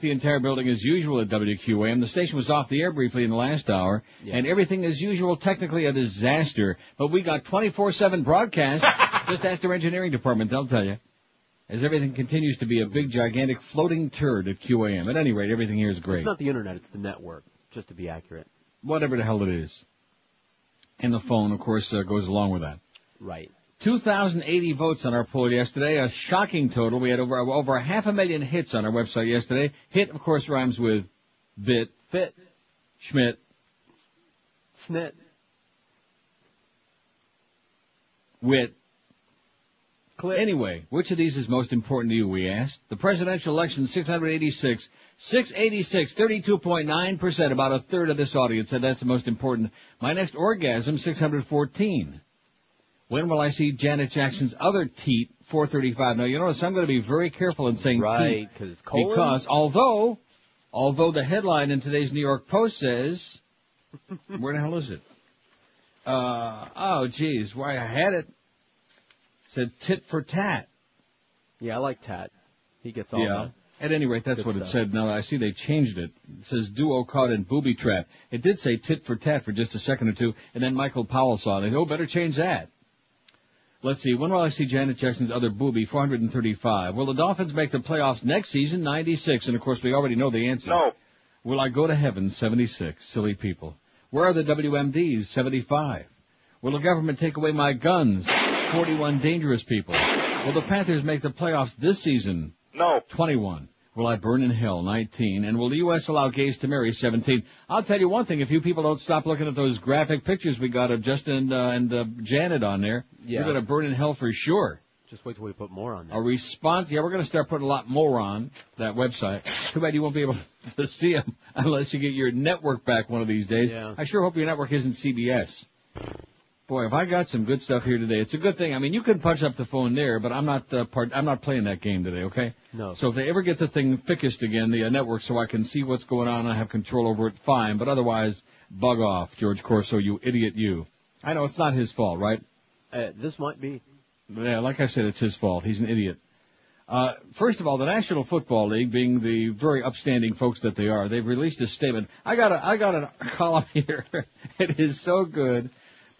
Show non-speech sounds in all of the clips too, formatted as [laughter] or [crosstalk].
the entire building as usual at WQAM. The station was off the air briefly in the last hour, Yeah. and everything as usual, technically a disaster. But we got 24-7 broadcast. [laughs] Just ask their engineering department, they'll tell you. As everything continues to be a big, gigantic floating turd at QAM. At any rate, everything here is great. It's not the internet, it's the network, just to be accurate. Whatever the hell it is. And the phone, of course, uh, goes along with that. Right. 2,080 votes on our poll yesterday, a shocking total. We had over over half a million hits on our website yesterday. Hit, of course, rhymes with bit, Fit, Schmidt, snit, wit. click. Anyway, which of these is most important to you, we asked? The presidential election, 686. 686, 32.9%, about a third of this audience said that's the most important. My next orgasm, 614. When will I see Janet Jackson's other teat, 435? Now, you notice I'm going to be very careful in saying teat. Right, because colon. Because although, although the headline in today's New York Post says, where the hell is it? Uh, oh geez, why I had it. Said tit for tat. Yeah, I like Tat. He gets all Yeah. At any rate, that's Good what it said. Now I see they changed it. It says duo caught in booby trap. It did say tit for tat for just a second or two, and then Michael Powell saw it. They, oh, better change that. Let's see. When will I see Janet Jackson's other booby? 435. Will the Dolphins make the playoffs next season? 96. And of course, we already know the answer. No. Will I go to heaven? 76. Silly people. Where are the WMDs? 75. Will the government take away my guns? 41 dangerous people. Will the Panthers make the playoffs this season? No. 21. Will I burn in hell? 19. And will the U.S. allow gays to marry? 17. I'll tell you one thing, if you people don't stop looking at those graphic pictures we got of Justin uh, and uh, Janet on there, Yeah. you're going to burn in hell for sure. Just wait till we put more on there. A response, yeah, we're going to start putting a lot more on that website. Too bad you won't be able [laughs] to see them unless you get your network back one of these days. Yeah. I sure hope your network isn't CBS. Boy, have I got some good stuff here today. It's a good thing. I mean, you can punch up the phone there, but I'm not uh, part. I'm not playing that game today. Okay. No. So if they ever get the thing fixed again, the uh, network, so I can see what's going on and I have control over it, fine. But otherwise, bug off, George Corso, you idiot, you. I know it's not his fault, right? Uh, this might be. Yeah, like I said, it's his fault. He's an idiot. Uh, first of all, the National Football League, being the very upstanding folks that they are, they've released a statement. I got a, I got a [laughs] column here. it is so good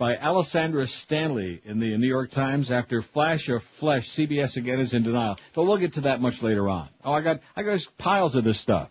by Alessandra Stanley in the New York Times after Flash of Flesh. CBS again is in denial. So we'll get to that much later on. Oh, I got, I got piles of this stuff.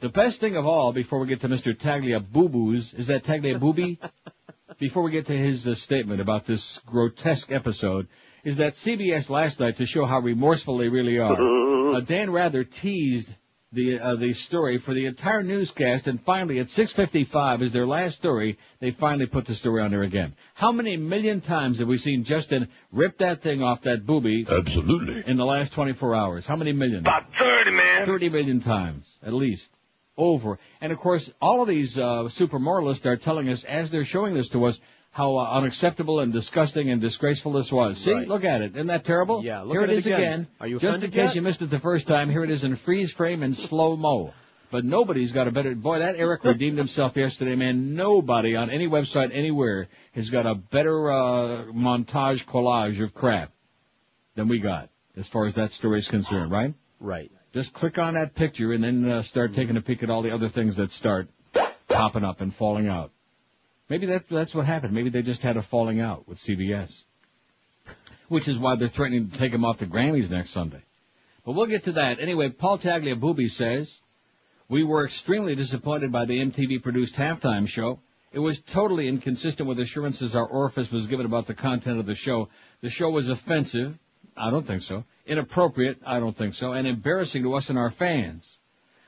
The best thing of all, before we get to Mr. Taglia Boo Boos, is that Taglia Booby? [laughs] before we get to his uh, statement about this grotesque episode, is that CBS last night, to show how remorseful they really are, [laughs] uh, Dan Rather teased the uh, the story for the entire newscast, and finally at 6:55 is their last story. They finally put the story on there again. How many million times have we seen Justin rip that thing off that booby Absolutely. in the last 24 hours? How many million? About 30, man. 30 million times, at least. Over. And of course, all of these, uh, super moralists are telling us, as they're showing this to us, how uh, unacceptable and disgusting and disgraceful this was. See, Right. look at it. Isn't that terrible? Yeah, look Here at it it is again. Are you Just in case yet? you missed it the first time, here it is in freeze frame and slow mo. But nobody's got a better, boy, that Eric [laughs] redeemed himself yesterday, man. Nobody on any website anywhere has got a better, uh, montage collage of crap than we got, as far as that story is concerned, right? Right. Just click on that picture and then uh, start taking a peek at all the other things that start popping up and falling out. Maybe that, that's what happened. Maybe they just had a falling out with CBS. Which is why they're threatening to take him off the Grammys next Sunday. But we'll get to that. Anyway, Paul Tagliabue says, we were extremely disappointed by the MTV produced halftime show. It was totally inconsistent with assurances our orifice was given about the content of the show. The show was offensive. I don't think so. Inappropriate. I don't think so. And embarrassing to us and our fans.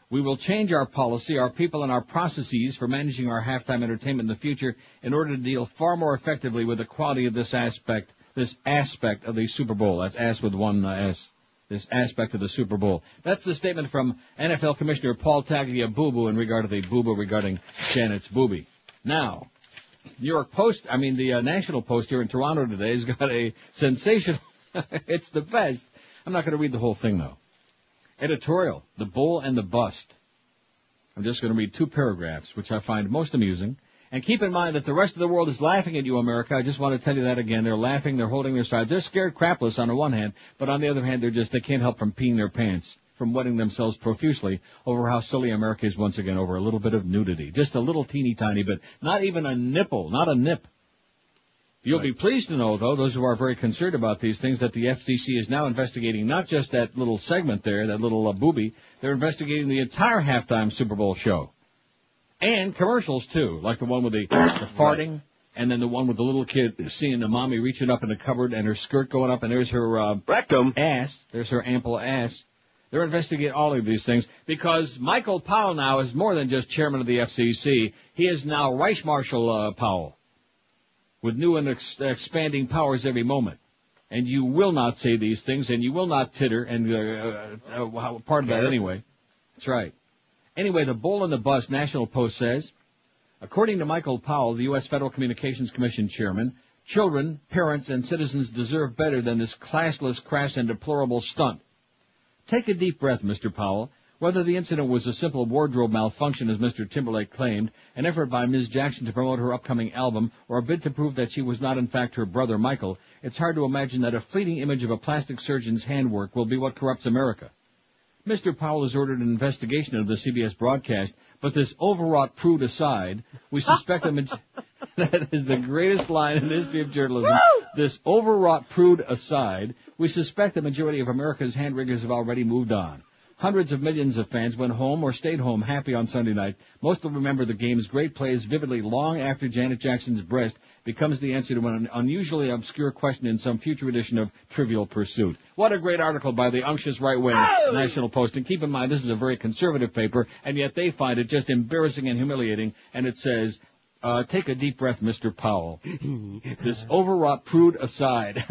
We will change our policy, our people, and our processes for managing our halftime entertainment in the future in order to deal far more effectively with the quality of this aspect, this aspect of the Super Bowl. That's ass with one uh, S. This aspect of the Super Bowl. That's the statement from NFL Commissioner Paul Tagliabue in regard to the boo-boo regarding Janet's booby. Now, New York Post, I mean the uh, National Post here in Toronto today has got a [laughs] sensational, [laughs] it's the best. I'm not going to read the whole thing though. Editorial, The Bull and the Bust. I'm just going to read two paragraphs, which I find most amusing. And keep in mind that the rest of the world is laughing at you, America. I just want to tell you that again. They're laughing, they're holding their sides. They're scared crapless on the one hand, but on the other hand, they're just, they can't help from peeing their pants from wetting themselves profusely over how silly America is once again over a little bit of nudity. Just a little teeny tiny bit. Not even a nipple, not a nip. You'll be pleased to know, though, those who are very concerned about these things, that the FCC is now investigating not just that little segment there, that little uh, booby, they're investigating the entire halftime Super Bowl show. And commercials, too, like the one with the, the farting, and then the one with the little kid seeing the mommy reaching up in the cupboard and her skirt going up, and there's her uh, Rectum. ass. There's her ample ass. They're investigating all of these things because Michael Powell now is more than just chairman of the FCC. He is now Reich Marshal uh, Powell with new and ex- expanding powers every moment. And you will not say these things, and you will not titter, and uh, uh, uh, part of that anyway. That's right. Anyway, the bull in the bus, National Post says, according to Michael Powell, the U.S. Federal Communications Commission chairman, children, parents, and citizens deserve better than this classless, crass, and deplorable stunt. Take a deep breath, Mr. Powell. Whether the incident was a simple wardrobe malfunction, as Mr. Timberlake claimed, an effort by Ms. Jackson to promote her upcoming album, or a bid to prove that she was not in fact her brother Michael, it's hard to imagine that a fleeting image of a plastic surgeon's handwork will be what corrupts America. Mr. Powell has ordered an investigation of the CBS broadcast, but this overwrought prude aside, we suspect maj- [laughs] that is the greatest line in the history of journalism. This overwrought prude aside, we suspect the majority of America's hand wringers have already moved on. Hundreds of millions of fans went home or stayed home happy on Sunday night. Most will remember the game's great plays vividly long after Janet Jackson's breast becomes the answer to an unusually obscure question in some future edition of Trivial Pursuit. What a great article by the unctuous right-wing oh! National Post. And keep in mind, this is a very conservative paper, and yet they find it just embarrassing and humiliating. And it says, uh, take a deep breath, Mr. Powell. [clears throat] this overwrought prude aside.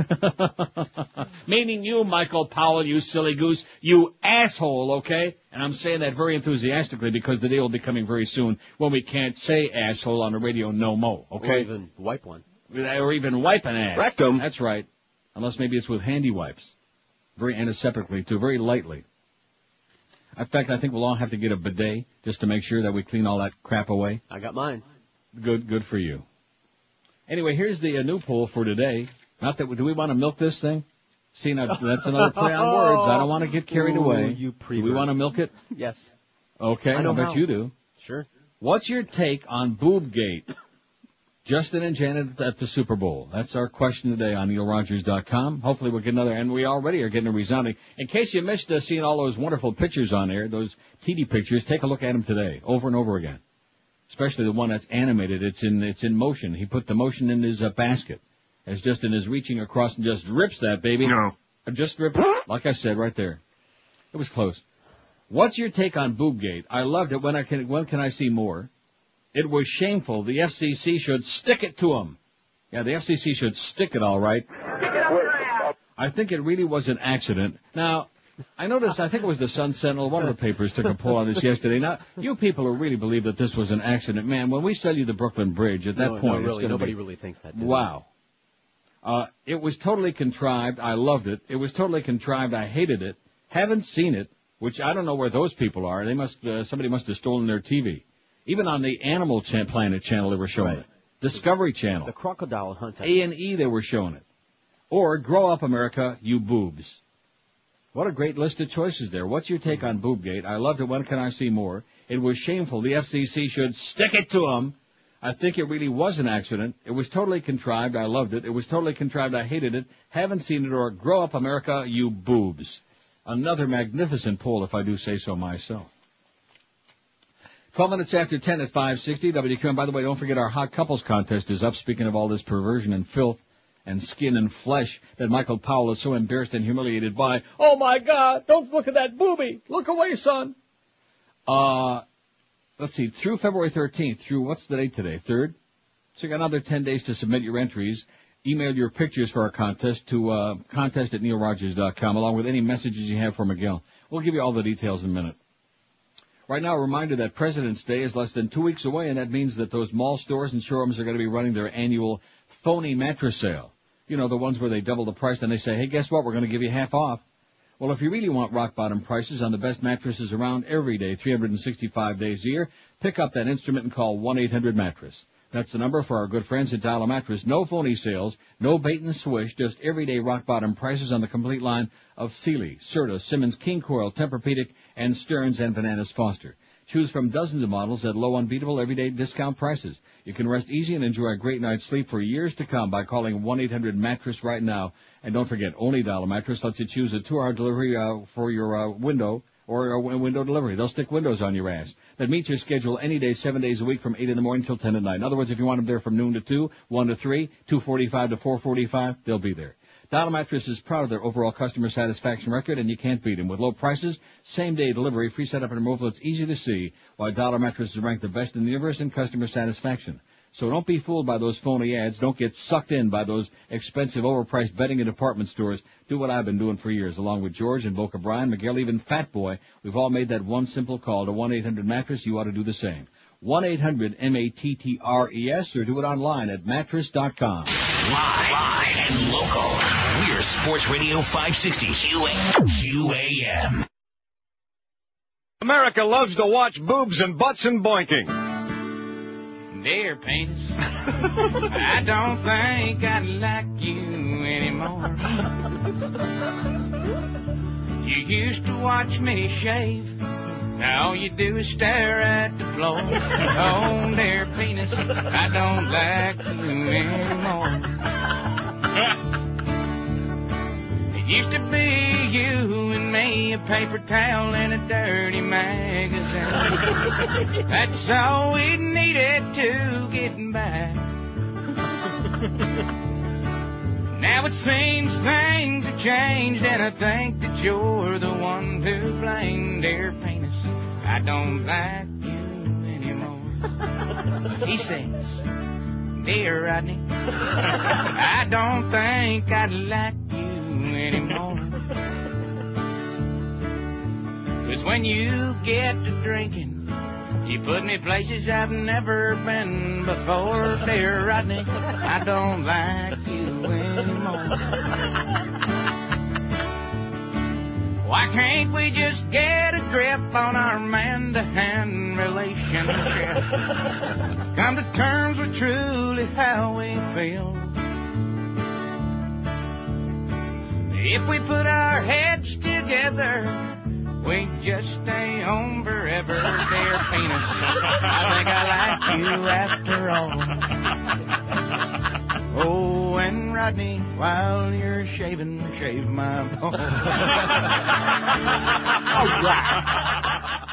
[laughs] Meaning you, Michael Powell, you silly goose, you asshole, okay? And I'm saying that very enthusiastically because the day will be coming very soon when we can't say asshole on the radio no mo, Or okay? even wipe one. Or even wipe an ass. Rectum. That's right. Unless maybe it's with handy wipes. Very antiseptically, too, very lightly. In fact, I think we'll all have to get a bidet just to make sure that we clean all that crap away. I got mine. Good, good for you. Anyway, here's the uh, new poll for today. Not that do we want to milk this thing? See, now that's another play on [laughs] words. I don't want to get carried Ooh, away. you do we want to milk it? Yes. Okay, I know bet how. you do. Sure. What's your take on Boobgate? Justin and Janet at the Super Bowl. That's our question today on NeilRogers.com. Hopefully we'll get another, and we already are getting a resounding. In case you missed uh, seeing all those wonderful pictures on there, those TD pictures, take a look at them today, over and over again. Especially the one that's animated. It's in, it's in motion. He put the motion in his uh, basket. As Justin is reaching across and just rips that baby. No. Uh, Just rip. Like I said, right there. It was close. What's your take on Boobgate? I loved it. When I can, when can I see more? It was shameful. The FCC should stick it to them. Yeah, the FCC should stick it all right. Stick it up I think it really was an accident. Now, I noticed, I think it was the Sun Sentinel, one of the papers took a [laughs] poll on this yesterday. Now, you people who really believe that this was an accident, man, when we sell you the Brooklyn Bridge, at that no, point, no, really, nobody be, really thinks that. Wow. Uh, it was totally contrived. I loved it. It was totally contrived. I hated it. Haven't seen it, which I don't know where those people are. They must, uh, somebody must have stolen their TV. Even on the Animal Cha- Planet channel, they were showing Right. it. Discovery Channel. The crocodile hunt. A and E, they were showing it. Or Grow Up America, You Boobs. What a great list of choices there. What's your take on Boobgate? I loved it. When can I see more? It was shameful. The FCC should stick it to them. I think it really was an accident. It was totally contrived. I loved it. It was totally contrived. I hated it. Haven't seen it or Grow Up America, You Boobs. Another magnificent poll, if I do say so myself. 12 minutes after 10 at 560 WQAM. By the way, don't forget our hot couples contest is up. Speaking of all this perversion and filth and skin and flesh that Michael Powell is so embarrassed and humiliated by. Oh my God! Don't look at that booby! Look away, son! Uh, let's see, through February 13th, through what's the date today? Third? So you got another 10 days to submit your entries. Email your pictures for our contest to uh, contest at neilrogers.com along with any messages you have for Miguel. We'll give you all the details in a minute. Right now, a reminder that President's Day is less than two weeks away, and that means that those mall stores and showrooms are going to be running their annual phony mattress sale. You know, the ones where they double the price and they say, hey, guess what? We're going to give you half off. Well, if you really want rock bottom prices on the best mattresses around every day, 365 days a year, pick up that instrument and call 1-800-mattress. That's the number for our good friends at Dial-A-Mattress. No phony sales, no bait and swish, just everyday rock bottom prices on the complete line of Sealy, Serta, Simmons, King Coil, Tempur-Pedic, and Stearns and Bananas Foster. Choose from dozens of models at low, unbeatable, everyday discount prices. You can rest easy and enjoy a great night's sleep for years to come by calling 1-800-MATTRESS right now. And don't forget, only Dial-A-Mattress lets you choose a two-hour delivery uh, for your uh, window or a window delivery. They'll stick windows on your ass. That meets your schedule any day, seven days a week from 8 in the morning till 10 at night. In other words, if you want them there from noon to 2, 1 to 3, 2.45 to 4.45, they'll be there. Dial-A-Mattress is proud of their overall customer satisfaction record, and you can't beat them. With low prices, same-day delivery, free setup and removal, it's easy to see why Dial-A-Mattress is ranked the best in the universe in customer satisfaction. So don't be fooled by those phony ads. Don't get sucked in by those expensive, overpriced bedding in department stores. Do what I've been doing for years, along with George and Boca Brian, Miguel, even Fat Boy. We've all made that one simple call to 1-800-MATTRESS. You ought to do the same. 1-800-M-A-T-T-R-E-S or do it online at mattress.com. Live, live and local. We're Sports Radio 560 QAM. America loves to watch boobs and butts and boinking. Dear penis, [laughs] I don't think I like you anymore. You used to watch me shave. Now all you do is stare at the floor. Oh, dear penis, I don't like you anymore. It used to be you and me, a paper towel and a dirty magazine. That's all we needed to get by. Now it seems things have changed and I think that you're the one to blame, dear penis. I don't like you anymore. [laughs] He sings, dear Rodney, I don't think I like you anymore. Cause when you get to drinking, you put me places I've never been before, dear Rodney. I don't like you anymore. [laughs] Why can't we just get a grip on our man-to-hand relationship? [laughs] Come to terms with truly how we feel. If we put our heads together, we just stay home forever, dear penis. I think I like you after all. Oh, and Rodney, while you're shaving, shave my balls. All right.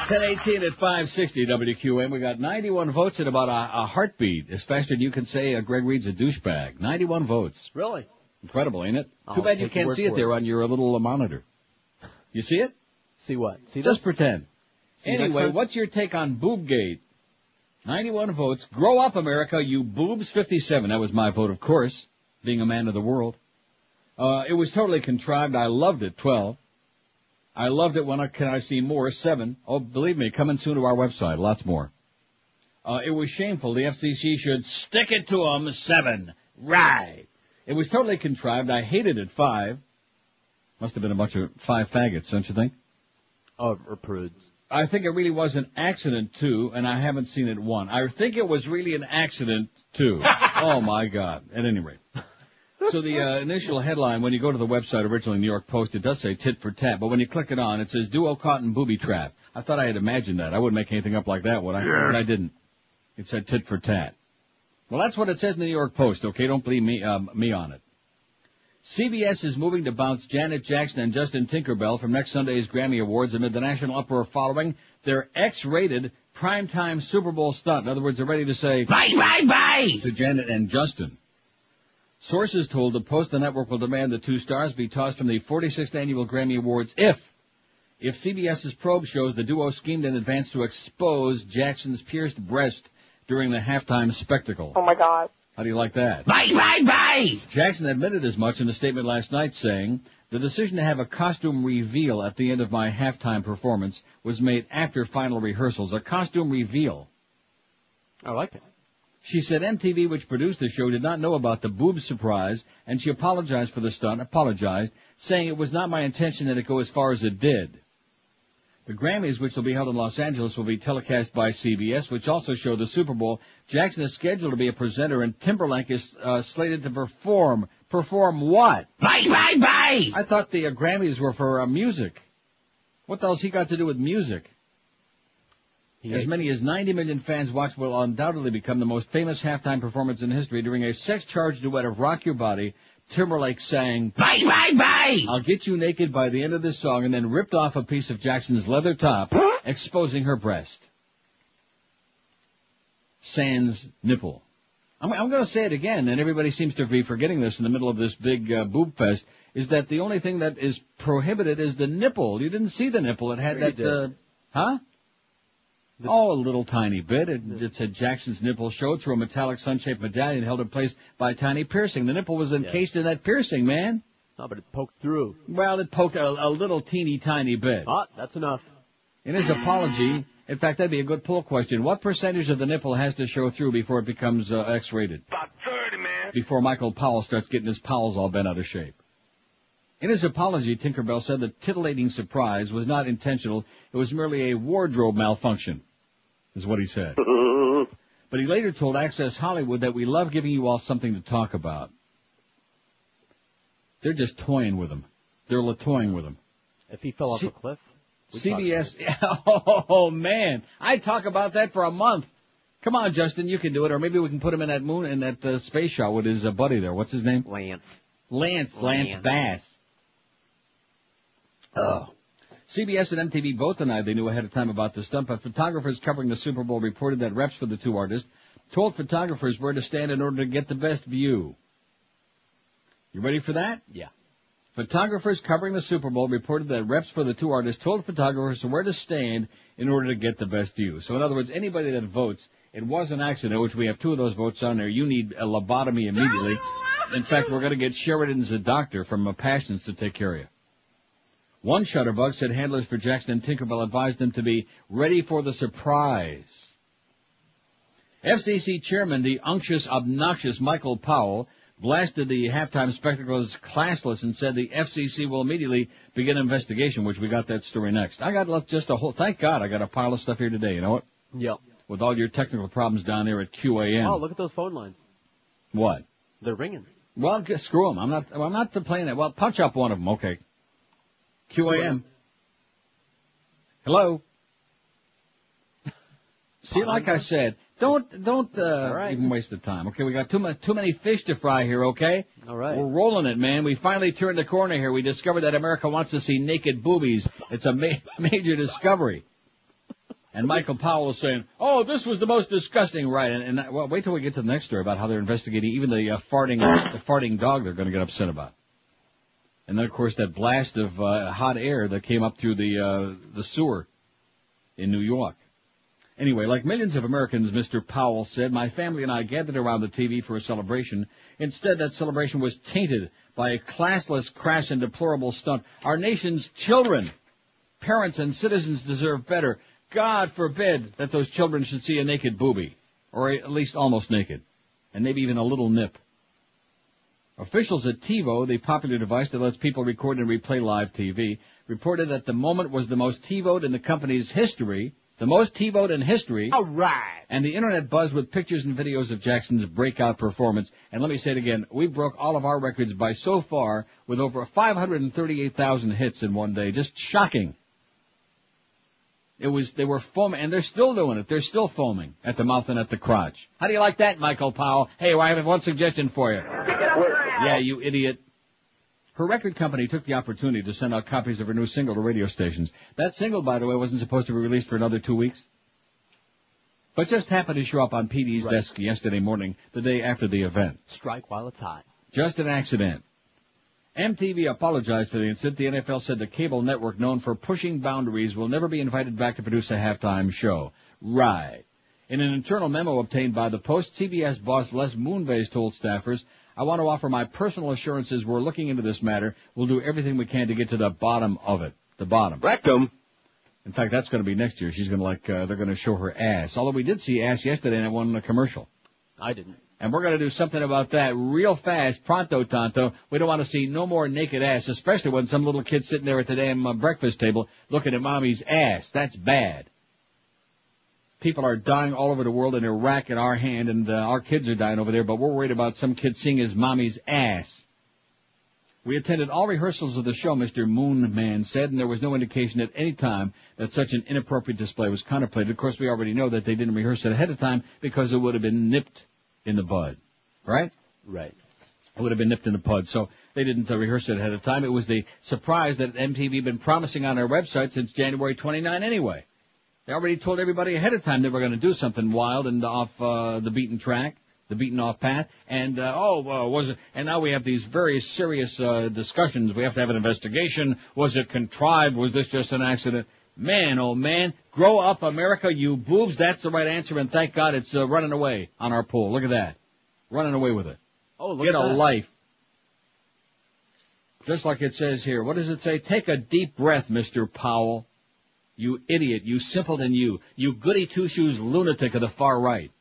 1018 at 560 WQAM. We got 91 votes at about a, a heartbeat. As faster than you can say uh, Greg Reed's a douchebag. 91 votes. Really? Incredible, ain't it? I'll Too bad you can't see it there it. on your little uh, monitor. You see it? See what? See Just this? pretend. See anyway, what's your take on Boobgate? 91 votes. Grow up, America, you boobs. 57. That was my vote, of course, being a man of the world. Uh, it was totally contrived. I loved it. 12. I loved it when I, can I see more? 7. Oh, believe me, coming soon to our website. Lots more. Uh, it was shameful. The FCC should stick it to 'em. 7. Right. It was totally contrived. I hated it. 5. Must have been a bunch of five faggots, don't you think? Oh, or prudes. I think it really was an accident too, and I haven't seen it one. I think it was really an accident too. [laughs] oh my God. At any rate. So the uh, initial headline, when you go to the website, originally New York Post, it does say tit for tat, but when you click it on, it says duo cotton booby trap. I thought I had imagined that. I wouldn't make anything up like that, would I? But I didn't. It said tit for tat. Well, that's what it says in the New York Post, okay? Don't believe me, um, me on it. CBS is moving to bounce Janet Jackson and Justin Tinkerbell from next Sunday's Grammy Awards amid the national uproar following their X-rated primetime Super Bowl stunt. In other words, they're ready to say Bye, bye, bye! to Janet and Justin. Sources told the Post the network will demand the two stars be tossed from the 46th annual Grammy Awards if, if CBS's probe shows the duo schemed in advance to expose Jackson's pierced breast during the halftime spectacle. Oh my god. How do you like that? Bye, bye, bye! Jackson admitted as much in a statement last night saying, the decision to have a costume reveal at the end of my halftime performance was made after final rehearsals. A costume reveal. I like it. She said MTV, which produced the show, did not know about the boob surprise, and she apologized for the stunt, apologized, saying it was not my intention that it go as far as it did. The Grammys, which will be held in Los Angeles, will be telecast by CBS, which also show the Super Bowl. Jackson is scheduled to be a presenter, and Timberlake is uh, slated to perform. Perform what? Bye, bye, bye. I thought the uh, Grammys were for uh, music. What the hell's he got to do with music? He As many as 90 million fans watch will undoubtedly become the most famous halftime performance in history during a sex-charged duet of Rock Your Body. Timberlake sang, Bye, bye, bye. I'll get you naked by the end of this song and then ripped off a piece of Jackson's leather top, exposing her breast. Sans nipple. I'm, I'm going to say it again, and everybody seems to be forgetting this in the middle of this big uh, boob fest, is that the only thing that is prohibited is the nipple. You didn't see the nipple. It had Sure that, did. uh, huh? The- oh, a little tiny bit. It, it said Jackson's nipple showed through a metallic sun-shaped medallion held in place by a tiny piercing. The nipple was encased in that piercing, man. No, but it poked through. Well, it poked a, a little teeny tiny bit. Ah, that's enough. In his apology, in fact, that'd be a good poll question. What percentage of the nipple has to show through before it becomes uh, X-rated? About 30, man. Before Michael Powell starts getting his powers all bent out of shape. In his apology, Tinkerbell said the titillating surprise was not intentional. It was merely a wardrobe malfunction, is what he said. [laughs] But he later told Access Hollywood that we love giving you all something to talk about. They're just toying with him. They're toying with him. If he fell off C- a cliff. CBS. [laughs] Oh man, I talk about that for a month. Come on, Justin, you can do it, or maybe we can put him in that moon in that uh, space shot with his uh, buddy there. What's his name? Lance. Lance. Lance Lance. Bass. Oh. CBS and MTV both denied they knew ahead of time about the stunt, but photographers covering the Super Bowl reported that reps for the two artists told photographers where to stand in order to get the best view. You ready for that? Yeah. Photographers covering the Super Bowl reported that reps for the two artists told photographers where to stand in order to get the best view. So in other words, anybody that votes, it was an accident, which we have two of those votes on there. You need a lobotomy immediately. In fact, we're going to get Sheridan's a doctor from uh, Passions to take care of you. One shutterbug said handlers for Jackson and Tinkerbell advised them to be ready for the surprise. FCC chairman, the unctuous, obnoxious Michael Powell, blasted the halftime spectacle as classless and said the FCC will immediately begin an investigation, which we got that story next. I got left just a whole, thank God I got a pile of stuff here today, you know what? Yep. With all your technical problems down there at QAM. Oh, look at those phone lines. What? They're ringing. Well, screw them. I'm not, I'm not playing that. Well, punch up one of them, okay. QAM. Hello? See, like I said, don't, don't, uh, right. even waste the time. Okay, we got too much, too many fish to fry here, okay? All right. We're rolling it, man. We finally turned the corner here. We discovered that America wants to see naked boobies. It's a ma- [laughs] major discovery. And Michael Powell is saying, "Oh, this was the most disgusting." Right? And, and well, wait till we get to the next story about how they're investigating even the uh, farting, the farting dog. They're going to get upset about. And then, of course, that blast of uh, hot air that came up through the uh, the sewer in New York. Anyway, like millions of Americans, Mr. Powell said, my family and I gathered around the TV for a celebration. Instead, that celebration was tainted by a classless, crass, and deplorable stunt. Our nation's children, parents, and citizens deserve better. God forbid that those children should see a naked booby, or at least almost naked, and maybe even a little nip. Officials at TiVo, the popular device that lets people record and replay live TV, reported that the moment was the most TiVoed in the company's history, the most TiVoed in history, All right. and the internet buzzed with pictures and videos of Jackson's breakout performance. And let me say it again, we broke all of our records by so far with over 538,000 hits in one day. Just shocking. It was, they were foaming, and they're still doing it. They're still foaming at the mouth and at the crotch. How do you like that, Michael Powell? Hey, well, I have one suggestion for you. Yeah, you idiot. Her record company took the opportunity to send out copies of her new single to radio stations. That single, by the way, wasn't supposed to be released for another two weeks. But just happened to show up on PD's Right. desk yesterday morning, the day after the event. Strike while it's hot. Just an accident. MTV apologized for the incident. The NFL said the cable network known for pushing boundaries will never be invited back to produce a halftime show. Right. In an internal memo obtained by the Post, CBS boss Les Moonves told staffers, I want to offer my personal assurances we're looking into this matter. We'll do everything we can to get to the bottom of it. The bottom. Rectum. In fact, that's going to be next year. She's going to like, uh, they're going to show her ass. Although we did see ass yesterday in that one commercial. I didn't. And we're going to do something about that real fast, pronto tanto. We don't want to see no more naked ass, especially when some little kid's sitting there at the damn uh, breakfast table looking at mommy's ass. That's bad. People are dying all over the world in Iraq in our hand, and uh, our kids are dying over there, but we're worried about some kid seeing his mommy's ass. We attended all rehearsals of the show, Mr. Moonman said, and there was no indication at any time that such an inappropriate display was contemplated. Of course, we already know that they didn't rehearse it ahead of time because it would have been nipped in the bud. Right? Right. It would have been nipped in the bud. So they didn't uh, rehearse it ahead of time. It was the surprise that MTV had been promising on their website since January 29 anyway. They already told everybody ahead of time they were going to do something wild and off uh, the beaten track, the beaten off path. And uh, oh, uh, was it? And now we have these very serious uh, discussions. We have to have an investigation. Was it contrived? Was this just an accident? Man, oh man, grow up, America, you boobs. That's the right answer, and thank God it's uh, running away on our poll. Look at that, running away with it. Oh, look Get at a that. life. Just like it says here. What does it say? Take a deep breath, Mr. Powell. You idiot. You simpleton you. You goody two-shoes lunatic of the far right.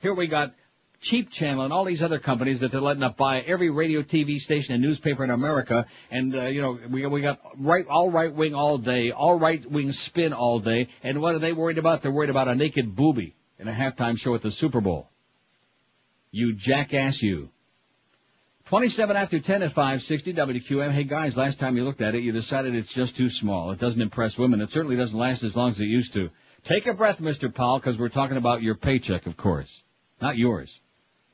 Here we got Cheap Channel and all these other companies that they're letting up buy every radio, TV station, and newspaper in America. And, uh, you know, we, we got right, all right wing all day, all right wing spin all day. And what are they worried about? They're worried about a naked booby in a halftime show at the Super Bowl. You jackass you. 27 after 10 at 560 WQAM. Hey guys, last time you looked at it, you decided it's just too small. It doesn't impress women. It certainly doesn't last as long as it used to. Take a breath, Mr. Powell, because we're talking about your paycheck, of course. Not yours.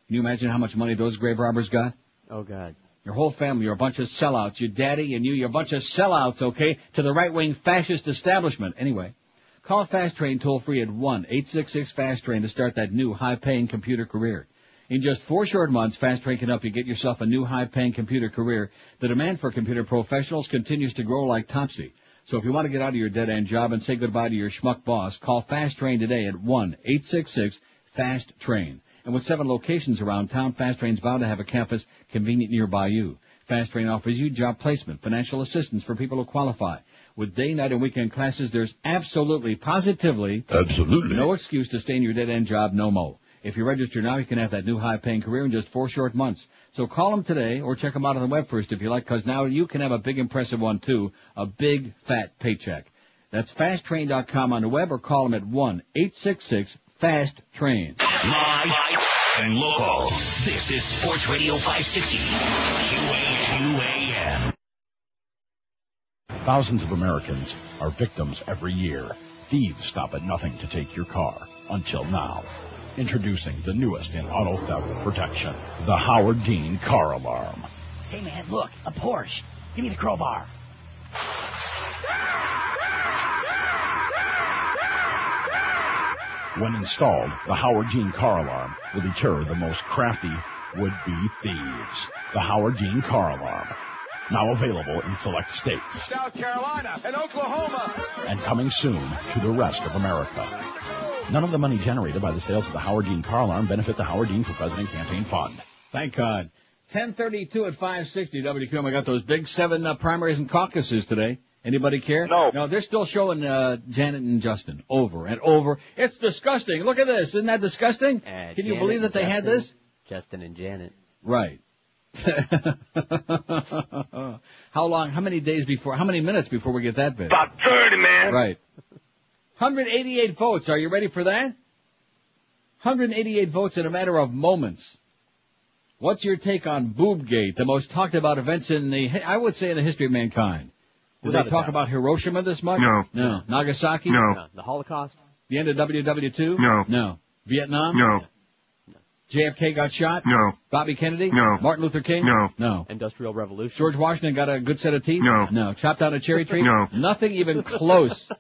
Can you imagine how much money those grave robbers got? Oh God. Your whole family, you're a bunch of sellouts. Your daddy and you, you're a bunch of sellouts, okay? To the right-wing fascist establishment. Anyway, call Fast Train toll free at 1-866-FAST Train to start that new high-paying computer career. In just four short months, Fast Train can help you get yourself a new high-paying computer career. The demand for computer professionals continues to grow like topsy. So if you want to get out of your dead-end job and say goodbye to your schmuck boss, call Fast Train today at 1-866-FAST-TRAIN. And with seven locations around town, Fast Train's bound to have a campus convenient nearby you. Fast Train offers you job placement, financial assistance for people who qualify. With day, night, and weekend classes, there's absolutely, positively, Absolutely. no excuse to stay in your dead-end job no mo. If you register now, you can have that new high-paying career in just four short months. So call them today or check them out on the web first if you like, because now you can have a big impressive one too, a big fat paycheck. That's fasttrain.com on the web or call them at 1-866-FAST-TRAIN. Live and local. This is Sports Radio 560. QAQAM. Thousands of Americans are victims every year. Thieves stop at nothing to take your car. Until now. Introducing the newest in auto theft protection. The Howard Dean Car Alarm. Hey man, look, a Porsche. Give me the crowbar. When installed, the Howard Dean Car Alarm will deter the most crafty would-be thieves. The Howard Dean Car Alarm. Now available in select states. South Carolina and Oklahoma. and coming soon to the rest of America. None of the money generated by the sales of the Howard Dean car alarm benefit the Howard Dean for President Campaign Fund. Thank God. 1032 at 560 WQAM. I got those big seven uh, primaries and caucuses today. Anybody care? No. No, they're still showing uh, Janet and Justin over and over. It's disgusting. Look at this. Isn't that disgusting? Uh, Can you believe that they and had this? Justin and Janet. Right. [laughs] how long, how many days before, how many minutes before we get that bit? About 30, man. Right. 188 votes. Are you ready for that? 188 votes in a matter of moments. What's your take on Boobgate, the most talked about events in the, I would say in the history of mankind? Did Without they talk doubt. about Hiroshima this much? No. No. Nagasaki? No. No, the Holocaust. The end of WW2? No. No. Vietnam? No. JFK got shot? No. Bobby Kennedy? No. Martin Luther King? No. No. Industrial Revolution. George Washington got a good set of teeth? No. No. Chopped down a cherry tree? No. Nothing even close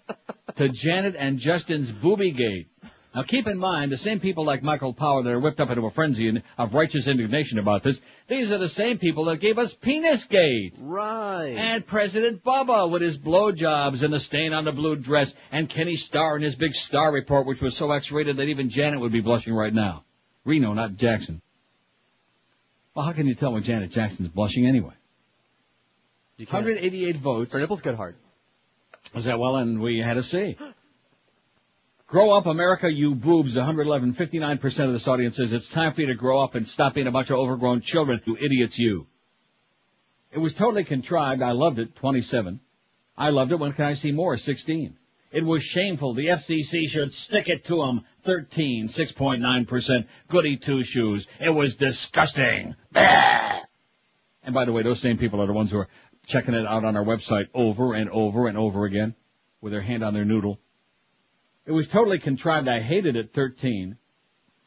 to Janet and Justin's booby gate. Now keep in mind, the same people like Michael Power that are whipped up into a frenzy of righteous indignation about this, these are the same people that gave us Penis Gate. Right. And President Bubba with his blowjobs and the stain on the blue dress, and Kenny Starr and his big star report, which was so X-rated that even Janet would be blushing right now. Reno, not Jackson. Well, how can you tell when Janet Jackson's blushing anyway? you 188 votes. Her nipples get hard. Was that well? And we had a C. Grow up, America, you boobs. 111, 59% of this audience says it's time for you to grow up and stop being a bunch of overgrown children. You idiots, you. It was totally contrived. I loved it. 27. I loved it. When can I see more? 16. It was shameful. The FCC should stick it to 'em. 13, 6.9%. Goody two shoes. It was disgusting. Bah! And by the way, those same people are the ones who are checking it out on our website over and over and over again with their hand on their noodle. It was totally contrived. I hated it. 13.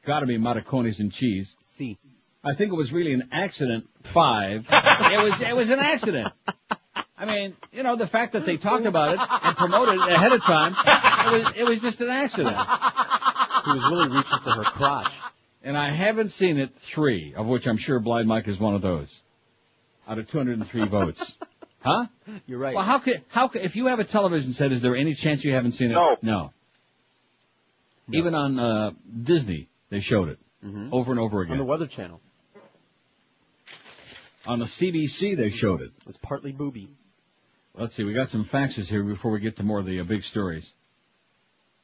Gotta be Matacones and cheese. C. I think it was really an accident. Five. [laughs] it was, it was an accident. I mean, you know, the fact that they talked about it and promoted it ahead of time, it was, it was just an accident. He was really reaching for her crotch. And I haven't seen it three, of which I'm sure Blind Mike is one of those. Out of 203 votes. Huh? You're right. Well, how could, how could, if you have a television set, is there any chance you haven't seen it? No. No. Even on, uh, Disney, they showed it. Mhm. Over and over again. On the Weather Channel. On the CBC, they showed it. It was partly booby. Let's see, we got some faxes here before we get to more of the uh, big stories.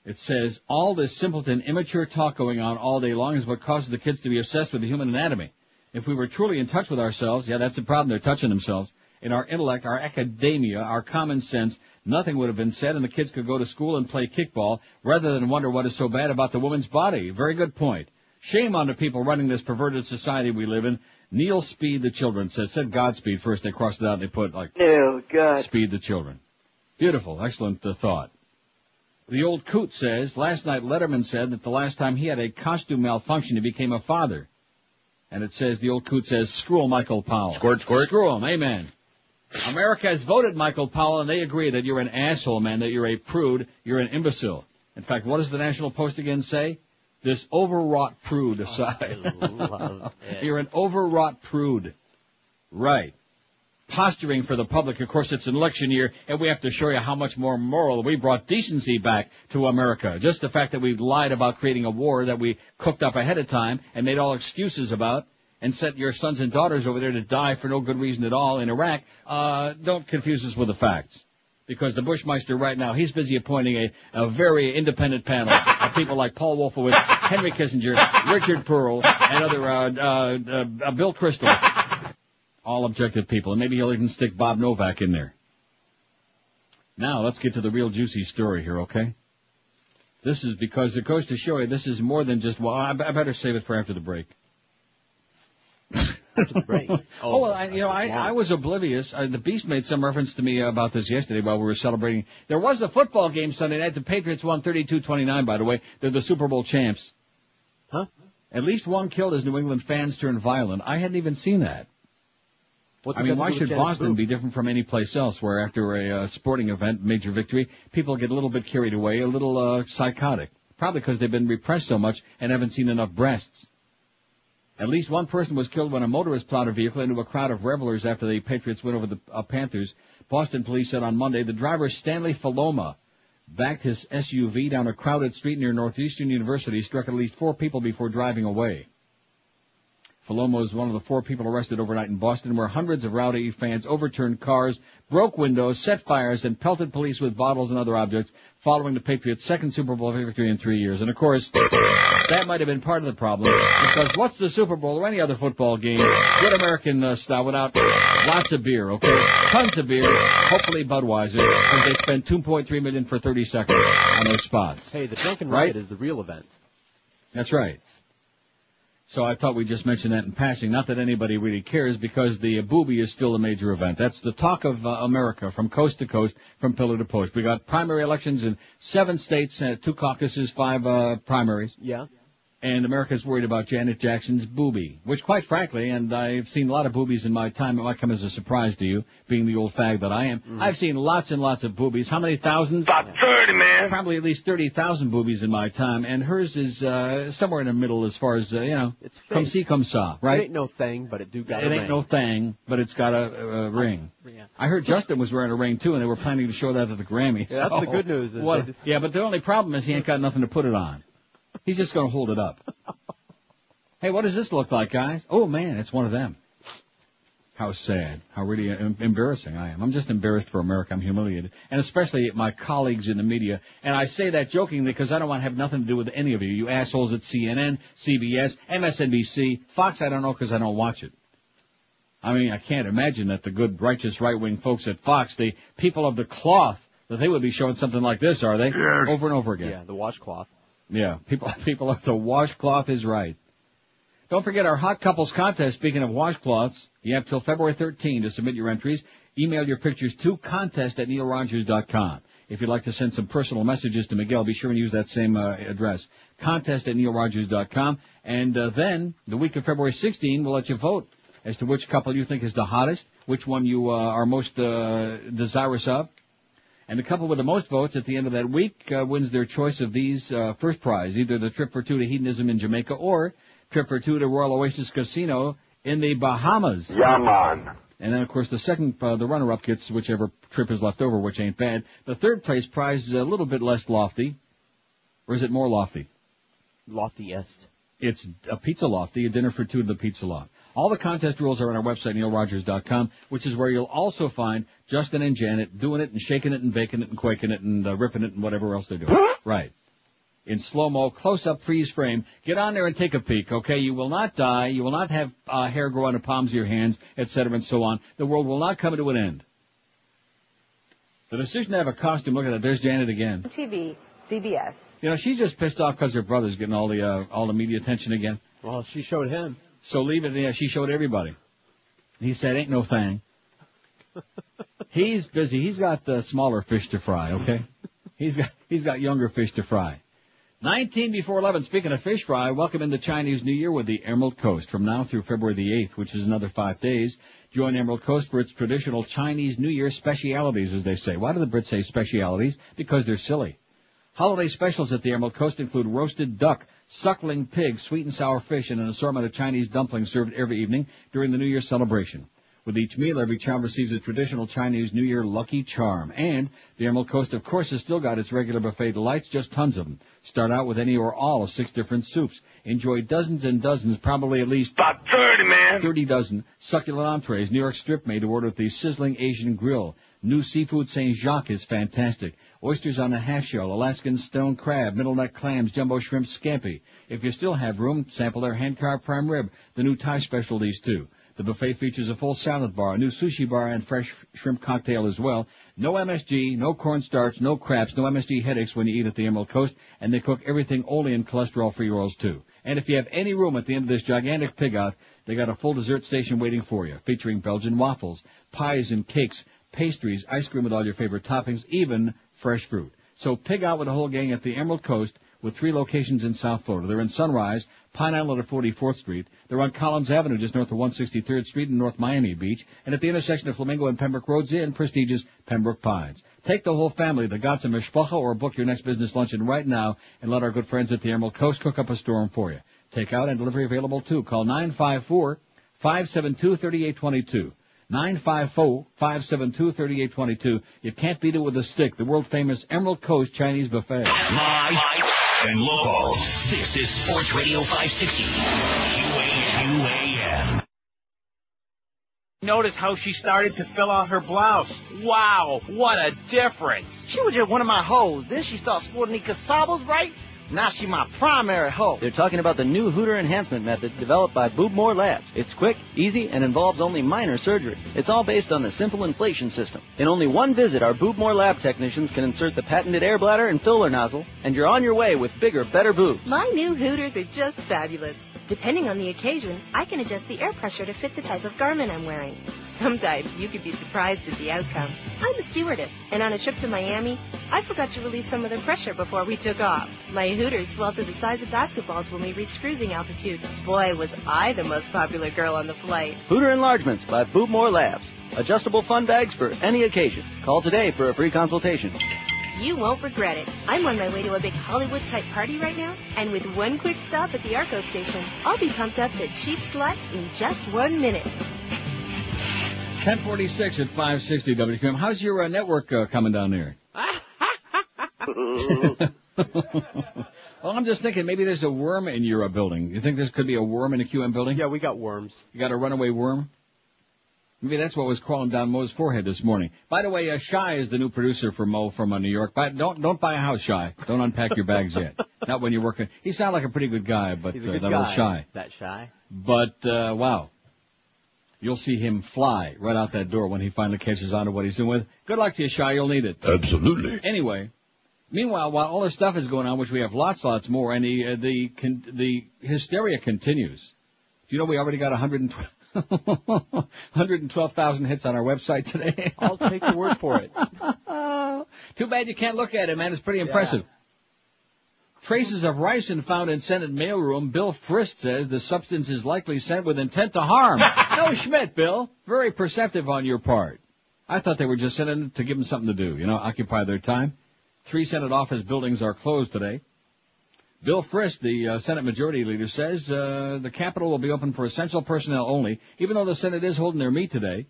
It says, all this simpleton, immature talk going on all day long is what causes the kids to be obsessed with the human anatomy. If we were truly in touch with ourselves, yeah, that's the problem, they're touching themselves, in our intellect, our academia, our common sense, nothing would have been said and the kids could go to school and play kickball rather than wonder what is so bad about the woman's body. Very good point. Shame on the people running this perverted society we live in. Neil Speed the children said, said Godspeed first, they crossed it out and they put like Oh, God. Speed the children. Beautiful, excellent uh, thought. The old coot says, last night Letterman said that the last time he had a costume malfunction, he became a father. And it says, the old coot says, screw Michael Powell. Squirt, squirt. Screw him, amen. America has voted Michael Powell and they agree that you're an asshole, man, that you're a prude, you're an imbecile. In fact, what does the National Post again say? This overwrought prude aside. love [laughs] you're an overwrought prude. Right posturing for the public. Of course, it's an election year, and we have to show you how much more moral we brought decency back to America. Just the fact that we lied about creating a war that we cooked up ahead of time and made all excuses about, and sent your sons and daughters over there to die for no good reason at all in Iraq. Uh, don't confuse us with the facts. Because the Bushmeister right now, he's busy appointing a, a very independent panel of people like Paul Wolfowitz, Henry Kissinger, Richard Perle, and other, uh, uh, uh, Bill Kristol all objective people, and maybe he'll even stick Bob Novak in there. Now, let's get to the real juicy story here, okay? This is because it goes to show you this is more than just, well, I, I better save it for after the break. After the break. [laughs] Oh, well, I, you know, I, I was oblivious. Uh, the Beast made some reference to me about this yesterday while we were celebrating. There was a football game Sunday night. The Patriots won 32-29, by the way. They're the Super Bowl champs. Huh? At least one killed as New England fans turned violent. I hadn't even seen that. What's I mean, why should Boston Booth? be different from any place else where after a uh, sporting event, major victory, people get a little bit carried away, a little uh, psychotic? Probably because they've been repressed so much and haven't seen enough breasts. At least one person was killed when a motorist plowed a vehicle into a crowd of revelers after the Patriots win over the uh, Panthers. Boston police said on Monday the driver Stanley Faloma backed his SUV down a crowded street near Northeastern University, struck at least four people before driving away. Falomo is one of the four people arrested overnight in Boston where hundreds of rowdy fans overturned cars, broke windows, set fires, and pelted police with bottles and other objects following the Patriots' second Super Bowl victory in three years. And of course, that might have been part of the problem because what's the Super Bowl or any other football game, good American uh, style without lots of beer, okay? Tons of beer, hopefully Budweiser, because they spent 2.3 million for 30 seconds on those spots. Hey, the drunken Right? riot is the real event. That's right. So I thought we'd just mention that in passing. Not that anybody really cares because the booby is still a major event. That's the talk of uh, America from coast to coast, from pillar to post. We got primary elections in seven states, uh, two caucuses, five uh, primaries. Yeah. And America's worried about Janet Jackson's booby, which quite frankly, and I've seen a lot of boobies in my time, it might come as a surprise to you, being the old fag that I am. I've seen lots and lots of boobies. How many thousands? About 30, man. Probably at least 30,000 boobies in my time, and hers is, uh, somewhere in the middle as far as, uh, you know, It's come fake. see, come saw, right? It ain't no thing, but it do got a ring. It ain't ring. no thing, but it's got a, a ring. Yeah. I heard Justin was wearing a ring too, and they were planning to show that at the Grammys. Yeah, that's so the good news [laughs] is what- just- yeah, but the only problem is he ain't got nothing to put it on. He's just going to hold it up. hey, what does this look like, guys? Oh man, it's one of them. How sad. How really embarrassing I am. I'm just embarrassed for America. I'm humiliated. And especially my colleagues in the media. And I say that jokingly because I don't want to have nothing to do with any of you. You assholes at CNN, CBS, MSNBC, Fox I don't know because I don't watch it. I mean, I can't imagine that the good, righteous, right-wing folks at Fox, the people of the cloth, that they would be showing something like this, are they? Over and over again. Yeah, the washcloth. Yeah, people, [laughs] people of the washcloth is right. Don't forget our hot couples contest. Speaking of washcloths, you have till February 13 to submit your entries. Email your pictures to contest at neilrogers.com. If you'd like to send some personal messages to Miguel, be sure and use that same uh, address. Contest at neilrogers.com. And uh, then, the week of February 16, we'll let you vote as to which couple you think is the hottest, which one you uh, are most uh, desirous of. And the couple with the most votes at the end of that week uh, wins their choice of these uh, first prize, either the trip for two to hedonism in Jamaica or trip for two to Royal Oasis Casino in the Bahamas. Yeah, man. And then, of course, the second, uh, the runner-up gets whichever trip is left over, which ain't bad. The third place prize is a little bit less lofty. Or is it more lofty? Loftiest. It's a pizza lofty, a dinner for two to the pizza loft. All the contest rules are on our website, neilrogers.com, which is where you'll also find Justin and Janet doing it and shaking it and baking it and quaking it and uh, ripping it and whatever else they're doing. [gasps] right. In slow-mo, close-up, freeze frame. Get on there and take a peek, okay? You will not die. You will not have uh, hair grow on the palms of your hands, etc., and so on. The world will not come to an end. The decision to have a costume, look at that, there's Janet again. TV, CBS. You know, she's just pissed off because her brother's getting all the, uh, all the media attention again. Well, she showed him. So leave it. there. she showed everybody. He said, "Ain't no thing." [laughs] he's busy. He's got uh, smaller fish to fry. Okay, he's got he's got younger fish to fry. 19 before 11. Speaking of fish fry, welcome into Chinese New Year with the Emerald Coast from now through February the 8th, which is another five days. Join Emerald Coast for its traditional Chinese New Year specialities, as they say. Why do the Brits say specialities? Because they're silly. Holiday specials at the Emerald Coast include roasted duck, suckling pig, sweet and sour fish, and an assortment of Chinese dumplings served every evening during the New Year celebration. With each meal, every child receives a traditional Chinese New Year lucky charm. And the Emerald Coast, of course, has still got its regular buffet delights, just tons of them. Start out with any or all of six different soups. Enjoy dozens and dozens, probably at least About 30, man. 30 dozen succulent entrees, New York strip made to order at the sizzling Asian grill. New seafood St. Jacques is fantastic. Oysters on a half shell, Alaskan stone crab, middle neck clams, jumbo shrimp scampi. If you still have room, sample their hand-carved prime rib, the new Thai specialties too. The buffet features a full salad bar, a new sushi bar, and fresh shrimp cocktail as well. No MSG, no cornstarch, no craps, no MSG headaches when you eat at the Emerald Coast, and they cook everything only in cholesterol-free oils too. And if you have any room at the end of this gigantic pig out, they got a full dessert station waiting for you, featuring Belgian waffles, pies and cakes, pastries, ice cream with all your favorite toppings, even fresh fruit. So pig out with the whole gang at the Emerald Coast with three locations in South Florida. They're in Sunrise, Pine Island at 44th Street. They're on Collins Avenue just north of 163rd Street in North Miami Beach. And at the intersection of Flamingo and Pembroke Roads in prestigious Pembroke Pines. Take the whole family, the Gatsa Mishpacha, or book your next business luncheon right now and let our good friends at the Emerald Coast cook up a storm for you. Takeout and delivery available too. Call 954 572 3822. 954-572-3822. You can't beat it with a stick. The world famous Emerald Coast Chinese Buffet. Live and local. This is Sports Radio 560. QAQAM. Notice how she started to fill out her blouse. Wow, what a difference. She was just one of my hoes. Then she started sporting the casabos, right? Now she my primary hoe. They're talking about the new Hooter enhancement method developed by Boobmore Labs. It's quick, easy, and involves only minor surgery. It's all based on the simple inflation system. In only one visit, our Boobmore Lab technicians can insert the patented air bladder and filler nozzle, and you're on your way with bigger, better boobs. My new Hooters are just fabulous. Depending on the occasion, I can adjust the air pressure to fit the type of garment I'm wearing. Sometimes you could be surprised at the outcome. I'm a stewardess, and on a trip to Miami, I forgot to release some of the pressure before we took off. My Hooters swelled to the size of basketballs when we reached cruising altitude. Boy, was I the most popular girl on the flight. Hooter enlargements by Boobmore Labs. Adjustable fun bags for any occasion. Call today for a free consultation. You won't regret it. I'm on my way to a big Hollywood type party right now, and with one quick stop at the Arco station, I'll be pumped up the cheap slut in just one minute. 1046 at 560 WQAM. How's your uh, network uh, coming down there? [laughs] [laughs] [laughs] well, I'm just thinking maybe there's a worm in your uh, building. You think there could be a worm in a QM building? Yeah, we got worms. You got a runaway worm? Maybe that's what was crawling down Mo's forehead this morning. By the way, uh, Shy is the new producer for Mo from uh, New York. But don't don't buy a house, Shy. Don't unpack your bags yet. [laughs] Not when you're working. He sounded like a pretty good guy, but He's a uh, that guy. old Shy. That shy. But uh, wow, you'll see him fly right out that door when he finally catches on to what he's doing with. Good luck to you, Shy. You'll need it. Absolutely. Anyway, meanwhile, while all this stuff is going on, which we have lots, lots more, and the uh, the con- the hysteria continues. Do you know we already got 112 112,000 [laughs] hits on our website today? [laughs] I'll take your word for it. [laughs] Too bad you can't look at it, man. It's pretty impressive. Traces of ricin found in Senate mailroom. Bill Frist says the substance is likely sent with intent to harm. no Schmidt, Bill. Very perceptive on your part. I thought they were just sending it to give them something to do, you know, occupy their time. Three Senate office buildings are closed today. Bill Frist, the uh, Senate Majority Leader, says uh, the Capitol will be open for essential personnel only, even though the Senate is holding their meet today.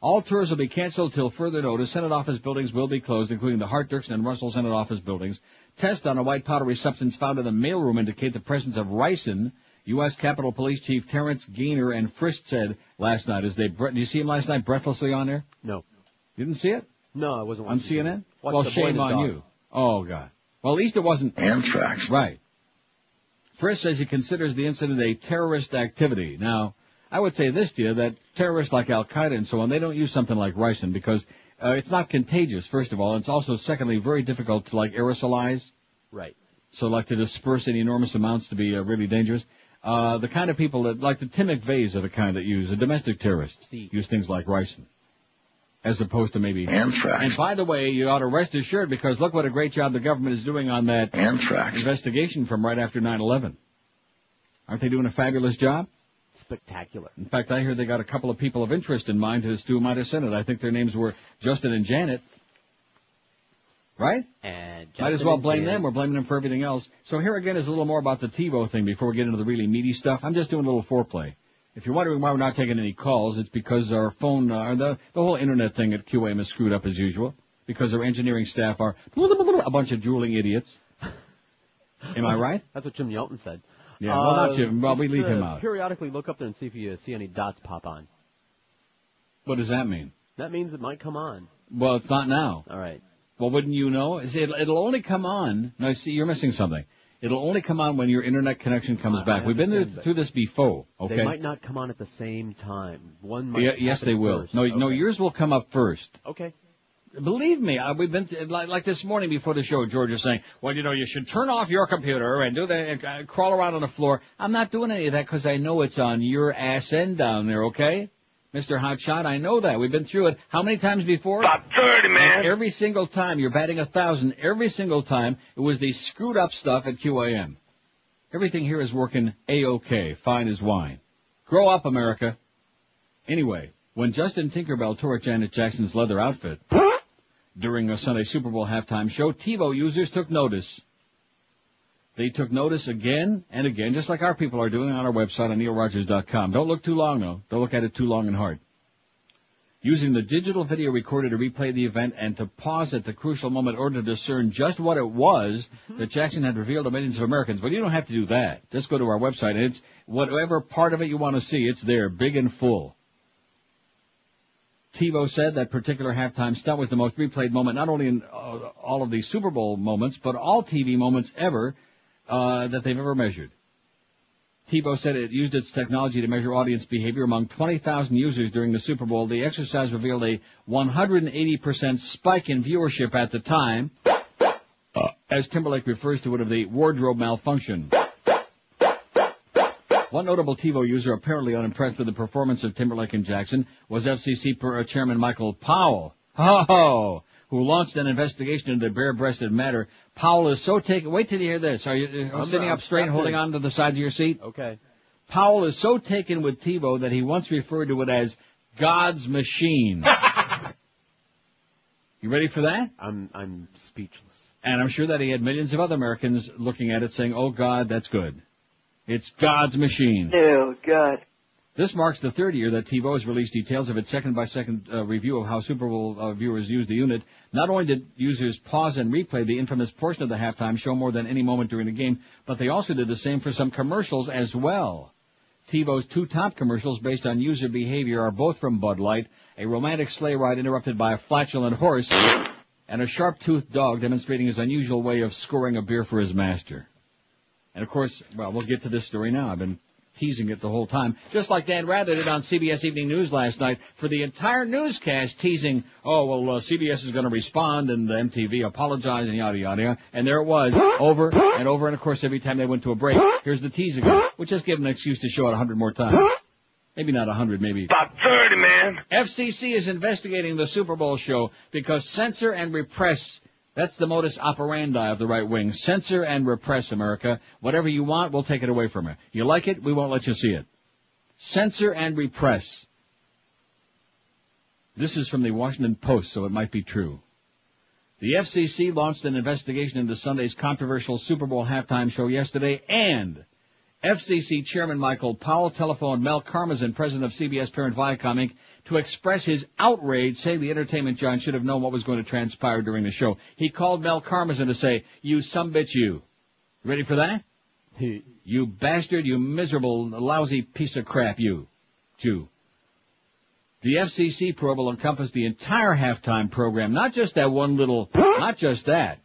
All tours will be canceled till further notice. Senate office buildings will be closed, including the Hart Dirksen and Russell Senate office buildings. Tests on a white powdery substance found in the mailroom indicate the presence of ricin. U.S. Capitol Police Chief Terrence Gainer and Frist said last night as they, bre- did you see him last night breathlessly on there? No. You didn't see it? No, I wasn't On watching. CNN? Well, shame on dog. you. Oh, God. Well, at least it wasn't Anthrax. Right. Frist says he considers the incident a terrorist activity. Now, I would say this to you, that terrorists like Al-Qaeda and so on, they don't use something like ricin because uh, it's not contagious, first of all. and It's also, secondly, very difficult to, like, aerosolize. Right. So, like, to disperse in enormous amounts to be uh, really dangerous. Uh, the kind of people that, like the Tim McVeighs are the kind that use, the domestic terrorists, See. use things like ricin. As opposed to maybe... Anthrax. And by the way, you ought to rest assured because look what a great job the government is doing on that Anthrax. investigation from right after 9/11. Aren't they doing a fabulous job? Spectacular. In fact, I hear they got a couple of people of interest in mind to stew them out of Senate. I think their names were Justin and Janet. Right? And Might as well blame them. We're blaming them for everything else. So here again is a little more about the TiVo thing before we get into the really meaty stuff. I'm just doing a little foreplay. If you're wondering why we're not taking any calls, it's because our phone, uh, the, the whole internet thing at QAM is screwed up as usual. Because our engineering staff are a bunch of drooling idiots. Am I right? That's what Jim Yelton said. Yeah, well, not Uh, Jim. Well, we leave him out. Periodically look up there and see if you see any dots pop on. What does that mean? That means it might come on. Well, it's not now. All right. Well, wouldn't you know? See, It'll, it'll only come on. No, see, you're missing something. It'll only come on when your internet connection comes back. I We've been through, this before. Okay. They might not come on at the same time. One might. Yeah, yes, they will. first. No, no, yours will come up first. Okay. Believe me, I, we've been th- like, like this morning before the show. George is saying, "Well, you know, you should turn off your computer and do that, uh, crawl around on the floor." I'm not doing any of that because I know it's on your ass end down there. Okay, Mister Hotshot, I know that. We've been through it. How many times before? About 30, man. And every single time, you're batting a thousand. Every single time, it was the screwed up stuff at QAM. Everything here is working a-okay, fine as wine. Grow up, America. Anyway, when Justin Tinkerbell tore Janet Jackson's leather outfit during a Sunday Super Bowl halftime show, TiVo users took notice. They took notice again and again, just like our people are doing on our website on neilrogers.com. Don't look too long though. Don't look at it too long and hard. Using the digital video recorder to replay the event and to pause at the crucial moment in order to discern just what it was that Jackson had revealed to millions of Americans. But you don't have to do that. Just go to our website and it's whatever part of it you want to see, it's there, big and full. TiVo said that particular halftime stunt was the most replayed moment, not only in uh, all of the Super Bowl moments, but all TV moments ever uh, that they've ever measured. TiVo said it used its technology to measure audience behavior among 20,000 users during the Super Bowl. The exercise revealed a 180% spike in viewership at the time, as Timberlake refers to it of the wardrobe malfunction. One notable TiVo user apparently unimpressed with the performance of Timberlake and Jackson was FCC uh, Chairman Michael Powell. [laughs] Oh, who launched an investigation into the bare-breasted matter. Powell is so taken. Wait till you hear this. Are you uh, I'm- sitting I'm up straight, strapped holding on to the sides of your seat? Okay. Powell is so taken with TiVo that he once referred to it as God's machine. [laughs] you ready for that? I'm I'm speechless. And I'm sure that he had millions of other Americans looking at it saying, oh God, that's good. It's God's machine. Ew, God. This marks the third year that TiVo has released details of its second-by-second uh, review of how Super Bowl uh, viewers use the unit. Not only did users pause and replay the infamous portion of the halftime show more than any moment during the game, but they also did the same for some commercials as well. TiVo's two top commercials based on user behavior are both from Bud Light, a romantic sleigh ride interrupted by a flatulent horse, and a sharp-toothed dog demonstrating his unusual way of scoring a beer for his master. And of course, well, we'll get to this story now. I've been teasing it the whole time. Just like Dan Rather did on CBS Evening News last night for the entire newscast teasing, oh, well, uh, CBS is going to respond and the MTV apologize and yada, yada, yada. And there it was, over and over. And of course, every time they went to a break, here's the tease again, which just gave them an excuse to show it a hundred more times. Maybe not a hundred, maybe. About 30, man. FCC is investigating the Super Bowl show because censor and repress that's the modus operandi of the right wing. Censor and repress America. Whatever you want, we'll take it away from you. You like it, we won't let you see it. Censor and repress. This is from the Washington Post, so it might be true. The FCC launched an investigation into Sunday's controversial Super Bowl halftime show yesterday, and FCC Chairman Michael Powell telephoned Mel Karmazin, president of CBS parent Viacom Inc., to express his outrage, saying the entertainment giant should have known what was going to transpire during the show. He called Mel Karmazin to say, you sumbitch you. Ready for that? you bastard, you miserable, lousy piece of crap, you. Jew. The FCC probe will encompass the entire halftime program, not just that one little, [gasps] not just that,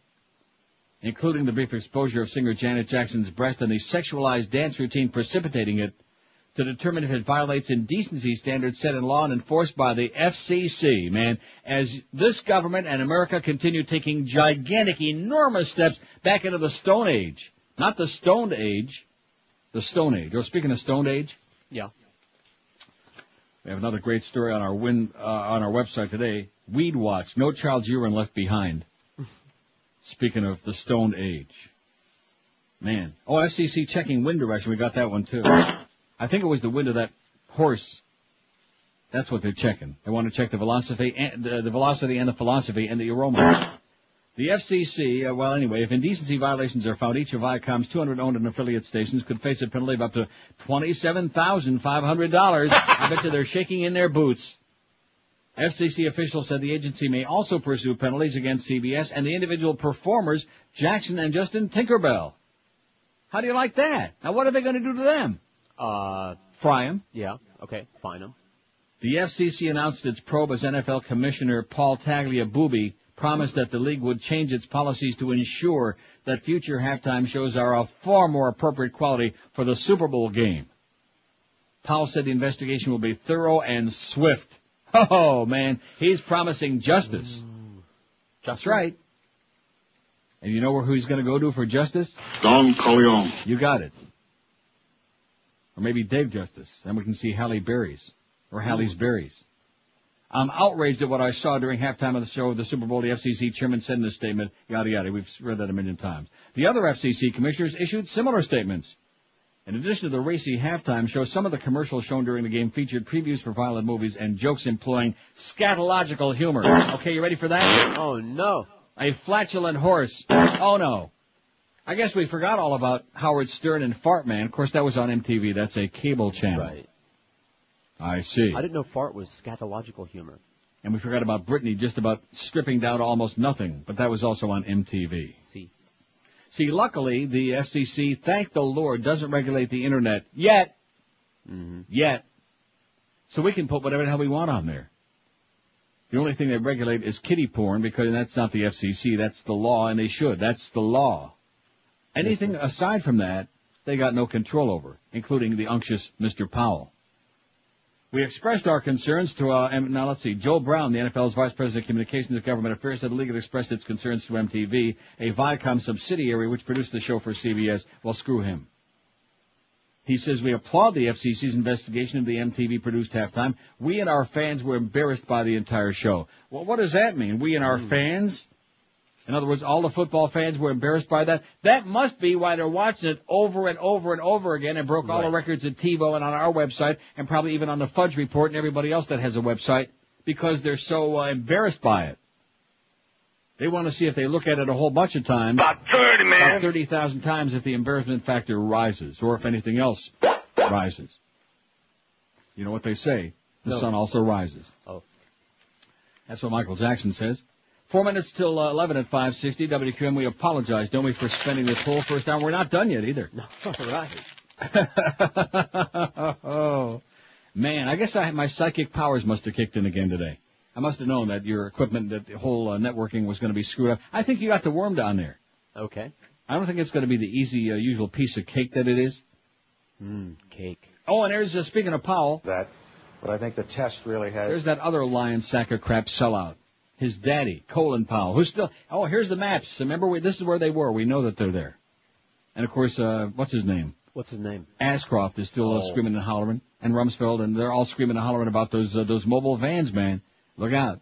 including the brief exposure of singer Janet Jackson's breast and the sexualized dance routine precipitating it, to determine if it violates indecency standards set in law and enforced by the FCC, man, as this government and America continue taking gigantic, enormous steps back into the Stone Age. Not the Stone Age, the Stone Age. Or speaking of Stone Age, Yeah. we have another great story on our win, uh, on our website today. Weed Watch, no child's urine left behind. [laughs] Speaking of the Stone Age. Man. Oh, FCC checking wind direction. We got that one too. I think it was the wind of that horse. That's what they're checking. They want to check the velocity and the, velocity and the philosophy and the aroma. The FCC, uh, well anyway, if indecency violations are found, each of Viacom's 200 owned and affiliate stations could face a penalty of up to $27,500. I bet you they're shaking in their boots. FCC officials said the agency may also pursue penalties against CBS and the individual performers, Jackson and Justin Tinkerbell. How do you like that? Now what are they going to do to them? Uh, Fry 'em. yeah. Okay. Fine them. The FCC announced its probe as NFL Commissioner Paul Tagliabue promised that the league would change its policies to ensure that future halftime shows are of far more appropriate quality for the Super Bowl game. Powell said the investigation will be thorough and swift. [laughs] Oh man, he's promising justice. That's right. And you know where who he's going to go to for justice? Don Corleone. You got it. Or maybe Dave Justice. Then we can see Halle Berry's. Or hmm. Halle's Berries. I'm outraged at what I saw during halftime of the show of the Super Bowl. The FCC chairman said in a statement, yada yada. We've read that a million times. The other FCC commissioners issued similar statements. In addition to the racy halftime show, some of the commercials shown during the game featured previews for violent movies and jokes employing scatological humor. Okay, you ready for that? Oh no. A flatulent horse. Oh no. I guess we forgot all about Howard Stern and Fart Man. Of course, that was on MTV. That's a cable channel. Right. I see. I didn't know fart was scatological humor. And we forgot about Britney just about stripping down to almost nothing, but that was also on MTV. See. See, luckily, the FCC, thank the Lord, doesn't regulate the internet yet. Mm-hmm. Yet. So we can put whatever the hell we want on there. The only thing they regulate is kitty porn because that's not the FCC, that's the law, and they should. That's the law. Anything aside from that, they got no control over, including the unctuous Mr. Powell. We expressed our concerns to, uh, now let's see, Joe Brown, the NFL's Vice President of Communications and Government Affairs, said the league had expressed its concerns to MTV, a Viacom subsidiary which produced the show for CBS. Well, screw him. He says we applaud the FCC's investigation of the MTV produced halftime. We and our fans were embarrassed by the entire show. Well, what does that mean? We and our fans? In other words, all the football fans were embarrassed by that. That must be why they're watching it over and over and over again and broke all the records at TiVo and on our website and probably even on the Fudge Report and everybody else that has a website because they're so uh, embarrassed by it. They want to see if they look at it a whole bunch of times. About 30, man. About 30,000 times if the embarrassment factor rises or if anything else rises. You know what they say? The No. sun also rises. Oh. That's what Michael Jackson says. Four minutes till uh, 11 at 560 WQAM. We apologize, don't we, for spending this whole first hour. We're not done yet either. [laughs] All right. oh, [laughs] man, I guess I, my psychic powers must have kicked in again today. I must have known that your equipment, that the whole uh, networking was going to be screwed up. I think you got the worm down there. Okay. I don't think it's going to be the easy, uh, usual piece of cake that it is. Mmm, cake. Oh, and there's, uh, speaking of Powell, that, but I think the test really has. there's that other lion sack of crap sellout. His daddy, Colin Powell, who's still, oh, here's the maps. Remember, we, this is where they were. We know that they're there. And of course, uh, what's his name? What's his name? Ashcroft is still uh, Oh. screaming and hollering, and Rumsfeld, and they're all screaming and hollering about those uh, those mobile vans, man. Look out!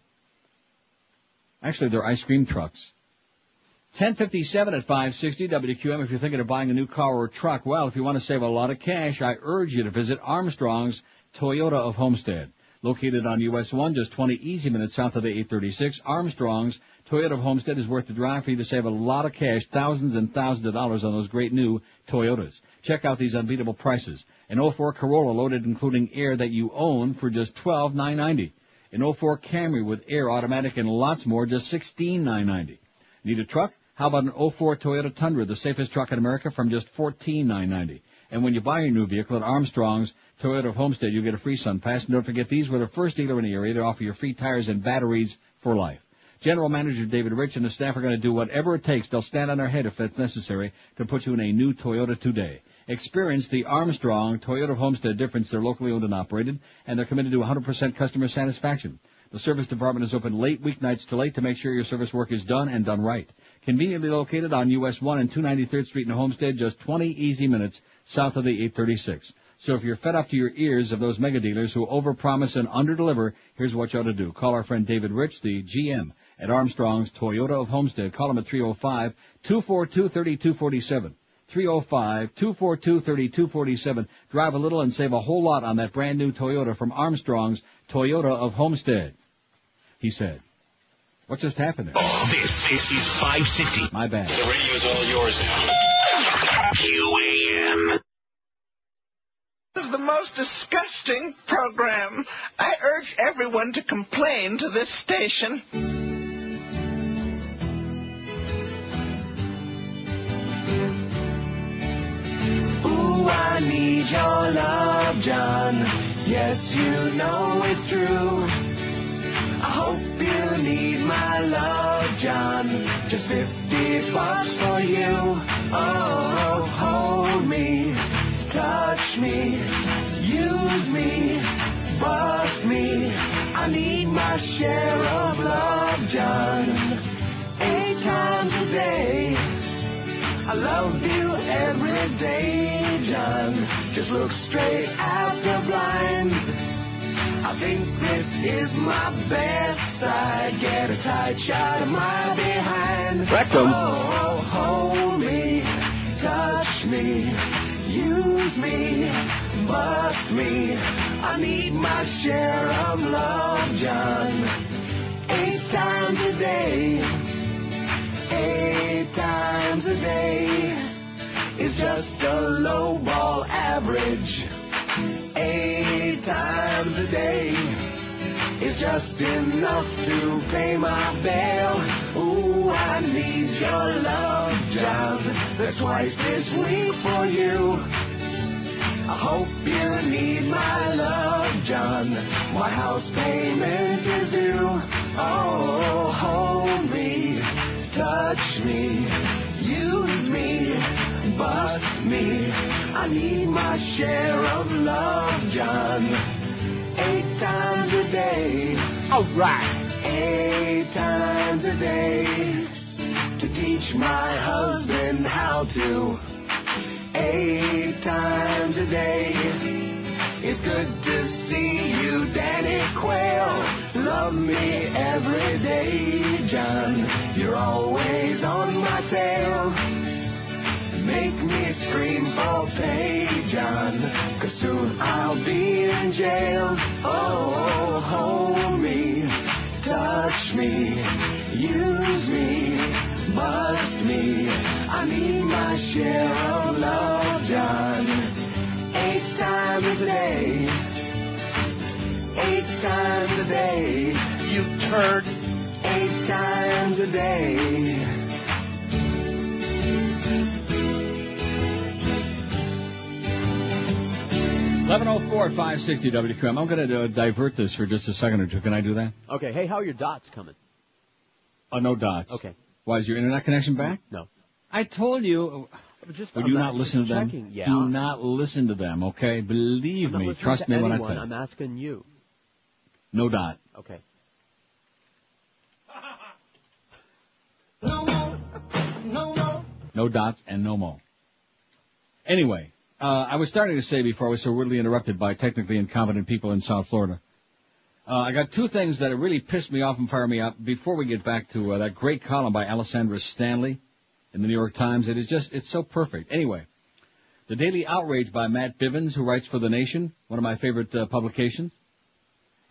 Actually, they're ice cream trucks. 1057 at 560 WQAM. If you're thinking of buying a new car or truck, well, if you want to save a lot of cash, I urge you to visit Armstrong's Toyota of Homestead. Located on US 1, just 20 easy minutes south of the 836, Armstrong's Toyota Homestead is worth the drive for you to save a lot of cash, thousands and thousands of dollars on those great new Toyotas. Check out these unbeatable prices. An 04 Corolla loaded including air that you own for just 12,990. An 04 Camry with air, automatic, and lots more, just 16,990. Need a truck? How about an 04 Toyota Tundra, the safest truck in America, from just 14,990? And when you buy your new vehicle at Armstrong's Toyota of Homestead, you'll get a free Sun Pass. And don't forget, these were the first dealer in the area to offer you free tires and batteries for life. General Manager David Rich and the staff are going to do whatever it takes. They'll stand on their head if that's necessary to put you in a new Toyota today. Experience the Armstrong Toyota of Homestead difference. They're locally owned and operated, and they're committed to 100% customer satisfaction. The service department is open late weeknights to late to make sure your service work is done and done right. Conveniently located on US 1 and 293rd Street in Homestead, just 20 easy minutes south of the 836. So if you're fed up to your ears of those mega dealers who overpromise and underdeliver, here's what you ought to do. Call our friend David Rich, the GM at Armstrong's Toyota of Homestead. Call him at 305-242-3247. 305-242-3247. Drive a little and save a whole lot on that brand new Toyota from Armstrong's Toyota of Homestead. He said. What just happened there? This, this is 560. My bad. The radio's all yours now. This is the most disgusting program. I urge everyone to complain to this station. Ooh, I need your love, John. Yes, you know it's true. I hope you need my love, John. Just 50 bucks for you. Oh, hold me, touch me, use me, bust me. I need my share of love, John. Eight times a day. I love you every day, John. Just look straight at the blinds. I think this is my best side. Get a tight shot of my behind. Rectum. Oh, oh hold me, touch me, use me, bust me. I need my share of love, John. Eight times a day. Eight times a day is just a low ball average. Eight times a day is just enough to pay my bill. Ooh, I need your love, John. There's twice this week for you. I hope you need my love, John. My house payment is due. Oh, hold me, touch me, use me, bust me. I need my share of love, John. Eight times a day. Alright. Eight times a day. To teach my husband how to. Eight times a day. It's good to see you, Danny Quayle. Love me every day, John. You're always on my tail. Make me scream for pay, John. Cause soon I'll be in jail. Oh, hold me, touch me, use me, bust me. I need my share of love, John. Eight times a day. Eight times a day. You turd. Eight times a day. 1104 560 WQAM. I'm going to uh, divert this for just a second or two. Can I do that? Okay. Hey, how are your dots coming? Oh, no dots. Okay. Why, is your internet connection back? No. I told you. Just, Would I'm you not just listen to them? Yeah. Do not listen to them, okay? Believe me. Trust to me when I tell you. I'm asking you. No dot. Okay. No dots and no mo. Anyway, uh, I was starting to say before I was so rudely interrupted by technically incompetent people in South Florida. Uh, I got two things that really pissed me off and fired me up before we get back to uh, that great column by Alessandra Stanley in the New York Times. It is just, it's so perfect. Anyway, the Daily Outrage by Matt Bivens, who writes for The Nation, one of my favorite uh, publications.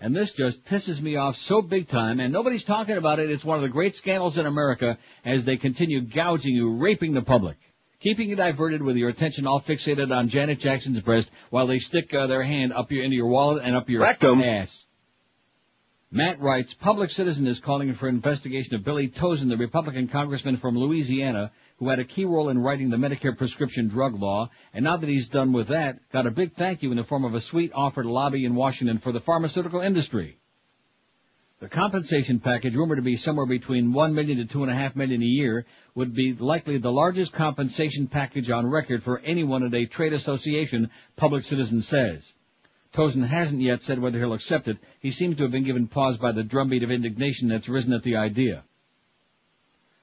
And this just pisses me off so big time, and nobody's talking about it. It's one of the great scandals in America as they continue gouging you, raping the public, keeping you diverted with your attention all fixated on Janet Jackson's breast while they stick uh, their hand up your into your wallet and up your Rectum. ass. Matt writes, Public Citizen is calling for an investigation of Billy Tauzin, the Republican congressman from Louisiana, who had a key role in writing the Medicare prescription drug law, and now that he's done with that, got a big thank you in the form of a sweet offer to lobby in Washington for the pharmaceutical industry. The compensation package, rumored to be somewhere between one million to two and a half million a year, would be likely the largest compensation package on record for anyone at a trade association, Public Citizen says. Tauzin hasn't yet said whether he'll accept it. He seems to have been given pause by the drumbeat of indignation that's risen at the idea.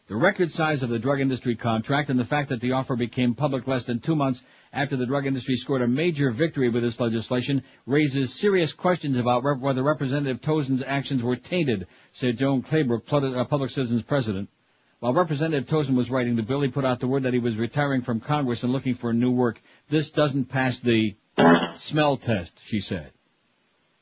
The record size of the drug industry contract and the fact that the offer became public less than two months after the drug industry scored a major victory with this legislation raises serious questions about whether Representative Tauzin's actions were tainted, said Joan Claybrook, uh, Public Citizen's president. While Representative Tauzin was writing the bill, he put out the word that he was retiring from Congress and looking for new work. This doesn't pass the smell test, she said.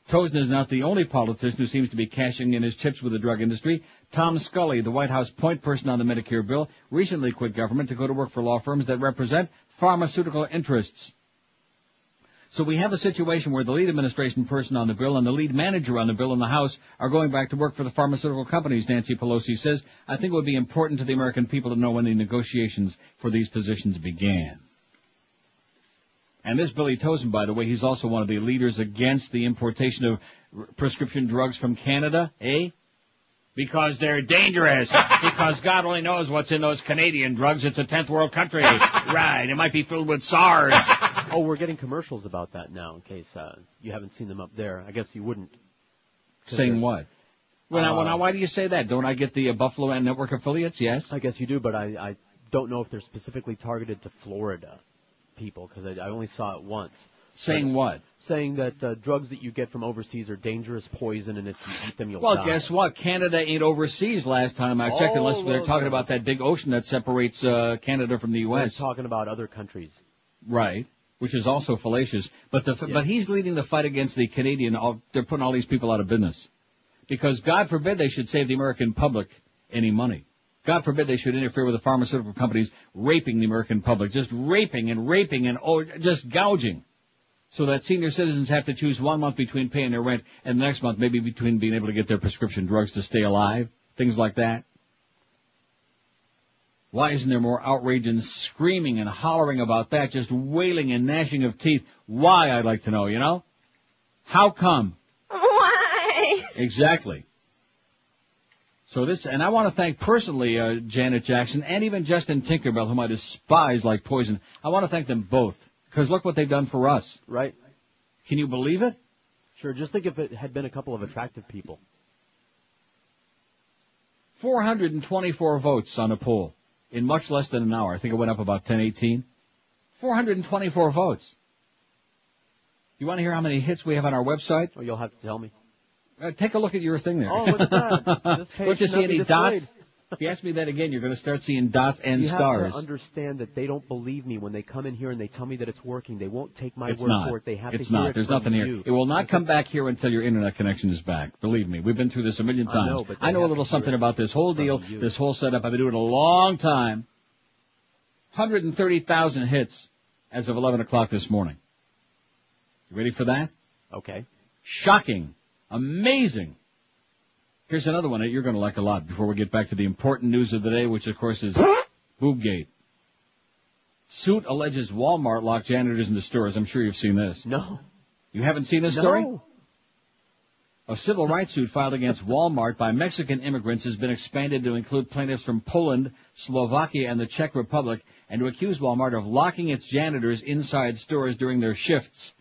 Tauzin is not the only politician who seems to be cashing in his chips with the drug industry. Tom Scully, the White House point person on the Medicare bill, recently quit government to go to work for law firms that represent pharmaceutical interests. So we have a situation where the lead administration person on the bill and the lead manager on the bill in the House are going back to work for the pharmaceutical companies, Nancy Pelosi says. I think it would be important to the American people to know when the negotiations for these positions began. And this Billy Tauzin, by the way, he's also one of the leaders against the importation of prescription drugs from Canada, eh? Because they're dangerous. [laughs] because God only knows what's in those Canadian drugs. It's a 10th world country. right. It might be filled with SARS. [laughs] Oh, we're getting commercials about that now. In case uh, you haven't seen them up there, I guess you wouldn't. Saying what? Well, now, Uh, well, now, why do you say that? Don't I get the uh, Buffalo and Network affiliates? Yes. I guess you do, but I, I don't know if they're specifically targeted to Florida people because I, I only saw it once. Saying what? Saying that uh, drugs that you get from overseas are dangerous poison, and if you eat them, you'll Well, die. guess what? Canada ain't overseas last time I checked, Oh, unless they're talking no. about that big ocean that separates uh, Canada from the U.S. U.S. talking about other countries. Right. Which is also fallacious. But the, but he's leading the fight against the Canadian, all- they're putting all these people out of business. Because God forbid they should save the American public any money. God forbid they should interfere with the pharmaceutical companies raping the American public, just raping and raping and oh, just gouging. So that senior citizens have to choose one month between paying their rent and the next month maybe between being able to get their prescription drugs to stay alive. Things like that. Why isn't there more outrage and screaming and hollering about that, just wailing and gnashing of teeth? Why, I'd like to know, you know? How come? Why? Exactly. So this, and I want to thank personally uh, Janet Jackson and even Justin Tinkerbell, whom I despise like poison. I want to thank them both because look what they've done for us. Right. Can you believe it? Sure. Just think if it had been a couple of attractive people. 424 votes on a poll in much less than an hour. I think it went up about 1018. 424 votes. You want to hear how many hits we have on our website? Oh, you'll have to tell me. Uh, take a look at your thing there. Oh, look at that. [laughs] Don't you see any be dots? If you ask me that again, you're going to start seeing dots and you stars. have to understand that they don't believe me when they come in here and they tell me that it's working. They won't take my it's word not. for it. They have it's to not. it There's nothing here. It will not come back here until your internet connection is back. Believe me, we've been through this a million times. I know, but I know a little something about this whole deal, you. this whole setup. I've been doing it a long time. 130,000 hits as of 11 o'clock this morning. You ready for that? Okay. Shocking. Amazing. Here's another one that you're going to like a lot before we get back to the important news of the day, which of course is [gasps] Boobgate. Suit alleges Walmart locked janitors into stores. I'm sure you've seen this. No. You haven't seen this story? No. A civil rights suit filed against Walmart by Mexican immigrants has been expanded to include plaintiffs from Poland, Slovakia, and the Czech Republic, and to accuse Walmart of locking its janitors inside stores during their shifts.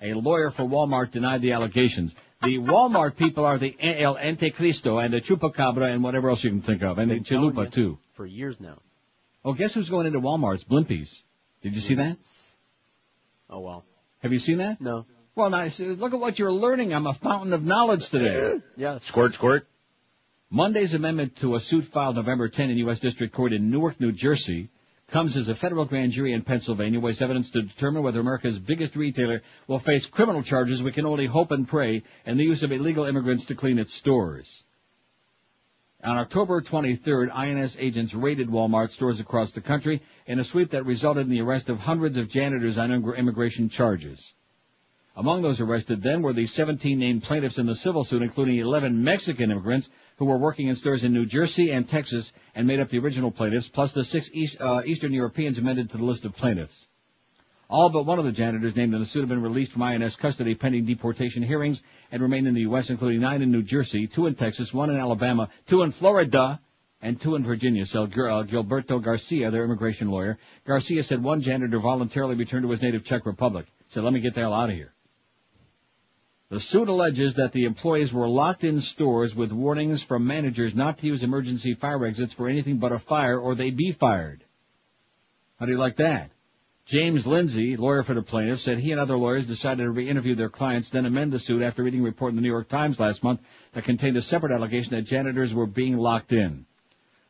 A lawyer for Walmart denied the allegations. The Walmart people are the El Anticristo and the Chupacabra and whatever else you can think of, and the Been telling Chalupa too. For years now. Oh, guess who's going into Walmart's Blimpies? Did you see that? Oh well. Have you seen that? No. Well, nice. Look at what you're learning. I'm a fountain of knowledge today. [laughs] Yeah. Squirt, squirt. Monday's amendment to a suit filed November 10 in U.S. District Court in Newark, New Jersey, comes as a federal grand jury in Pennsylvania weighs evidence to determine whether America's biggest retailer will face criminal charges we can only hope and pray and the use of illegal immigrants to clean its stores. On October 23rd, INS agents raided Walmart stores across the country in a sweep that resulted in the arrest of hundreds of janitors on immigration charges. Among those arrested then were the 17 named plaintiffs in the civil suit, including 11 Mexican immigrants who were working in stores in New Jersey and Texas and made up the original plaintiffs, plus the six East, uh, Eastern Europeans amended to the list of plaintiffs. All but one of the janitors named in the suit have been released from INS custody pending deportation hearings and remain in the U.S., including nine in New Jersey, two in Texas, one in Alabama, two in Florida, and two in Virginia, Gil- uh, Gilberto Garcia, their immigration lawyer. Garcia said one janitor voluntarily returned to his native Czech Republic. Said, let me get the hell out of here. The suit alleges that the employees were locked in stores with warnings from managers not to use emergency fire exits for anything but a fire or they'd be fired. How do you like that? James Lindsay, lawyer for the plaintiff, said he and other lawyers decided to re-interview their clients, then amend the suit after reading a report in the New York Times last month that contained a separate allegation that janitors were being locked in.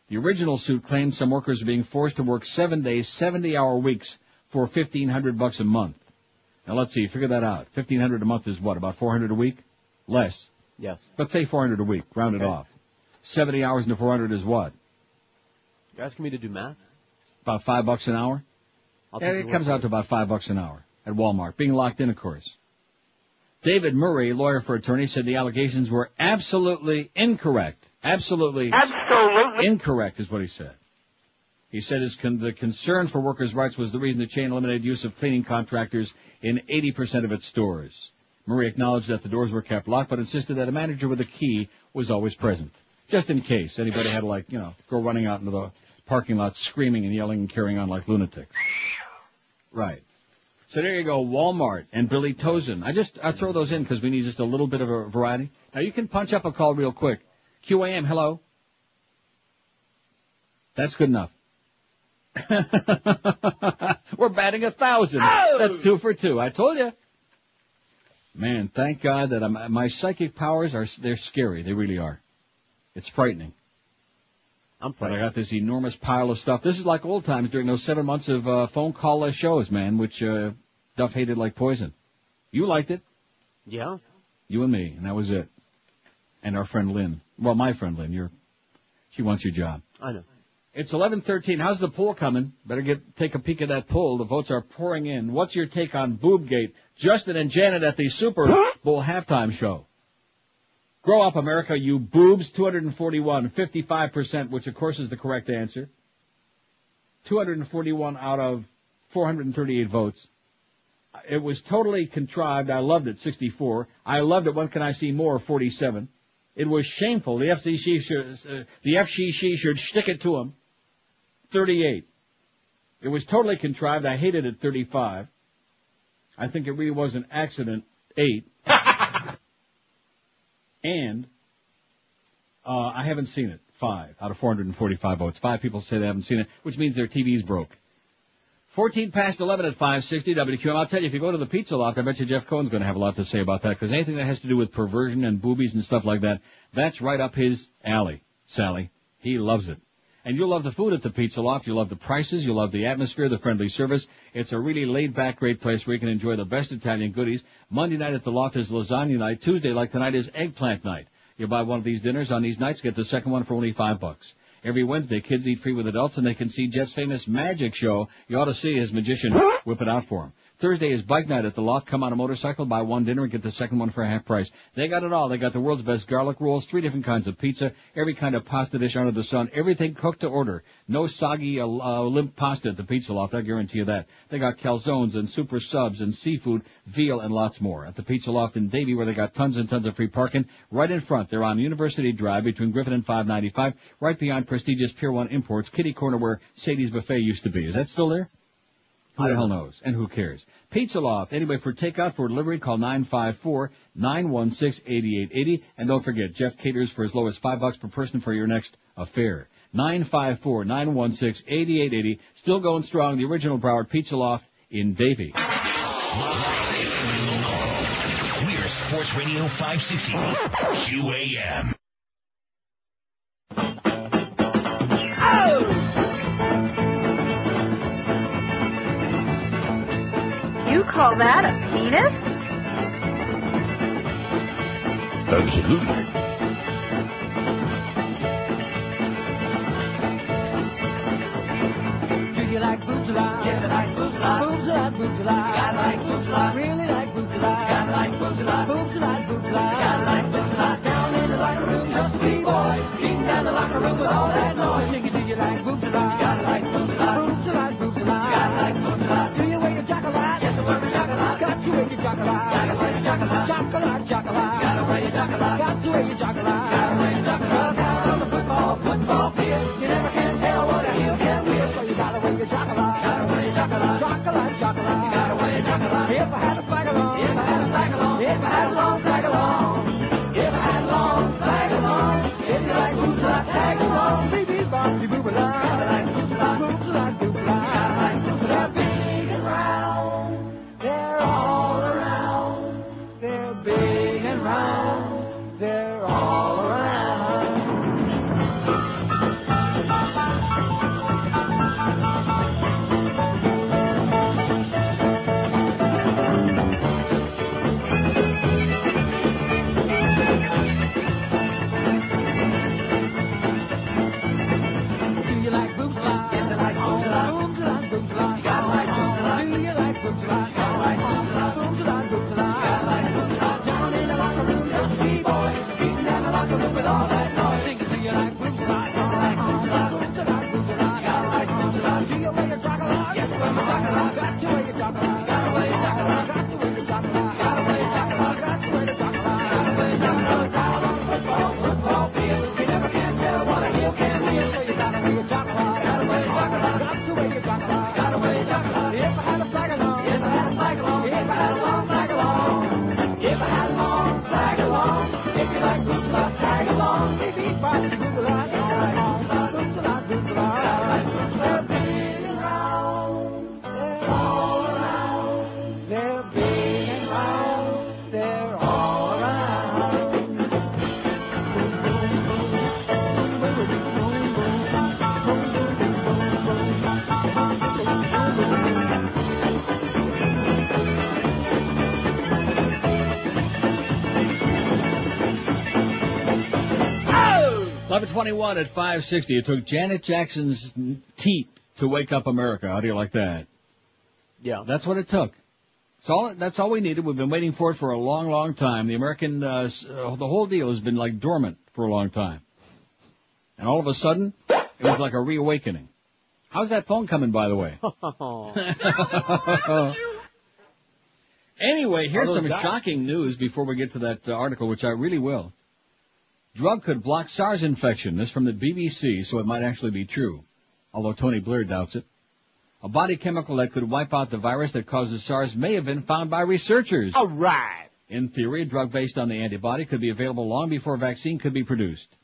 The original suit claimed some workers were being forced to work seven days, 70-hour weeks for 1500 bucks a month. Now let's see, figure that out. 1500 a month is what, about 400 a week? Less. Yes. Let's say 400 a week, round it off. 70 hours into 400 is what? You're asking me to do math? About five bucks an hour? I'll Yeah, it comes out to about five bucks an hour at Walmart. Being locked in, of course. David Murray, lawyer for attorney, said the allegations were absolutely incorrect. Absolutely, Absolutely. incorrect is what he said. He said his con- the concern for workers' rights was the reason the chain eliminated use of cleaning contractors in 80% of its stores. Murray acknowledged that the doors were kept locked, but insisted that a manager with a key was always present, just in case anybody had to, like, you know, go running out into the parking lot screaming and yelling and carrying on like lunatics. Right. So there you go, Walmart and Billy Tauzin. I just I throw those in because we need just a little bit of a variety. Now you can punch up a call real quick. QAM, hello. That's good enough. [laughs] We're batting a thousand. That's two for two. I told you. Man, thank God that I'm, my psychic powers are they're scary. They really are. It's frightening. I'm But I got this enormous pile of stuff. This is like old times during those seven months of uh, phone call-less shows, man, which uh, Duff hated like poison. You liked it. Yeah. You and me, and that was it. And our friend Lynn. Well, my friend Lynn. You're, she wants your job. I know. It's 11:13. How's the poll coming? Better get take a peek at that poll. The votes are pouring in. What's your take on Boobgate? Justin and Janet at the Super Bowl halftime show. Grow up, America, you boobs. 241, 55%, which of course is the correct answer. 241 out of 438 votes. It was totally contrived. I loved it, 64. I loved it. When can I see more? 47. It was shameful. The FCC should, uh, the FCC should stick it to them. 38. It was totally contrived. I hated it. 35. I think it really was an accident. 8. [laughs] and, uh, I haven't seen it. 5 out of 445 votes. 5 people say they haven't seen it, which means their TV's broke. 14 past 11 at 560 WQAM. I'll tell you, if you go to the pizza loft, I bet you Jeff Cohen's going to have a lot to say about that, because anything that has to do with perversion and boobies and stuff like that, that's right up his alley, Sally. He loves it. And you'll love the food at the pizza loft. You'll love the prices. You'll love the atmosphere, the friendly service. It's a really laid back, great place where you can enjoy the best Italian goodies. Monday night at the loft is lasagna night. Tuesday, like tonight, is eggplant night. You buy one of these dinners on these nights, get the second one for only five bucks. Every Wednesday, kids eat free with adults, and they can see Jeff's famous magic show. You ought to see his magician whip it out for him. Thursday is bike night at the loft. Come on a motorcycle, buy one dinner, and get the second one for a half price. They got it all. They got the world's best garlic rolls, three different kinds of pizza, every kind of pasta dish under the sun, everything cooked to order. No soggy, uh, uh, limp pasta at the pizza loft. I guarantee you that. They got calzones and super subs and seafood, veal, and lots more. At the pizza loft in Davie, where they got tons and tons of free parking, right in front. They're on University Drive between Griffin and 595, right beyond prestigious Pier 1 Imports, kitty corner where Sadie's Buffet used to be. Is that still there? Who the hell knows? And who cares? Pizza Loft. Anyway, for takeout, for delivery, call 954-916-8880. And don't forget, Jeff caters for as low as five bucks per person for your next affair. 954-916-8880. Still going strong. The original Broward Pizza Loft in Davie. We're Sports Radio 560 QAM. Call that a penis? Absolutely. Do you like boobs a lot? Yes, I like boobs a lot. Boobs a lot, boobs a lot. Gotta like boobs a lot. Really like boobs a lot. Gotta like boobs a lot. Boobs a lot, boobs a lot. Gotta like boobs a lot. Down in the locker room, just three boys. Beating down the locker room with all that noise. Singing, do you like boobs a lot? Gotta like boobs a lot. Boobs a lot, boobs a lot. To wear your jock a lot. Gotta wear your. Gotta your. Got to wear your. Gotta your on the football, football field. You never can tell what a heel can so you gotta wear your jock a lot. Gotta wear your gotta wear your. If I had a flag along, if I had a flag along, Got Twenty-one at 560. It took Janet Jackson's teeth to wake up America. How do you like that? Yeah, that's what it took. That's all, that's all we needed. We've been waiting for it for a long, long time. The American, uh, uh, the whole deal has been like dormant for a long time. And all of a sudden, it was like a reawakening. How's that phone coming, by the way? [laughs] [laughs] anyway, here's some shocking news before we get to that uh, article, which I really will. Drug could block SARS infection. This from the BBC, so it might actually be true, although Tony Blair doubts it. A body chemical that could wipe out the virus that causes SARS may have been found by researchers. All right. In theory, a drug based on the antibody could be available long before a vaccine could be produced.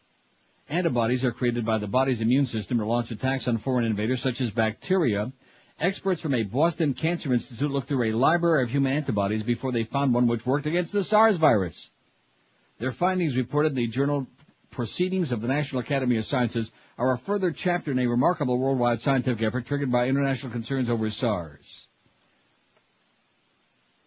Antibodies are created by the body's immune system to launch attacks on foreign invaders such as bacteria. Experts from a Boston Cancer Institute looked through a library of human antibodies before they found one which worked against the SARS virus. Their findings reported in the journal Proceedings of the National Academy of Sciences are a further chapter in a remarkable worldwide scientific effort triggered by international concerns over SARS.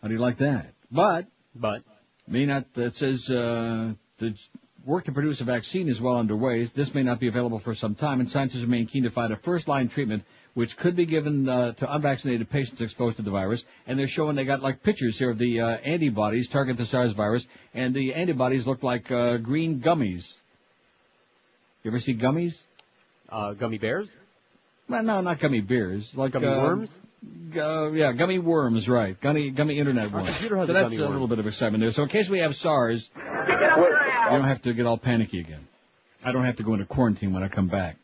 How do you like that? But, but, may not, it says, uh, the work to produce a vaccine is well underway. This may not be available for some time, and scientists remain keen to find a first-line treatment which could be given uh, to unvaccinated patients exposed to the virus. And they're showing they got like pictures here of the uh, antibodies target the SARS virus, and the antibodies look like uh, green gummies. You ever see gummies? Uh, gummy bears? Well, no, not gummy bears. Like Gummy uh, worms? Uh, yeah, gummy worms, right? Gummy, gummy internet worms. so that's gummy a worm. little bit of excitement there. So in case we have SARS, you don't have to get all panicky again. I don't have to go into quarantine when I come back.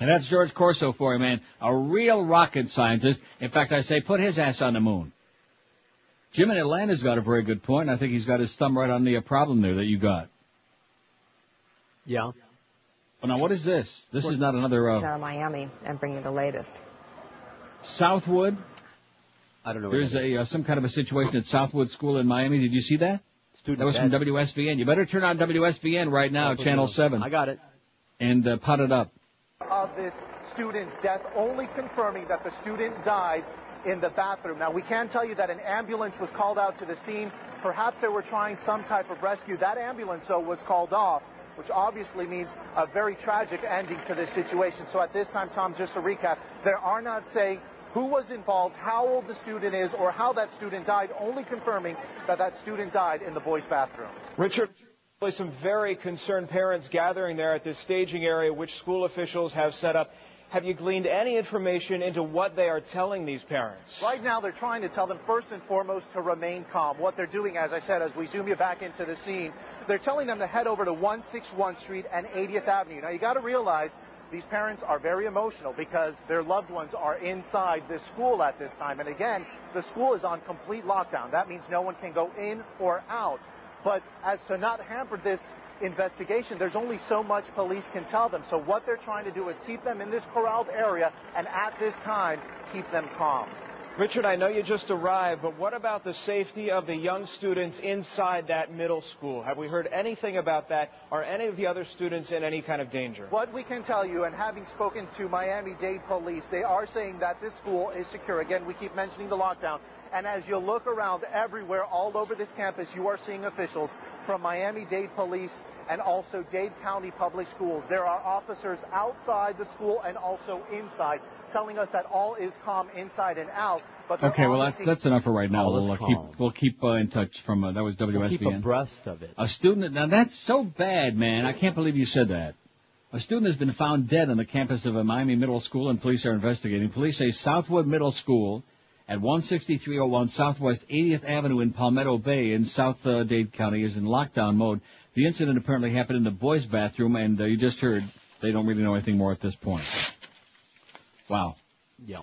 And that's George Corso for you, man. A real rocket scientist. In fact, I say put his ass on the moon. Jim in Atlanta's got a very good point. I think he's got his thumb right on the uh, problem there that you got. Yeah. Well, now what is this? This is not another uh, out Miami and bring you the latest. Southwood. I don't know. There's a uh, some kind of a situation at Southwood School in Miami. Did you see that? Student that was from dead. WSVN. You better turn on WSVN right now, Southwood Channel Seven. I got it. And uh, pot it up. Of this student's death, only confirming that the student died in the bathroom. Now, we can tell you that an ambulance was called out to the scene. Perhaps they were trying some type of rescue. That ambulance, though, was called off, which obviously means a very tragic ending to this situation. So at this time, Tom, just to recap, there are not saying who was involved, how old the student is, or how that student died, only confirming that that student died in the boys' bathroom. Richard, some very concerned parents gathering there at this staging area, which school officials have set up. Have you gleaned any information into what they are telling these parents? Right now, they're trying to tell them first and foremost to remain calm. What they're doing, as I said, as we zoom you back into the scene, they're telling them to head over to 161 Street and 80th Avenue. Now, you got to realize these parents are very emotional because their loved ones are inside this school at this time. And again, the school is on complete lockdown. That means no one can go in or out. But as to not hamper this investigation, there's only so much police can tell them. So what they're trying to do is keep them in this corralled area and at this time, keep them calm. Richard, I know you just arrived, but what about the safety of the young students inside that middle school? Have we heard anything about that? Are any of the other students in any kind of danger? What we can tell you, and having spoken to Miami-Dade police, they are saying that this school is secure. Again, we keep mentioning the lockdown. And as you look around everywhere, all over this campus, you are seeing officials from Miami-Dade police and also Dade County Public Schools. There are officers outside the school and also inside telling us that all is calm inside and out. But Okay, well that's that's enough for right now. We'll uh, keep we'll keep uh, in touch from uh, that was WSVN. We'll keep abreast of it. A student, now that's so bad, man. I can't believe you said that. A student has been found dead on the campus of a Miami middle school and police are investigating. Police say Southwood Middle School at 16301 Southwest 80th Avenue in Palmetto Bay in South uh, Dade County is in lockdown mode. The incident apparently happened in the boys' bathroom and uh, you just heard they don't really know anything more at this point. Wow. Yeah.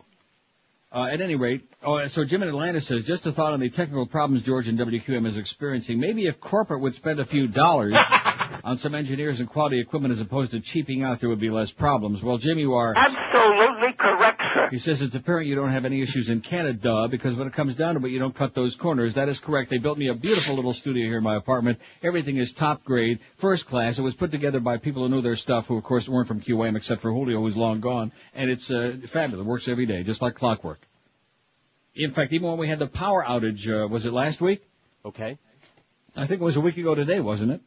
Uh, at any rate, oh, so Jim in Atlanta says, just a thought on the technical problems George and WQAM is experiencing. Maybe if corporate would spend a few dollars on some engineers and quality equipment as opposed to cheaping out, there would be less problems. Well, Jim, you are Absolutely correct, sir. He says it's apparent you don't have any issues in Canada because when it comes down to it, you don't cut those corners. That is correct. They built me a beautiful little studio here in my apartment. Everything is top grade, first class. It was put together by people who knew their stuff, who of course weren't from QAM except for Julio, who's long gone. And it's uh, fabulous. It works every day, just like clockwork. In fact, even when we had the power outage, uh, was it last week? Okay. I think it was a week ago today, wasn't it?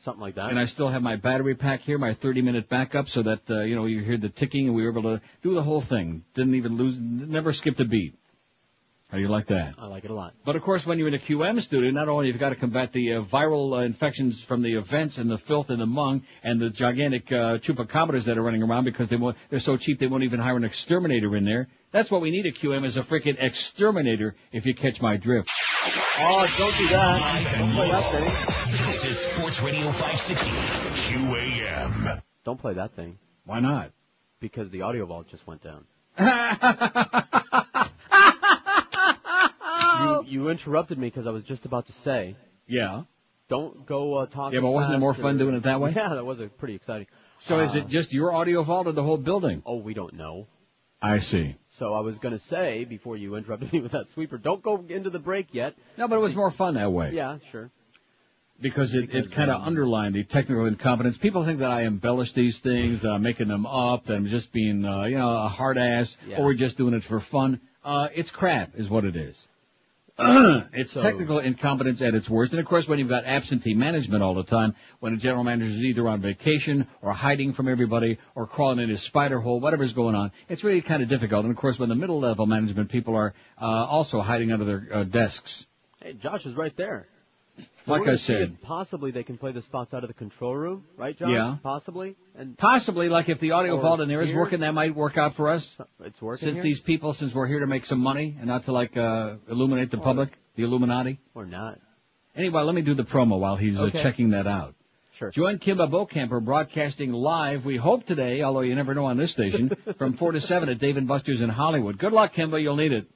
Something like that. And I still have my battery pack here, my 30 minute backup, so that, uh, you know, you hear the ticking and we were able to do the whole thing. Didn't even lose, never skipped a beat. How do you like that? I like it a lot. But of course, when you're in a QM studio, not only you've got to combat the uh, viral uh, infections from the events and the filth and the mung and the gigantic uh, chupacabras that are running around because they won't, they're so cheap they won't even hire an exterminator in there. That's what we need at QM is a freaking exterminator, if you catch my drift. Oh, don't do that. Don't play that thing. This is Sports Radio 560 QAM. Don't play that thing. Why not? Because the audio vault just went down. [laughs] you, interrupted me because I was just about to say. Yeah. Don't go uh, talking. Yeah, but wasn't it more or- fun doing it that way? [laughs] Yeah, that was uh, pretty exciting. So is Uh, it just your audio vault or the whole building? Oh, we don't know. I see. So I was going to say before you interrupted [laughs] me with that sweeper, don't go into the break yet. No, but it was more fun that way. Yeah, sure. because it, Because, it kind of um, underlined the technical incompetence. People think that I embellish these things, that I'm making them up, that I'm just being, uh, you know, a hard ass, Yeah. or we're just doing it for fun. Uh, it's crap, is what it is. [clears throat] it's So- technical incompetence at its worst. And of course, when you've got absentee management all the time, when a general manager is either on vacation or hiding from everybody or crawling in his spider hole, whatever's going on, it's really kind of difficult. And of course, when the middle level management people are uh, also hiding under their uh, desks, Hey, Josh is right there. Like I said. possibly they can play the spots out of the control room, right, John? Yeah. Possibly. And possibly, like if the audio Or vault in there is here. working, that might work out for us. it's working Since here? these people, since we're here to make some money and not to like uh, illuminate the public, the Illuminati. Or not. Anyway, let me do the promo while he's uh, checking that out. Sure. Join Kimba Bocamper broadcasting live, we hope today, although you never know on this station, [laughs] from 4 to 7 at Dave and Buster's in Hollywood. Good luck, Kimba, you'll need it.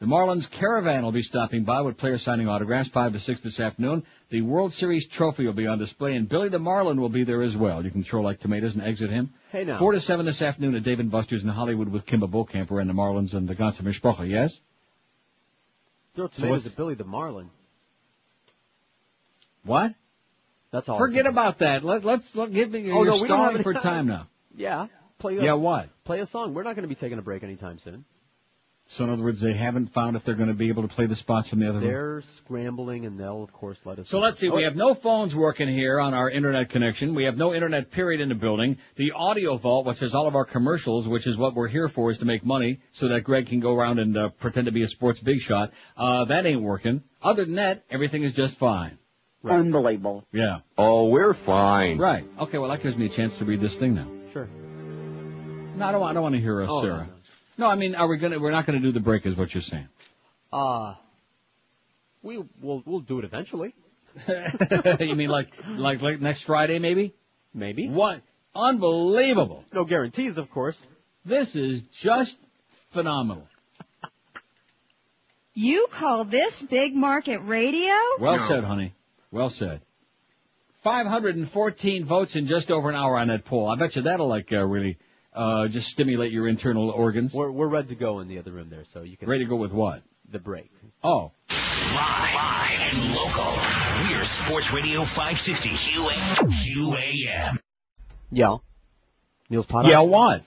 The Marlins Caravan will be stopping by with players signing autographs 5 to 6 this afternoon. The World Series trophy will be on display and Billy the Marlin will be there as well. You can throw like tomatoes and exit him. Hey now. 4 to 7 this afternoon at Dave Buster's in Hollywood with Kimba Bocamper and the Marlins and the Ganze Mischproche, yes? Throw tomatoes what's- at Billy the Marlin. What? That's all. Forget about that. Let, let's let, give me, Oh, you're no, we don't have any for time. time [laughs] now. Yeah. Play. A, Yeah, what? Play a song. We're not going to be taking a break anytime soon. So in other words, they haven't found if they're going to be able to play the spots from the other room. They're scrambling, and they'll of course let us. So know. let's see. Oh, We have no phones working here on our internet connection. We have no internet period in the building. The audio vault, which has all of our commercials, which is what we're here for, is to make money so that Greg can go around and uh, pretend to be a sports big shot. Uh, that ain't working. Other than that, everything is just fine. Unbelievable. Yeah. Oh, we're fine. Right. Okay. Well, that gives me a chance to read this thing now. Sure. No, I don't. want- I don't want to hear us, Oh, no, Sarah. No, I mean, are we gonna? We're not going to do the break, is what you're saying. Uh, we will we'll do it eventually. [laughs] you mean like like like next Friday, maybe? Maybe. What? Unbelievable. No guarantees, of course. This is just phenomenal. You call this big market radio? Well said, honey. Well said. 514 votes in just over an hour on that poll. I bet you that'll like uh, really uh, just stimulate your internal organs. We're we're ready to go in the other room there, so you can Ready to go with what? the break. Oh. Live, live and local. We're Sports Radio 560 QA, QAM. Yeah. Niels Potter. Yeah, what?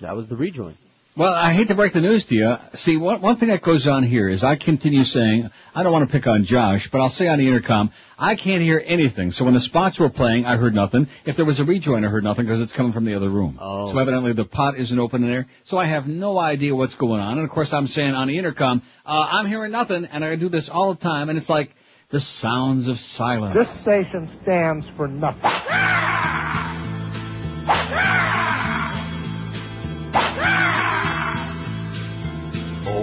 That was the rejoin. Well, I hate to break the news to you. See, one, one thing that goes on here is I continue saying, I don't want to pick on Josh, but I'll say on the intercom, I can't hear anything. So when the spots were playing, I heard nothing. If there was a rejoin, I heard nothing because it's coming from the other room. Oh. So evidently the pot isn't open in there. So I have no idea what's going on. And of course I'm saying on the intercom, uh, I'm hearing nothing and I do this all the time and it's like the sounds of silence. This station stands for nothing. [laughs]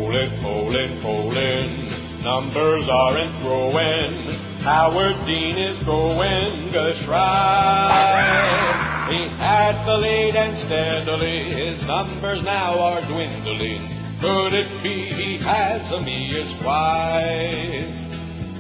Polling, polling, polling. Numbers aren't growing. Howard Dean is going just right. He had the lead and steadily his numbers now are dwindling. Could it be he has a Mia's wife?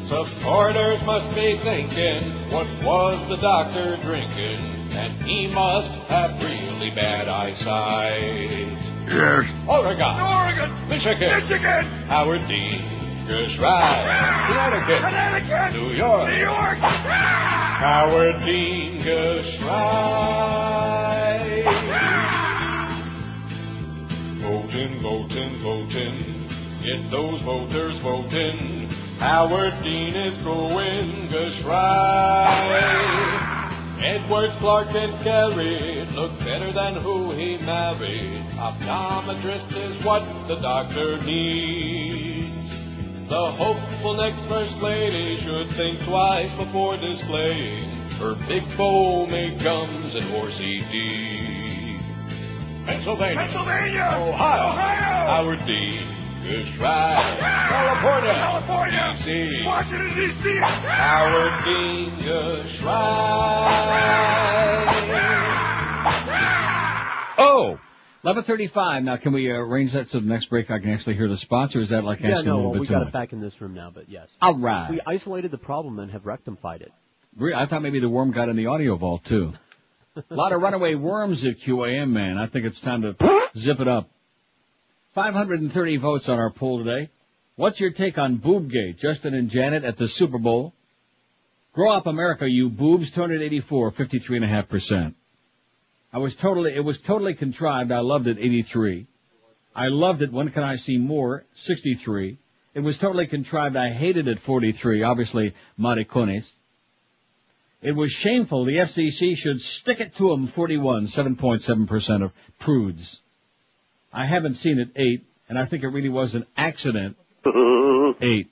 Supporters must be thinking, what was the doctor drinking? And he must have really bad eyesight. Yes. Oregon. Oregon. Michigan. Michigan. Howard Dean. Just right. Connecticut. Connecticut. New York. New York. [laughs] Howard Dean. Just right. Voting, voting, voting. Get those voters voting. Howard Dean is going just right. Edward Clark and Kerry look better than who he married. Optometrist is what the doctor needs. The hopeful next first lady should think twice before displaying her big bow foaming gums and horsey teeth. Pennsylvania. Pennsylvania. Ohio. Ohio. Howard Dean. Just right. California. California. D.C. Washington, D.C. Howard Dean. Just right. Oh! 1135. Now, can we uh, arrange that so the next break I can actually hear the spots, or is that like Yeah, no, a little well, bit we too got much? it back in this room now, but yes. All right. We isolated the problem and have rectified it. I thought maybe the worm got in the audio vault too. A [laughs] lot of runaway worms at QAM, man. I think it's time to [laughs] zip it up. 530 votes on our poll today. What's your take on Boobgate? Justin and Janet at the Super Bowl. Grow up America, you boobs, 284, 53.5%. I was totally, it was totally contrived. I loved it, 83. I loved it. When can I see more? 63. It was totally contrived. I hated it, 43. Obviously, maricones. It was shameful. The FCC should stick it to them, 41. 7.7% of prudes. I haven't seen it, 8. And I think it really was an accident, [laughs] 8.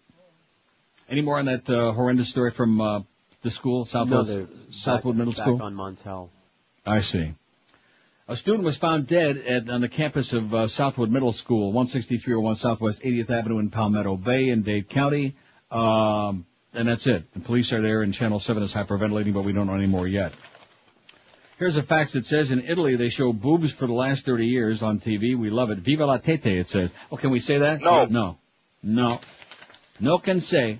Any more on that uh, horrendous story from uh, the school, Southwood, No, they're Southwood back- Middle back School? on Montel. I see. A student was found dead at, on the campus of uh, Southwood Middle School, 16301 Southwest 80th Avenue in Palmetto Bay in Dade County. Um, and that's it. The police are there and Channel 7 is hyperventilating, but we don't know any more yet. Here's a fax that says in Italy they show boobs for the last 30 years on TV. We love it. Viva la tete, it says. Oh, can we say that? No. No. No. No can say.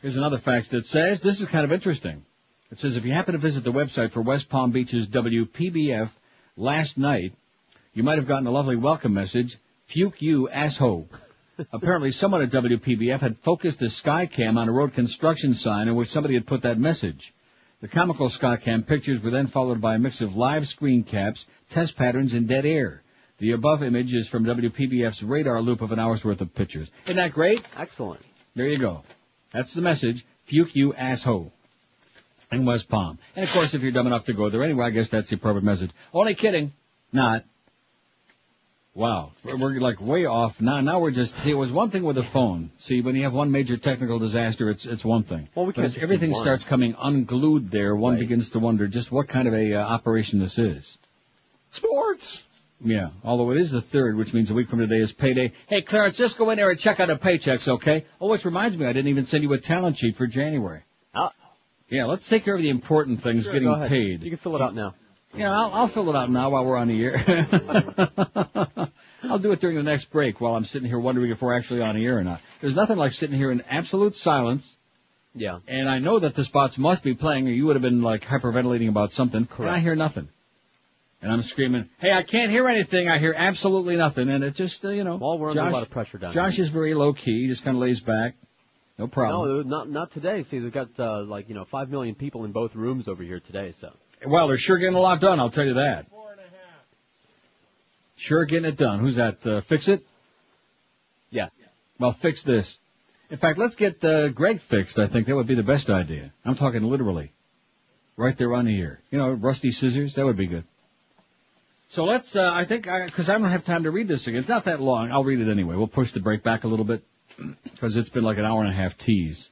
Here's another fax that says, this is kind of interesting. It says if you happen to visit the website for West Palm Beach's WPBF last night, you might have gotten a lovely welcome message, Fuke you asshole. [laughs] Apparently someone at WPBF had focused a Skycam on a road construction sign in which somebody had put that message. The comical Scott Skycam pictures were then followed by a mix of live screen caps, test patterns, and dead air. The above image is from WPBF's radar loop of an hour's worth of pictures. Isn't that great? Excellent. There you go. That's the message. Fuke you asshole. In West Palm. And of course, if you're dumb enough to go there anyway, I guess that's the appropriate message. Only kidding. Not. Wow. We're, like way off. Now, now we're just, see, it was one thing with the phone. See, when you have one major technical disaster, it's, it's one thing. Well, we can't everything starts coming unglued there, one Right. begins to wonder just what kind of a uh, operation this is. Sports. Yeah, although it is the third, which means a week from today is payday. Hey, Clarence, just go in there and check out the paychecks, okay? Oh, which reminds me, I didn't even send you a talent sheet for January. Ah. Yeah, let's take care of the important things, Sure, getting paid. You can fill it out now. Yeah, I'll, I'll fill it out now while we're on the air. [laughs] I'll do it during the next break while I'm sitting here wondering if we're actually on the air or not. There's nothing like sitting here in absolute silence. Yeah. And I know that the spots must be playing or you would have been like hyperventilating about something. And I hear nothing. And I'm screaming, hey, I can't hear anything. I hear absolutely nothing. And it just, uh, you know. Well, we're under a lot of pressure down Josh here. is very low key. He just kind of lays back. No problem. No, not not today. See, they've got uh, like you know five million people in both rooms over here today. So Well, they're sure getting a lot done, I'll tell you that. Sure getting it done. Who's that? Uh, fix it? Yeah. Well, fix this. In fact, let's get uh, Greg fixed. I think that would be the best idea. I'm talking literally. Right there on the ear. You know, rusty scissors, that would be good. So let's, uh, I think, because I, don't have time to read this again. It's not that long. I'll read it anyway. We'll push the break back a little bit [clears throat] because it's been like an hour and a half tease.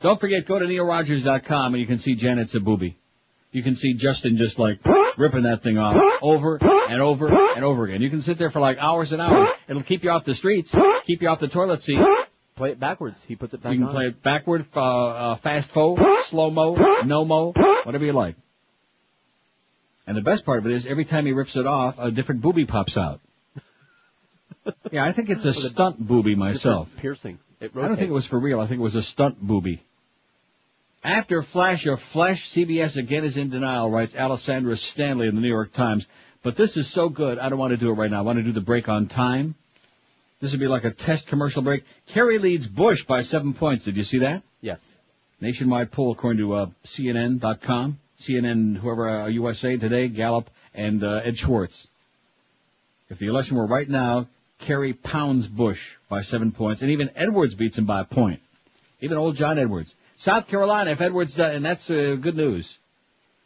Don't forget, go to neilrogers.com and you can see Janet's a Zabubi. You can see Justin just like ripping that thing off over and over and over again. You can sit there for like hours and hours. It'll keep you off the streets, keep you off the toilet seat. play it backwards. He puts it back You can on. play it backward, uh, uh, fast forward, slow mo, no mo, whatever you like. And the best part of it is every time he rips it off, a different booby pops out. [laughs] yeah, I think it's a stunt booby myself. Piercing. I don't think it was for real. I think it was a stunt booby. After Flash of Flesh, CBS again is in denial, writes Alessandra Stanley in the New York Times. But this is so good, I don't want to do it right now. I want to do the break on time. This would be like a test commercial break. Kerry leads Bush by seven points. Did you see that? Yes. Nationwide poll according to uh, CNN.com, CNN, whoever, uh, USA Today, Gallup, and uh, Ed Schwartz. If the election were right now, Kerry pounds Bush by seven points, and even Edwards beats him by a point. Even old John Edwards. South Carolina, if Edwards, uh, and that's uh, good news.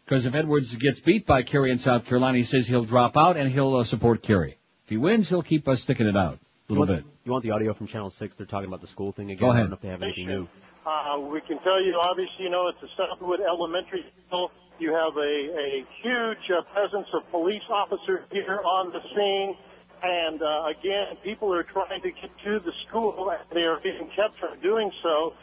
Because if Edwards gets beat by Kerry in South Carolina, he says he'll drop out and he'll uh, support Kerry. If he wins, he'll keep us sticking it out a You little want, bit. You want the audio from Channel Six? They're talking about the school thing again. Go I ahead. don't know if they have anything new. Uh, we can tell you, obviously, you know, it's a Southwood Elementary School. You have a, a huge uh, presence of police officers here on the scene. And uh, again, people are trying to get to the school, and they are being kept from doing so.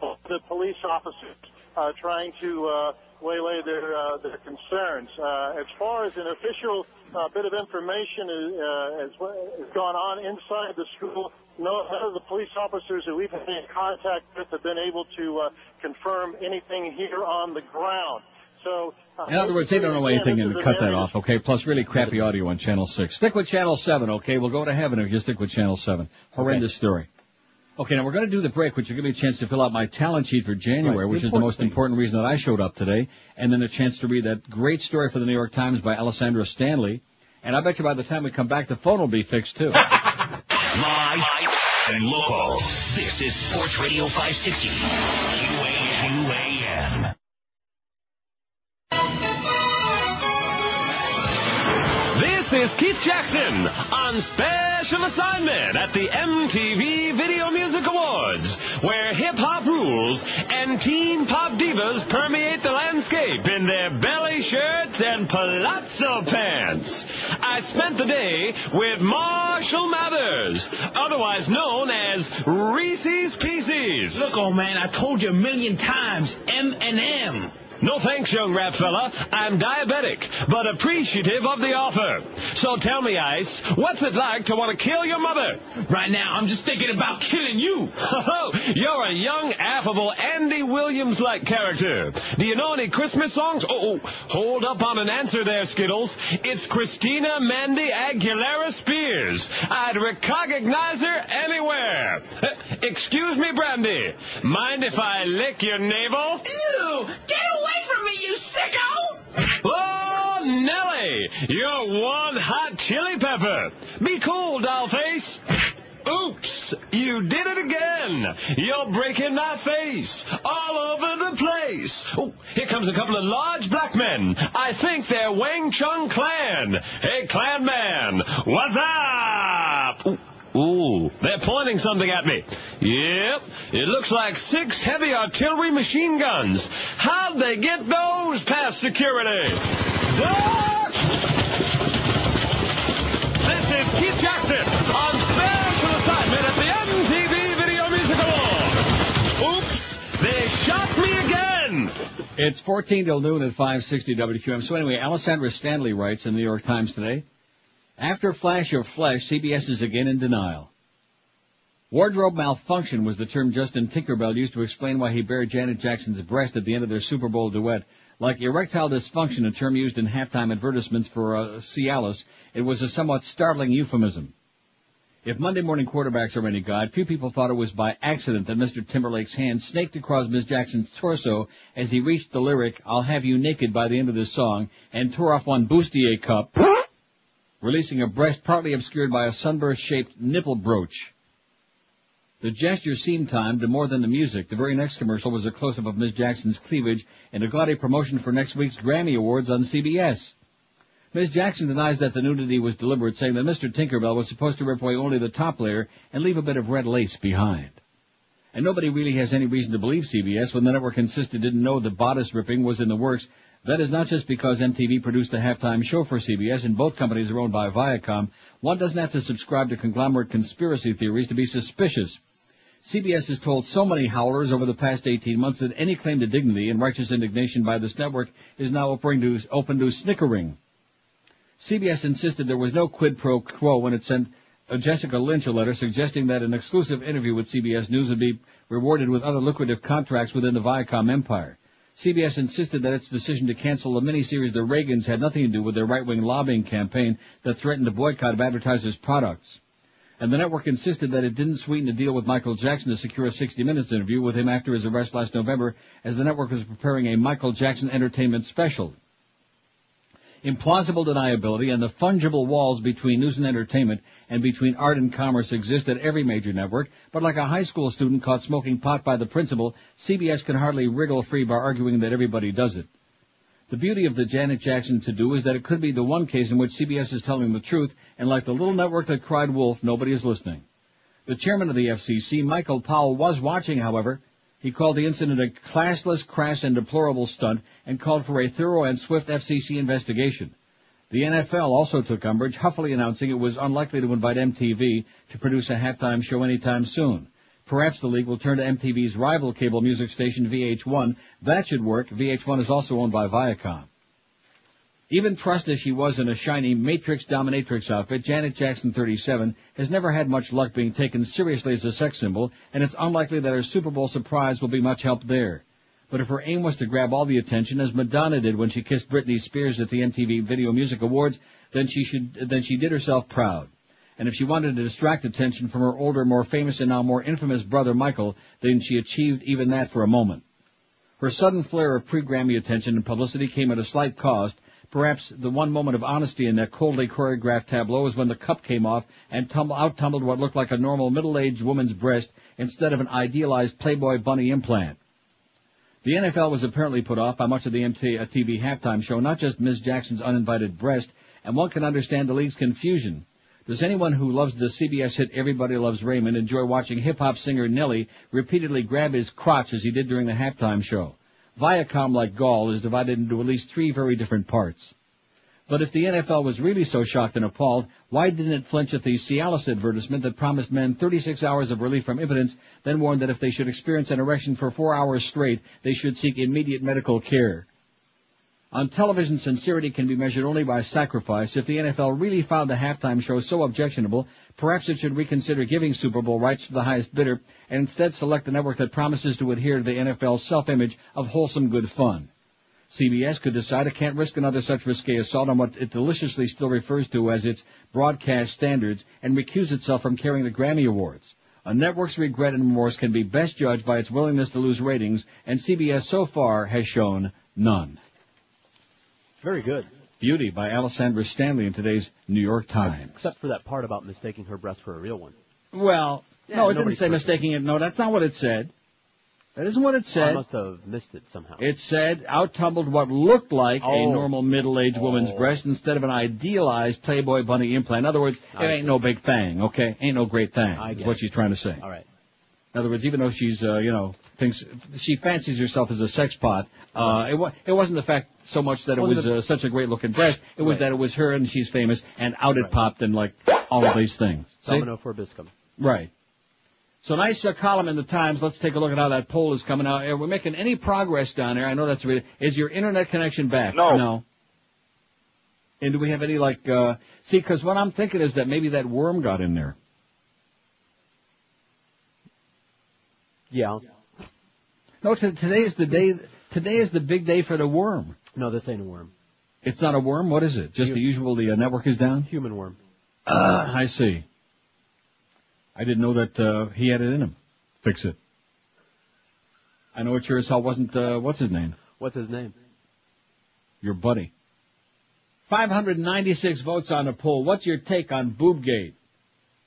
The police officers uh, trying to uh, waylay their uh, their concerns. Uh, as far as an official uh, bit of information is, uh, has, has gone on inside the school, no, none of the police officers that we've been in contact with have been able to uh, confirm anything here on the ground. So, uh, In other words, they don't know anything and cut that off, okay? Plus really crappy audio on Channel 6. Stick with Channel 7, okay? We'll go to heaven if you stick with Channel 7. Horrendous story. Okay, now we're going to do the break, which will give me a chance to fill out my talent sheet for January, Right, which is the most things. important reason that I showed up today, and then a chance to read that great story for the New York Times by Alessandra Stanley. And I bet you by the time we come back, the phone will be fixed too. My Live and local. This is Sports Radio 560. QAM. This is Keith Jackson on special assignment at the MTV Video Music Awards, where hip hop rules and teen pop divas permeate the landscape in their belly shirts and palazzo pants. I spent the day with Marshall Mathers, otherwise known as Reese's Pieces. Look, old man, I told you a million times, M and M. No thanks, young rap fella. I'm diabetic, but appreciative of the offer. So tell me, Ice, what's it like to want to kill your mother? Right now, I'm just thinking about killing you. Oh, you're a young, affable, Andy Williams-like character. Do you know any Christmas songs? Oh, oh, hold up on an answer there, Skittles. It's Christina Mandy Aguilera Spears. I'd recognize her anywhere. Uh, excuse me, Brandy. Mind if I lick your navel? Ew! Get away from me, you sicko! Oh, Nellie, you're one hot chili pepper. Be cool, dollface. Oops, you did it again. You're breaking my face all over the place. Oh, here comes a couple of large black men. I think they're Wang Chung Clan. Hey, Clan man, what's up? Ooh. Ooh, they're pointing something at me. Yep, it looks like six heavy artillery machine guns. How'd they get those past security? This is Keith Jackson on special assignment at the MTV Video Music Award. Oops, they shot me again. It's 14 till noon at 560 WQAM. So anyway, Alessandra Stanley writes in the New York Times today, after Flash of Flesh, CBS is again in denial. Wardrobe malfunction was the term Justin Tinkerbell used to explain why he bared Janet Jackson's breast at the end of their Super Bowl duet. Like erectile dysfunction, a term used in halftime advertisements for uh, Cialis, it was a somewhat startling euphemism. If Monday morning quarterbacks are any guide, few people thought it was by accident that Mr. Timberlake's hand snaked across Miss Jackson's torso as he reached the lyric, I'll have you naked by the end of this song, and tore off one bustier cup, [laughs] releasing a breast partly obscured by a sunburst-shaped nipple brooch. The gesture seemed timed to more than the music. The very next commercial was a close-up of Miss Jackson's cleavage and a gaudy promotion for next week's Grammy Awards on CBS. Ms. Jackson denies that the nudity was deliberate, saying that Mr. Tinkerbell was supposed to rip away only the top layer and leave a bit of red lace behind. And nobody really has any reason to believe CBS when the network insisted didn't know the bodice ripping was in the works. That is not just because MTV produced a halftime show for CBS and both companies are owned by Viacom. One doesn't have to subscribe to conglomerate conspiracy theories to be suspicious. CBS has told so many howlers over the past 18 months that any claim to dignity and righteous indignation by this network is now open to, open to snickering. CBS insisted there was no quid pro quo when it sent Jessica Lynch a letter suggesting that an exclusive interview with CBS News would be rewarded with other lucrative contracts within the Viacom empire. CBS insisted that its decision to cancel the miniseries The Reagans had nothing to do with their right-wing lobbying campaign that threatened a boycott of advertisers' products. And the network insisted that it didn't sweeten a deal with Michael Jackson to secure a 60 Minutes interview with him after his arrest last November as the network was preparing a Michael Jackson entertainment special. Implausible deniability and the fungible walls between news and entertainment and between art and commerce exist at every major network, but like a high school student caught smoking pot by the principal, CBS can hardly wriggle free by arguing that everybody does it. The beauty of the Janet Jackson to-do is that it could be the one case in which CBS is telling the truth, and like the little network that cried wolf, nobody is listening. The chairman of the FCC, Michael Powell, was watching, however. He called the incident a classless, crass, and deplorable stunt, and called for a thorough and swift FCC investigation. The NFL also took umbrage, huffily announcing it was unlikely to invite MTV to produce a halftime show anytime soon. Perhaps the league will turn to MTV's rival cable music station VH1. That should work. VH1 is also owned by Viacom. Even trussed as she was in a shiny Matrix dominatrix outfit, Janet Jackson 37 has never had much luck being taken seriously as a sex symbol, and it's unlikely that her Super Bowl surprise will be much help there. But if her aim was to grab all the attention, as Madonna did when she kissed Britney Spears at the MTV Video Music Awards, then she should, then she did herself proud. And if she wanted to distract attention from her older, more famous and now more infamous brother Michael, then she achieved even that for a moment. Her sudden flare of pre-Grammy attention and publicity came at a slight cost, Perhaps the one moment of honesty in that coldly choreographed tableau was when the cup came off and tumble, out tumbled what looked like a normal middle-aged woman's breast instead of an idealized Playboy bunny implant. The NFL was apparently put off by much of the MT, uh, TV halftime show, not just Ms. Jackson's uninvited breast, and one can understand the league's confusion. Does anyone who loves the CBS hit Everybody Loves Raymond enjoy watching hip-hop singer Nelly repeatedly grab his crotch as he did during the halftime show? Viacom, like Gaul, is divided into at least three very different parts. But if the NFL was really so shocked and appalled, why didn't it flinch at the Cialis advertisement that promised men 36 hours of relief from impotence, then warned that if they should experience an erection for four hours straight, they should seek immediate medical care? On television, sincerity can be measured only by sacrifice. If the NFL really found the halftime show so objectionable, perhaps it should reconsider giving Super Bowl rights to the highest bidder and instead select a network that promises to adhere to the NFL's self-image of wholesome good fun. CBS could decide it can't risk another such risque assault on what it deliciously still refers to as its broadcast standards and recuse itself from carrying the Grammy Awards. A network's regret and remorse can be best judged by its willingness to lose ratings, and CBS so far has shown none. Very good. Beauty by Alessandra Stanley in today's New York Times. Except for that part about mistaking her breast for a real one. Well, Yeah, no, it didn't say perfect. mistaking it. No, that's not what it said. That isn't what it said. I must have missed it somehow. It said out tumbled what looked like a Oh. normal middle-aged woman's breast instead of an idealized Playboy bunny implant. In other words, it ain't see. no big thing, okay? Ain't no great thing. I Is what she's trying to say. All right. In other words, even though she's, uh, you know, thinks she fancies herself as a sex pot, uh, it, wa- it wasn't the fact so much that it was uh, such a great looking breast. It was Right. that it was her and she's famous and out it popped and like all of these things. See? Domino for Biscum. Right. So nice uh, column in the Times. Let's take a look at how that poll is coming out. Are we making any progress down there? I know that's really. Is your internet connection back? No. No. And do we have any like? uh See, because what I'm thinking is that maybe that worm got in there. Yeah. No, t- today is the day. Today is the big day for the worm. No, this ain't a worm. It's not a worm. What is it? Just the usual. The uh, network is down. Human worm. Uh, I see. I didn't know that uh, he had it in him. Fix it. I know it sure as hell wasn't. Uh, what's his name? What's his name? Your buddy. 596 votes on the poll. What's your take on Boobgate?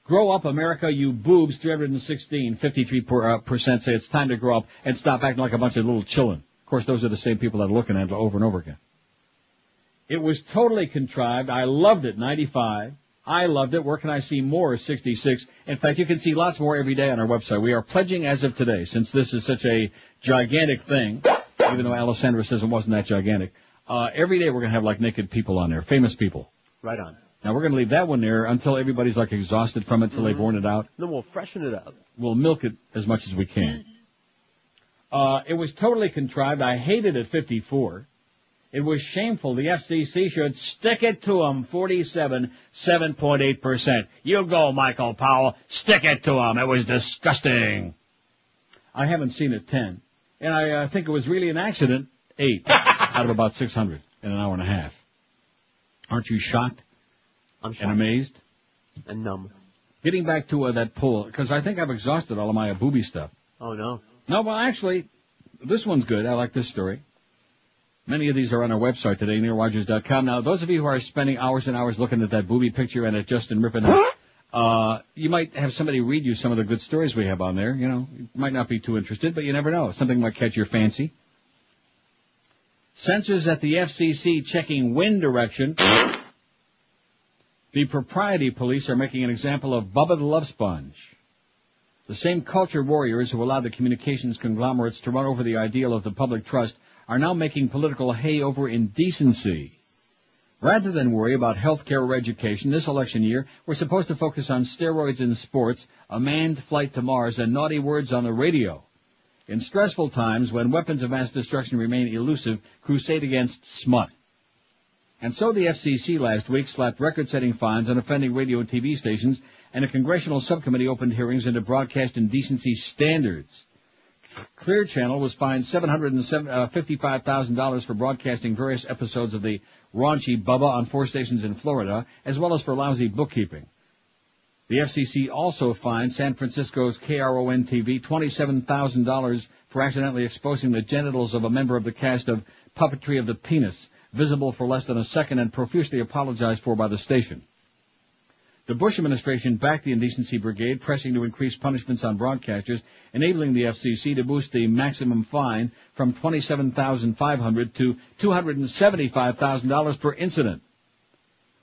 Grow up, America, you boobs. 316. 53 per, uh, percent say it's time to grow up and stop acting like a bunch of little children. Of course, those are the same people that are looking at it over and over again. It was totally contrived. I loved it. 95. I loved it. Where can I see more? 66. In fact, you can see lots more every day on our website. We are pledging as of today, since this is such a gigantic thing, even though Alessandra says it wasn't that gigantic. Uh, every day we're going to have like naked people on there, famous people. Right on. Now we're going to leave that one there until everybody's like exhausted from it, till they've worn it out. Then we'll freshen it up. We'll milk it as much as we can. Uh, it was totally contrived. I hated it 54. It was shameful. The FCC should stick it to them. 47, 7.8%. You go, Michael Powell. Stick it to them. It was disgusting. I haven't seen it 10. And I uh, think it was really an accident. 8 [laughs] out of about 600 in an hour and a half. Aren't you shocked? I'm shocked. And amazed? And numb. Getting back to uh, that poll, because I think I've exhausted all of my booby stuff. Oh no. No, well, actually, this one's good. I like this story. Many of these are on our website today, neilrogers.com. Now, those of you who are spending hours and hours looking at that booby picture and at Justin ripping uh, you might have somebody read you some of the good stories we have on there. You know, you might not be too interested, but you never know. Something might catch your fancy. Censors at the FCC checking wind direction. The propriety police are making an example of Bubba the Love Sponge. The same culture warriors who allowed the communications conglomerates to run over the ideal of the public trust are now making political hay over indecency. Rather than worry about health care or education this election year, we're supposed to focus on steroids in sports, a manned flight to Mars, and naughty words on the radio. In stressful times, when weapons of mass destruction remain elusive, crusade against smut. And so the FCC last week slapped record-setting fines on offending radio and TV stations, and a congressional subcommittee opened hearings into broadcast indecency standards. Clear Channel was fined $755,000 uh, for broadcasting various episodes of the raunchy Bubba on four stations in Florida, as well as for lousy bookkeeping. The FCC also fined San Francisco's KRON TV $27,000 for accidentally exposing the genitals of a member of the cast of Puppetry of the Penis, visible for less than a second and profusely apologized for by the station. The Bush administration backed the indecency brigade, pressing to increase punishments on broadcasters, enabling the FCC to boost the maximum fine from 27,500 to $275,000 per incident.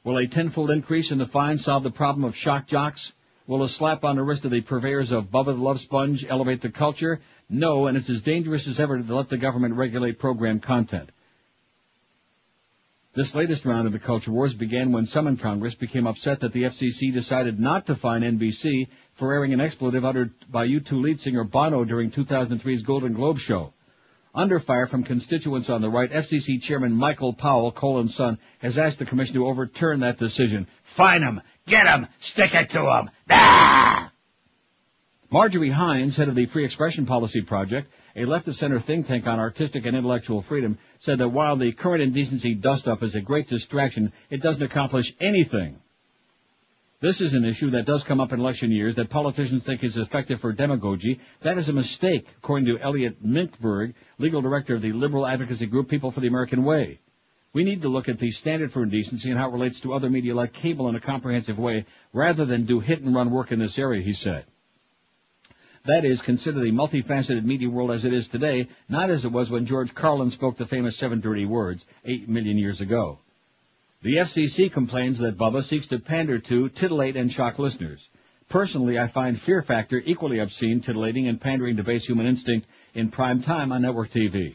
Will a tenfold increase in the fine solve the problem of shock jocks? Will a slap on the wrist of the purveyors of Bubba the Love Sponge elevate the culture? No, and it's as dangerous as ever to let the government regulate program content. This latest round of the culture wars began when some in Congress became upset that the FCC decided not to fine NBC for airing an expletive uttered by U2 lead singer Bono during 2003's Golden Globe show. Under fire from constituents on the right, FCC Chairman Michael Powell, Colin's son, has asked the commission to overturn that decision. Fine him! Get him! Stick it to him! Ah! Marjorie Heins, head of the Free Expression Policy Project, a left-of-center think tank on artistic and intellectual freedom, said that while the current indecency dust-up is a great distraction, it doesn't accomplish anything. This is an issue that does come up in election years that politicians think is effective for demagogy. That is a mistake, according to Elliot Mincberg, legal director of the liberal advocacy group People for the American Way. We need to look at the standard for indecency and how it relates to other media like cable in a comprehensive way, rather than do hit and run work in this area, he said. That is, consider the multifaceted media world as it is today, not as it was when George Carlin spoke the famous seven dirty words eight million years ago. The FCC complains that Bubba seeks to pander to, titillate, and shock listeners. Personally, I find Fear Factor equally obscene, titillating, and pandering to base human instinct in prime time on network TV.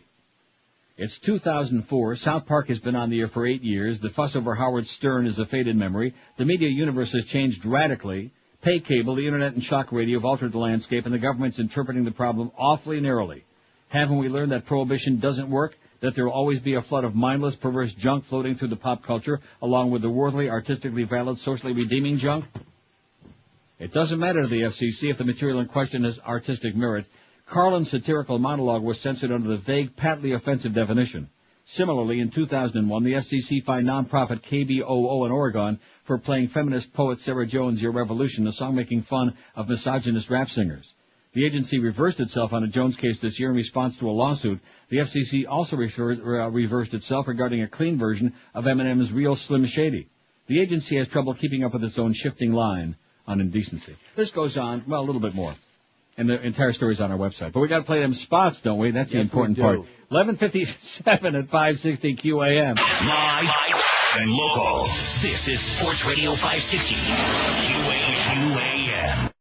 It's 2004. South Park has been on the air for eight years. The fuss over Howard Stern is a faded memory. The media universe has changed radically. Pay cable, the internet, and shock radio have altered the landscape, and the government's interpreting the problem awfully narrowly. Haven't we learned that prohibition doesn't work? That there will always be a flood of mindless, perverse junk floating through the pop culture, along with the worldly, artistically valid, socially redeeming junk? It doesn't matter to the FCC if the material in question has artistic merit. Carlin's satirical monologue was censored under the vague, patently offensive definition. Similarly, in 2001, the FCC fined nonprofit KBOO in Oregon for playing feminist poet Sarah Jones' Your Revolution, a song making fun of misogynist rap singers. The agency reversed itself on a Jones case this year in response to a lawsuit. The FCC also refer- uh, reversed itself regarding a clean version of Eminem's Real Slim Shady. The agency has trouble keeping up with its own shifting line on indecency. This goes on, well, a little bit more. And the entire story's on our website. But we gotta play them spots, don't we? That's the Yes, we important do. part. 1157 at 560 QAM. Live and local. This is Sports Radio 560. QAQAM.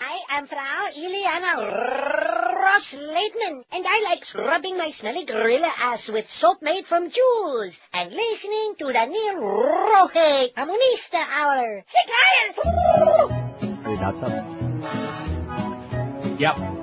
I am Frau Iliana Ross Leitman, and I like scrubbing my smelly gorilla ass with soap made from jewels and listening to the Neil Roque Comunista Hour. Sigayan! Are you nuts up? Yep.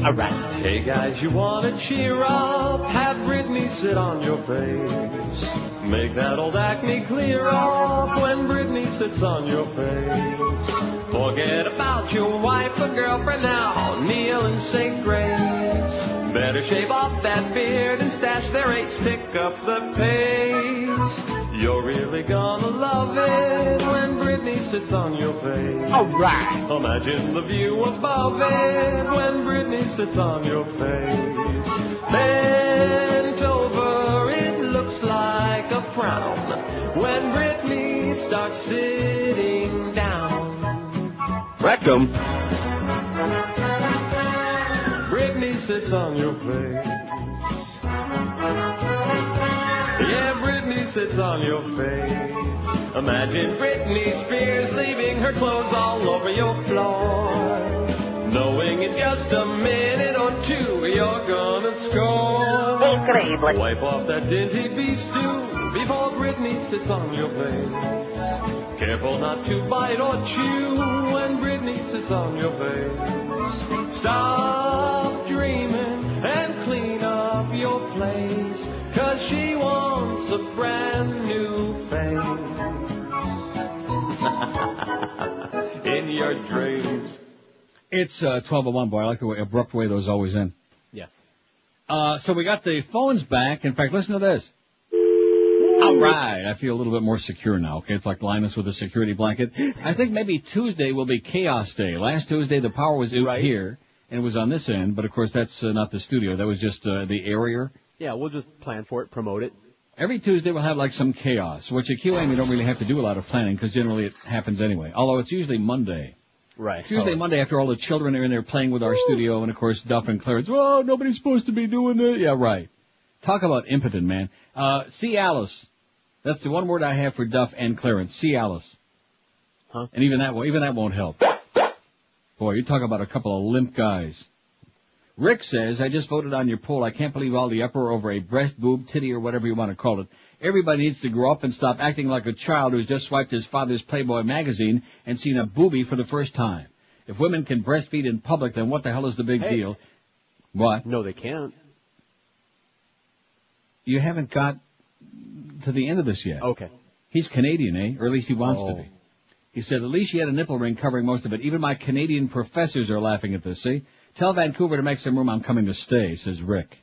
Right. Hey guys, you wanna cheer up? Have Britney sit on your face. Make that old acne clear up when Britney sits on your face. Forget about your wife or girlfriend now. Kneel and say grace. Better shave off that beard and stash their aches. Pick up the pace. You're really gonna love it when Britney sits on your face. Alright. Imagine the view above it when Britney sits on your face. Bent over, it looks like a frown when Britney starts sitting down. Rectum. On your face. Yeah, Britney sits on your face. Imagine Britney Spears leaving her clothes all over your floor. Knowing in just a minute or two you're gonna score. Incredible. Wipe off that dinty beef stew before Britney sits on your face. Careful not to bite or chew when Britney sits on your face. Stop dreaming and clean up your place. Cause she wants a brand new face. [laughs] In your dreams. It's uh, 1201, boy. I like the way, abrupt way those always end. Yes. Uh, so we got the phones back. In fact, listen to this. All right. I feel a little bit more secure now. Okay. It's like Linus with a security blanket. I think maybe Tuesday will be chaos day. Last Tuesday, the power was out here and it was on this end, but of course that's uh, not the studio. That was just uh, the area. Yeah, we'll just plan for it, promote it. Every Tuesday we'll have like some chaos, which at QAM you don't really have to do a lot of planning because generally it happens anyway. Although it's usually Monday. Right. It's usually Oh. Monday after all the children are in there playing with our studio, and of course Duff and Clarence. Oh, nobody's supposed to be doing that. Yeah, right. Talk about impotent, man. Uh, see Alice. That's the one word I have for Duff and Clarence. See Alice. Huh? And even that, won't- even that won't help. Boy, you talk about a couple of limp guys. Rick says, I just voted on your poll. I can't believe all the uproar over a breast, boob, titty, or whatever you want to call it. Everybody needs to grow up and stop acting like a child who's just swiped his father's Playboy magazine and seen a booby for the first time. If women can breastfeed in public, then what the hell is the big Hey. deal? What? No, they can't. You haven't got to the end of this yet. Okay. He's Canadian, eh? Or at least he wants to Oh. be. He said, at least she had a nipple ring covering most of it. Even my Canadian professors are laughing at this, see? Tell Vancouver to make some room. I'm coming to stay, says Rick.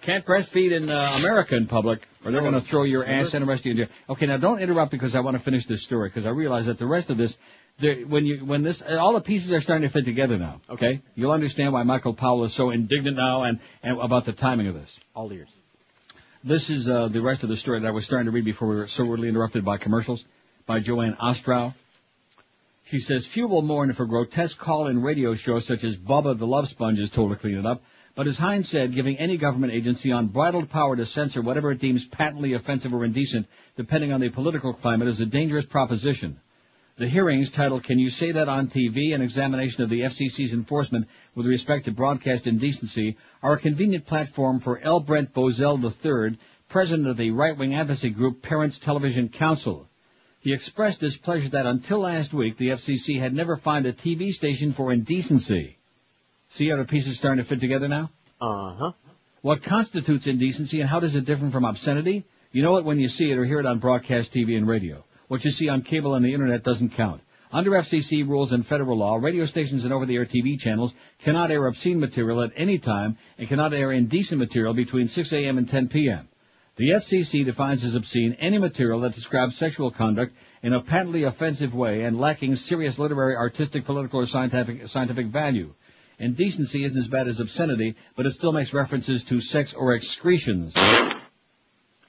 Can't breastfeed in uh, America in public, or they're going to throw your ass and arrest you in jail. Okay, now don't interrupt because I want to finish this story because I realize that the rest of this, when you when this all the pieces are starting to fit together now. Okay, you'll understand why Michael Powell is so indignant now and, and about the timing of this. All ears. This is uh, the rest of the story that I was starting to read before we were so rudely interrupted by commercials by Joanne Ostrow. She says, few will mourn if a grotesque call-in radio show such as Bubba the Love Sponge is told to clean it up. But as Heins said, giving any government agency unbridled power to censor whatever it deems patently offensive or indecent, depending on the political climate, is a dangerous proposition. The hearings, titled Can You Say That on TV? An examination of the FCC's enforcement with respect to broadcast indecency, are a convenient platform for L. Brent Bozell III, president of the right-wing advocacy group Parents Television Council. He expressed displeasure that until last week, the FCC had never fined a TV station for indecency. See how the pieces starting to fit together now? Uh-huh. What constitutes indecency and how does it differ from obscenity? You know it when you see it or hear it on broadcast TV and radio. What you see on cable and the internet doesn't count. Under FCC rules and federal law, radio stations and over-the-air TV channels cannot air obscene material at any time and cannot air indecent material between 6 a.m. and 10 p.m. The FCC defines as obscene any material that describes sexual conduct in a patently offensive way and lacking serious literary, artistic, political, or scientific, scientific value. Indecency isn't as bad as obscenity, but it still makes references to sex or excretions.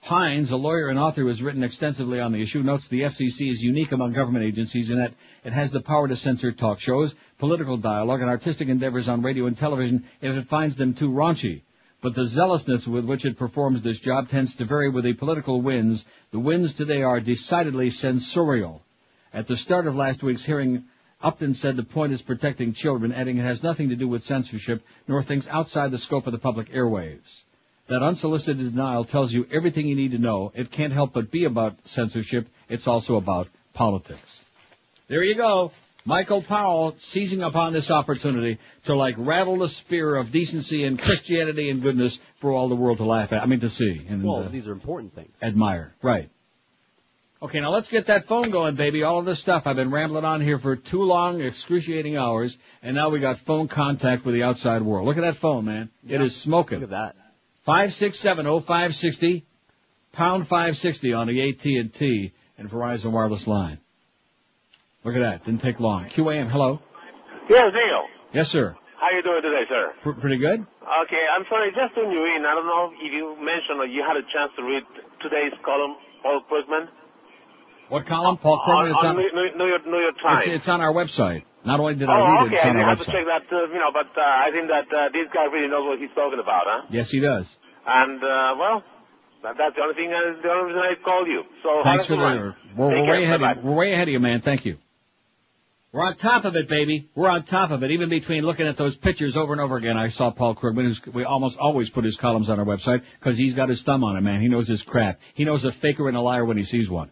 Heins, a lawyer and author who has written extensively on the issue, notes the FCC is unique among government agencies in that it has the power to censor talk shows, political dialogue, and artistic endeavors on radio and television if it finds them too raunchy. But the zealousness with which it performs this job tends to vary with the political winds. The winds today are decidedly censorial. At the start of last week's hearing, Upton said the point is protecting children, adding it has nothing to do with censorship, nor things outside the scope of the public airwaves. That unsolicited denial tells you everything you need to know. It can't help but be about censorship. It's also about politics. There you go. Michael Powell seizing upon this opportunity to like rattle the spear of decency and Christianity and goodness for all the world to laugh at. I mean to see and Well, uh, these are important things. admire. Right. Okay, now let's get that phone going, baby. All of this stuff I've been rambling on here for too long, excruciating hours, and now we got phone contact with the outside world. Look at that phone, man. It is smoking. Look at that. Five six seven oh five sixty, pound five sixty on the AT and T and Verizon wireless line. Look at that. Didn't take long. QAM. Hello. Yes, Neil. Yes, sir. How you doing today, sir? Pr- pretty good. Okay, I'm sorry, just to you in. I don't know if you mentioned or you had a chance to read today's column, Paul Krugman. What column? Paul on, Krugman. On on, New, New, New York, New York Times. it's, it's on our website. Not only did I oh, read it, okay. it's I on our have to check that, uh, you know, but uh, I think that uh, this guy really knows what he's talking about, huh? Yes, he does. And uh, well, that, that's the only thing. Uh, the only reason I called you. So Thanks for the. We're, we're way ahead. Of, we're way ahead of you, man. Thank you. We're on top of it, baby. We're on top of it. Even between looking at those pictures over and over again, I saw Paul Krugman, who's, we almost always put his columns on our website because he's got his thumb on it, man. He knows his crap. He knows a faker and a liar when he sees one.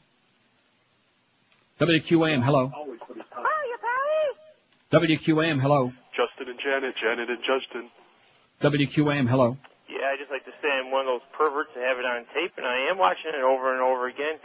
WQAM, hello. WQAM, hello. Justin and Janet, Janet and Justin. WQAM, hello. Yeah, I just like to say I'm one of those perverts that have it on tape, and I am watching it over and over again.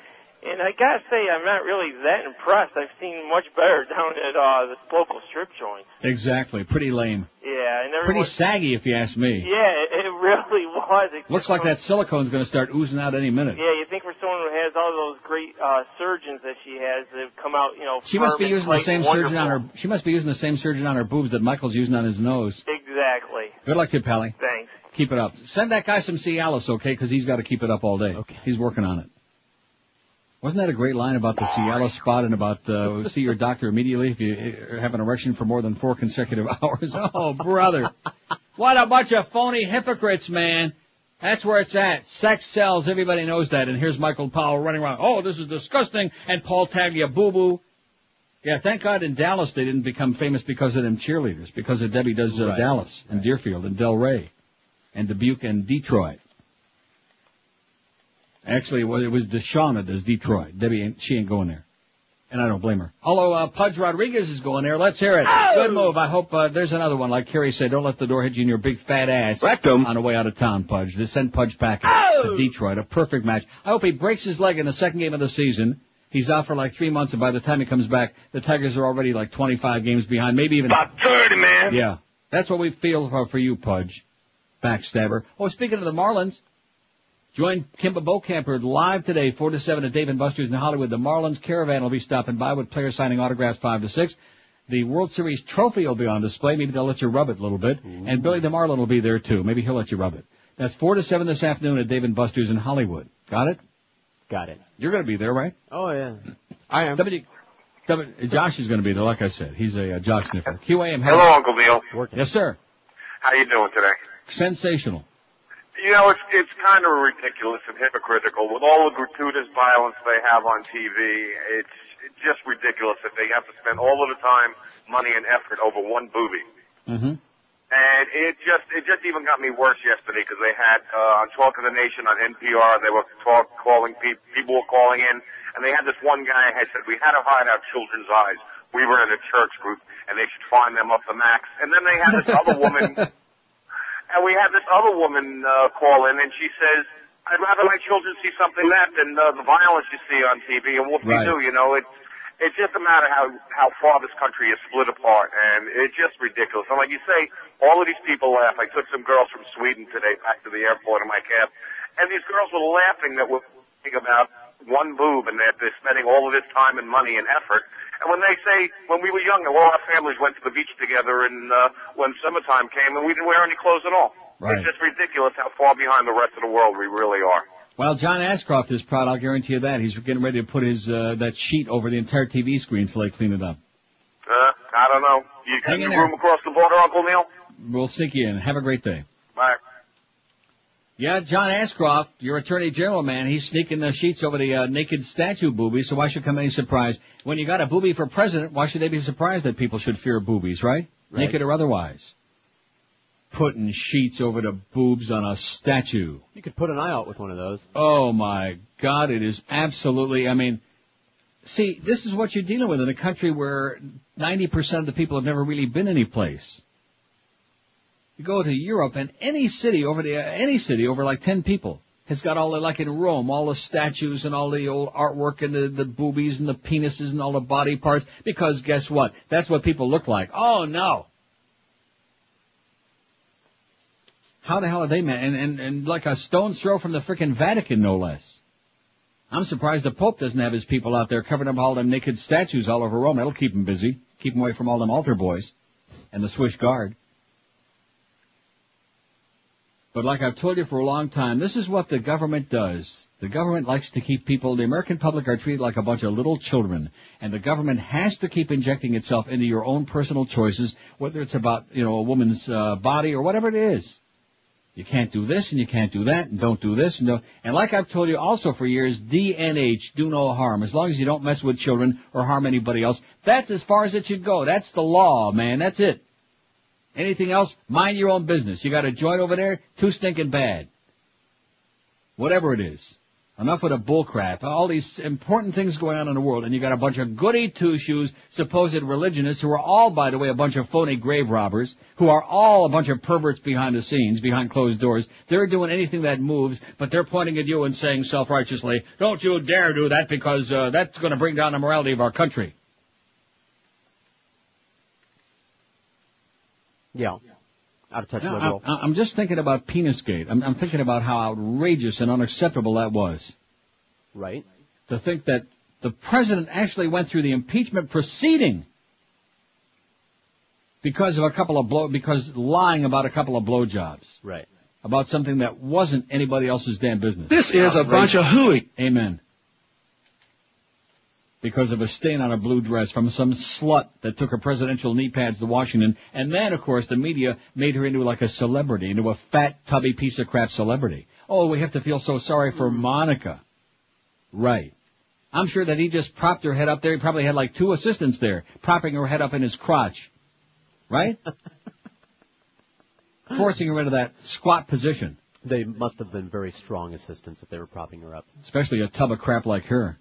And I gotta say, I'm not really that impressed. I've seen much better [laughs] down at uh, the local strip joint. Exactly. Pretty lame. Yeah, and Pretty everyone. saggy, if you ask me. Yeah, it, it really [laughs] was. It Looks like that silicone's going to start oozing out any minute. Yeah, you think for someone who has all those great uh, surgeons that she has, they've come out, you know. She must be using the same wonderful. surgeon on her. She must be using the same surgeon on her boobs that Michael's using on his nose. Exactly. Good luck to you, Pally. Thanks. Keep it up. Send that guy some Cialis, okay? Because he's got to keep it up all day. Okay. He's working on it. Wasn't that a great line about the Cialis spot and about uh, see your doctor immediately if you uh, have an erection for more than four consecutive [laughs] hours? Oh, brother. What a bunch of phony hypocrites, man. That's where it's at. Sex sells. Everybody knows that. And here's Michael Powell running around. Oh, this is disgusting. And Paul Taglia, boo boo. Yeah, thank God in Dallas they didn't become famous because of them cheerleaders, because of Debbie does uh, Right, Dallas and Deerfield and Delray and Dubuque and Detroit. Actually, well, it was Deshawn that does Detroit. Debbie, ain't, she ain't going there. And I don't blame her. Although uh, Pudge Rodriguez is going there. Let's hear it. Good move. I hope uh, there's another one. Like Kerry said, don't let the door hit you in your big fat ass on the way out of town, Pudge. Just send Pudge packing to Detroit. A perfect match. I hope he breaks his leg in the second game of the season. He's out for like three months, and by the time he comes back, the Tigers are already like 25 games behind, maybe even About 30, man. yeah, that's what we feel for, for you, Pudge. Backstabber. Oh, speaking of the Marlins, join Kim Bokamper live today, 4 to 7 at Dave and Buster's in Hollywood. The Marlins caravan will be stopping by with players signing autographs 5 to 6. The World Series trophy will be on display. Maybe they'll let you rub it a little bit. And Billy the Marlin will be there too. Maybe he'll let you rub it. That's 4 to 7 this afternoon at Dave and Buster's in Hollywood. Got it? Got it. You're going to be there, right? Oh yeah. I am. W, w, Josh is going to be there, like I said. He's a uh, jock sniffer. QAM. Hello, Uncle Neil. Yes, sir. How you doing today? Sensational. You know, it's it's kind of ridiculous and hypocritical with all the gratuitous violence they have on TV. It's just ridiculous that they have to spend all of the time, money, and effort over one booby. Mm-hmm. And it just it just even got me worse yesterday because they had uh, on Talk of the Nation on NPR. They were talk calling people. People were calling in, and they had this one guy had said we had to hide our children's eyes. We were in a church group, and they should find them up the max. And then they had this other woman, [laughs] and we had this other woman uh, call in, and she says, "I'd rather my children see something that than uh, the violence you see on TV." And what Right. we do? You know, it's it's just a matter how how far this country is split apart, and it's just ridiculous. And like you say, all of these people laugh. I took some girls from Sweden today back to the airport in my cab, and these girls were laughing that we're thinking about one boob and that they're spending all of this time and money and effort. And when they say, when we were younger, all our families went to the beach together and uh, when summertime came and we didn't wear any clothes at all. Right. It's just ridiculous how far behind the rest of the world we really are. Well, John Ashcroft is proud. I'll guarantee you that. He's getting ready to put his uh, that sheet over the entire TV screen so they clean it up. Uh, I don't know. You got room across the border, Uncle Neil? We'll sink you in. Have a great day. Bye. Yeah, John Ashcroft, your Attorney General man, he's sneaking the sheets over the uh, naked statue boobies. So why should come any surprise when you got a boobie for president? Why should they be surprised that people should fear boobies, right? Right. Naked or otherwise. Putting sheets over the boobs on a statue. You could put an eye out with one of those. Oh my God, it is absolutely, I mean, see, this is what you're dealing with in a country where 90% of the people have never really been any place. You go to Europe and any city over the, any city over like 10 people has got all the, like in Rome, all the statues and all the old artwork and the, the boobies and the penises and all the body parts because guess what? That's what people look like. Oh no. How the hell are they man? And, and, and like a stone's throw from the frickin' Vatican, no less. I'm surprised the Pope doesn't have his people out there covering up all them naked statues all over Rome. That'll keep him busy. Keep him away from all them altar boys and the Swiss Guard. But like I've told you for a long time, this is what the government does. The government likes to keep people, the American public are treated like a bunch of little children. And the government has to keep injecting itself into your own personal choices, whether it's about, you know, a woman's uh, body or whatever it is. You can't do this and you can't do that and don't do this and don't. And like I've told you also for years, DNH, do no harm. As long as you don't mess with children or harm anybody else, that's as far as it should go. That's the law, man. That's it. Anything else, mind your own business. You got a joint over there, too stinking bad. Whatever it is. Enough with the bullcrap. All these important things going on in the world, and you got a bunch of goody two-shoes, supposed religionists, who are all, by the way, a bunch of phony grave robbers, who are all a bunch of perverts behind the scenes, behind closed doors. They're doing anything that moves, but they're pointing at you and saying self-righteously, don't you dare do that because uh, that's going to bring down the morality of our country. Yeah. Out of touch Now, liberal. I- I'm just thinking about Penisgate. I'm, I'm thinking about how outrageous and unacceptable that was. Right. To think that the president actually went through the impeachment proceeding because of a couple of blow, because lying about a couple of blowjobs. Right. about something that wasn't anybody else's damn business. This is a bunch of hooey. Amen. Because of a stain on a blue dress from some slut that took her presidential knee pads to Washington, and then, of course, the media made her into like a celebrity, into a fat, tubby piece of crap celebrity. Oh, we have to feel so sorry for hmm. Monica. Right. I'm sure that he just propped her head up there. He probably had like two assistants there, propping her head up in his crotch. Right? [laughs] Forcing her into that squat position. They must have been very strong assistants if they were propping her up. especially a tub of crap like her.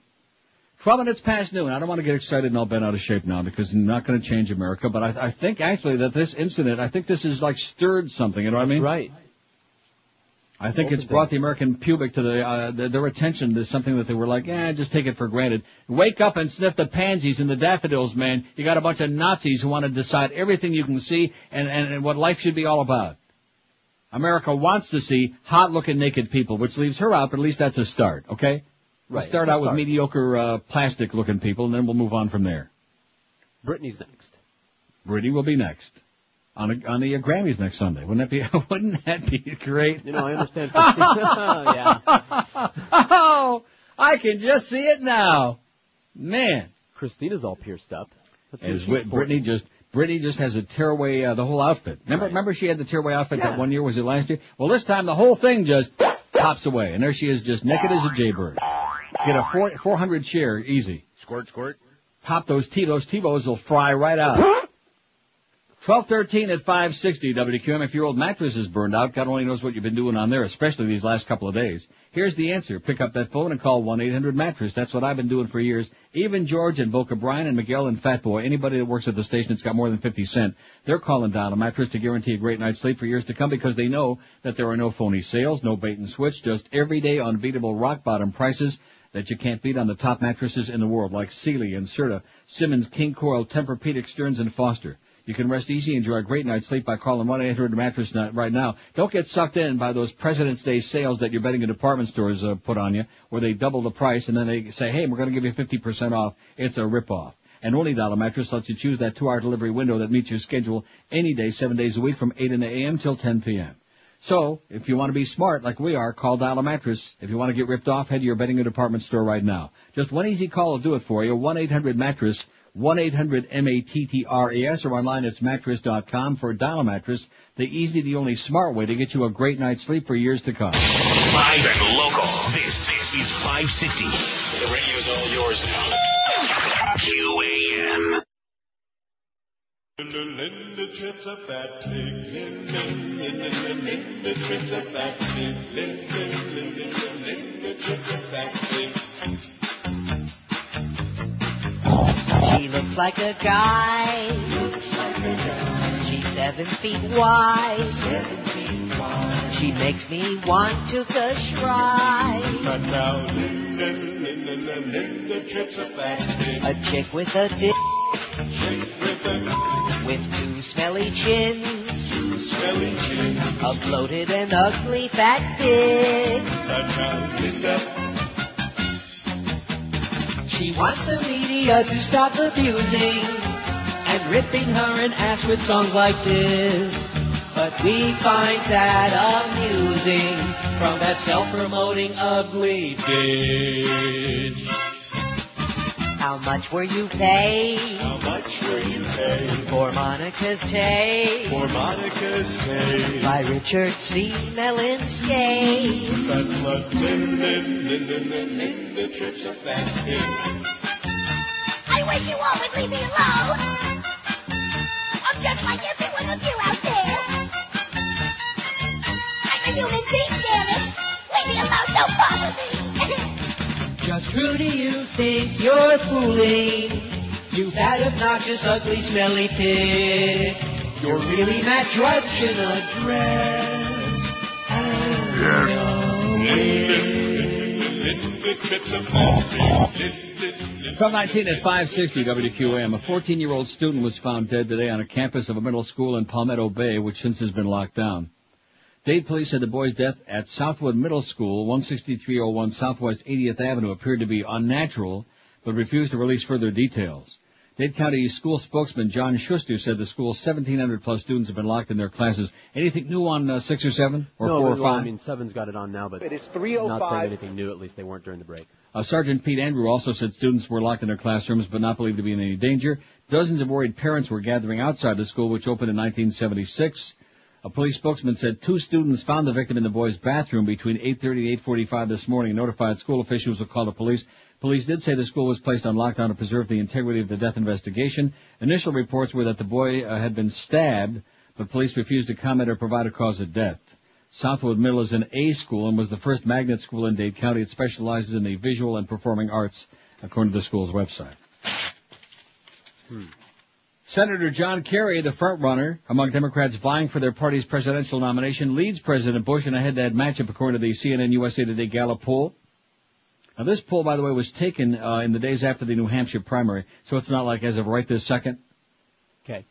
Twelve minutes past noon. I don't want to get excited and all bent out of shape now because I'm not going to change America. But I, I think actually that this incident, I think this has like stirred something. You know what I mean? Right. I think it's brought the American public to the, uh, their, their attention to something that they were like, eh, just take it for granted. Wake up and sniff the pansies and the daffodils, man. You got a bunch of Nazis who want to decide everything you can see and, and, and what life should be all about. America wants to see hot looking naked people, which leaves her out, but at least that's a start, okay? We'll Right, start out with start. mediocre, uh, plastic looking people and then we'll move on from there. Brittany's next. Brittany will be next. On, a, on the uh, Grammys next Sunday. Wouldn't that be, [laughs] wouldn't that be great? You know, I understand. [laughs] [laughs] yeah. Oh, I can just see it now. Man. Christina's all pierced up. As she's Brittany just, Brittany just has a tearaway, uh, the whole outfit. Remember, remember she had the tearaway outfit that one year, was it last year? Well, this time the whole thing just pops away, and there she is just naked as a jaybird. Get a four, 400 share, easy. Squirt, squirt. Pop those T, those T-bows will fry right out. 1213 at 560 WQAM. If your old mattress is burned out, God only knows what you've been doing on there, especially these last couple of days. Here's the answer. Pick up that phone and call 1-800-MATTRESS. That's what I've been doing for years. Even George and Boca Brian and Miguel and Fat Boy, anybody that works at the station that's got more than 50 cent, they're calling Dial a Mattress to guarantee a great night's sleep for years to come because they know that there are no phony sales, no bait and switch, just everyday unbeatable rock bottom prices that you can't beat on the top mattresses in the world, like Sealy and Serta, Simmons, King Koil, Tempur-Pedic, Stearns, and Foster. You can rest easy and enjoy a great night's sleep by calling 1-800-MATTRESS Nut right now. Don't get sucked in by those President's Day sales that you're betting in department stores uh, put on you, where they double the price and then they say, hey, we're going to give you 50% off. It's a ripoff. And Only Dial a Mattress lets you choose that two-hour delivery window that meets your schedule any day, seven days a week from 8 in the a.m. till 10 p.m. So, if you want to be smart like we are, call Dial a Mattress. If you want to get ripped off, head to your bedding or department store right now. Just one easy call will do it for you. 1-800-MATTRESS, 1-800-M-A-T-T-R-E-S, or online it's mattress.com for Dial a Mattress, the easy, the only smart way to get you a great night's sleep for years to come. Live and local. This, this is 560. The radio's all yours now. Linda trips a fat pig. Linda trips a fat pig. Linda Linda, Linda trips a fat pig. She looks like a guy. She's seven feet wide. She makes me want to fish fry. But now Linda, Linda, Linda, Linda trips a fat. A chick with a dick Chick with a with two smelly chins. smelly chin. A bloated and ugly fat pig. But now Linda, She wants the media to stop abusing and ripping her an ass with songs like this. But we find that amusing from that self-promoting ugly bitch. How much were you paid how much were you paid for Monica's take for Monica's day? by Richard C. Melinskay? That's what Linda, Linda, Linda, Linda trips a fat pig. I wish you all would leave me alone. I'm just like every one out there. I'm a human being, damn it. Leave me alone, don't bother me. [laughs] just who do you think you're fooling? You that obnoxious, ugly, smelly pig. You're really Matt Drudge in a dress. Linda trips a Linda. 1219 at 560 WQAM. A 14-year-old student was found dead today on a campus of a middle school in Palmetto Bay, which since has been locked down. Dade police said the boy's death at Southwood Middle School, 16301 Southwest 80th Avenue, appeared to be unnatural, but refused to release further details. Dade County school spokesman John Schuster said the school's 1,700 plus students have been locked in their classes. Anything new on uh, six or seven or no, four or well, five? I mean, seven's got it on now, but It is 305. not saying anything new. At least they weren't during the break. Uh, Sergeant Pete Andrew also said students were locked in their classrooms but not believed to be in any danger. Dozens of worried parents were gathering outside the school, which opened in 1976. A police spokesman said two students found the victim in the boys' bathroom between 8.30 and 8.45 this morning and notified school officials who called the police. Police did say the school was placed on lockdown to preserve the integrity of the death investigation. Initial reports were that the boy uh, had been stabbed, but police refused to comment or provide a cause of death. Southwood Middle is an A school and was the first magnet school in Dade County. It specializes in the visual and performing arts, according to the school's website. Senator John Kerry, the front runner among Democrats vying for their party's presidential nomination, leads President Bush in a head-to-head matchup according to the CNN USA Today Gallup poll. Now this poll, by the way, was taken uh, in the days after the New Hampshire primary, so it's not like as of right this second. Okay.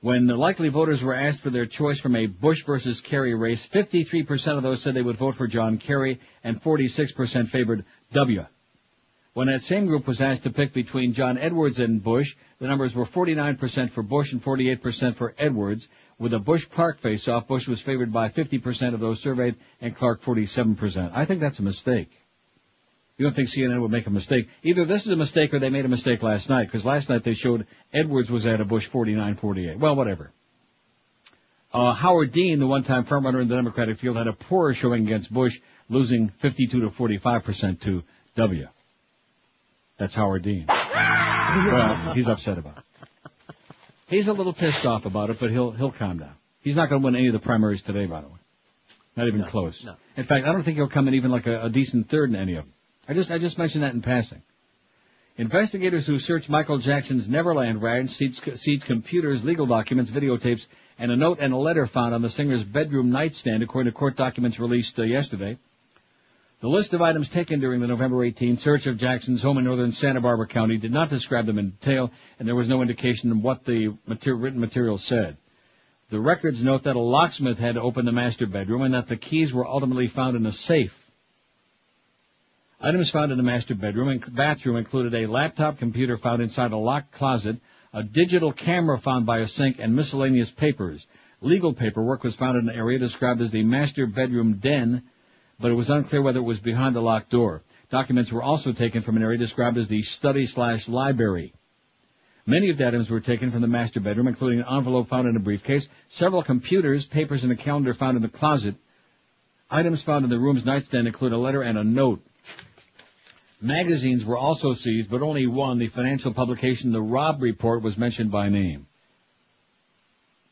When the likely voters were asked for their choice from a Bush versus Kerry race, 53% of those said they would vote for John Kerry and 46% favored W. When that same group was asked to pick between John Edwards and Bush, the numbers were 49% for Bush and 48% for Edwards. With a Bush-Clark face-off, Bush was favored by 50% of those surveyed and Clark 47%. I think that's a mistake. You don't think CNN would make a mistake? Either this is a mistake or they made a mistake last night, because last night they showed Edwards was at a Bush 49-48. Well, whatever. Uh, Howard Dean, the one-time frontrunner in the Democratic field, had a poorer showing against Bush, losing 52 to 45% to W. That's Howard Dean. well, he's upset about it. He's a little pissed off about it, but he'll he'll calm down. He's not going to win any of the primaries today, by the way. Not even No, close. no. In fact, I don't think he'll come in even like a, a decent third in any of them. I just I just mentioned that in passing. Investigators who searched Michael Jackson's Neverland ranch seized, computers, legal documents, videotapes, and a note and a letter found on the singer's bedroom nightstand, according to court documents released uh, yesterday. The list of items taken during the November 18 search of Jackson's home in northern Santa Barbara County did not describe them in detail, and there was no indication of what the mater- written material said. The records note that a locksmith had opened the master bedroom and that the keys were ultimately found in a safe. Items found in the master bedroom and bathroom included a laptop computer found inside a locked closet, a digital camera found by a sink, and miscellaneous papers. Legal paperwork was found in an area described as the master bedroom den, but it was unclear whether it was behind a locked door. Documents were also taken from an area described as the study slash library. Many of the items were taken from the master bedroom, including an envelope found in a briefcase, several computers, papers, and a calendar found in the closet. Items found in the room's nightstand include a letter and a note. Magazines were also seized, but only one, the financial publication The Robb Report, was mentioned by name.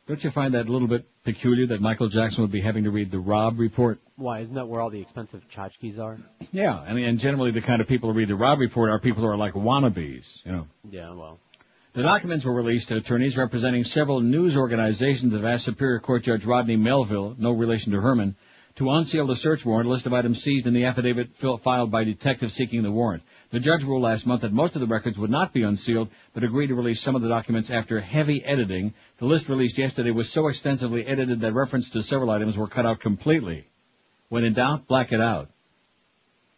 Don't you find that a little bit peculiar that Michael Jackson would be having to read The Robb Report? Why isn't that where all the expensive tchotchkes are? Yeah, and, and generally the kind of people who read The Robb Report are people who are like wannabes, you know. Yeah, well. The documents were released to attorneys representing several news organizations have asked Superior Court Judge Rodney Melville, no relation to Herman, to unseal the search warrant, list of items seized in the affidavit filed by detectives seeking the warrant. The judge ruled last month that most of the records would not be unsealed, but agreed to release some of the documents after heavy editing. The list released yesterday was so extensively edited that reference to several items were cut out completely. When in doubt, black it out.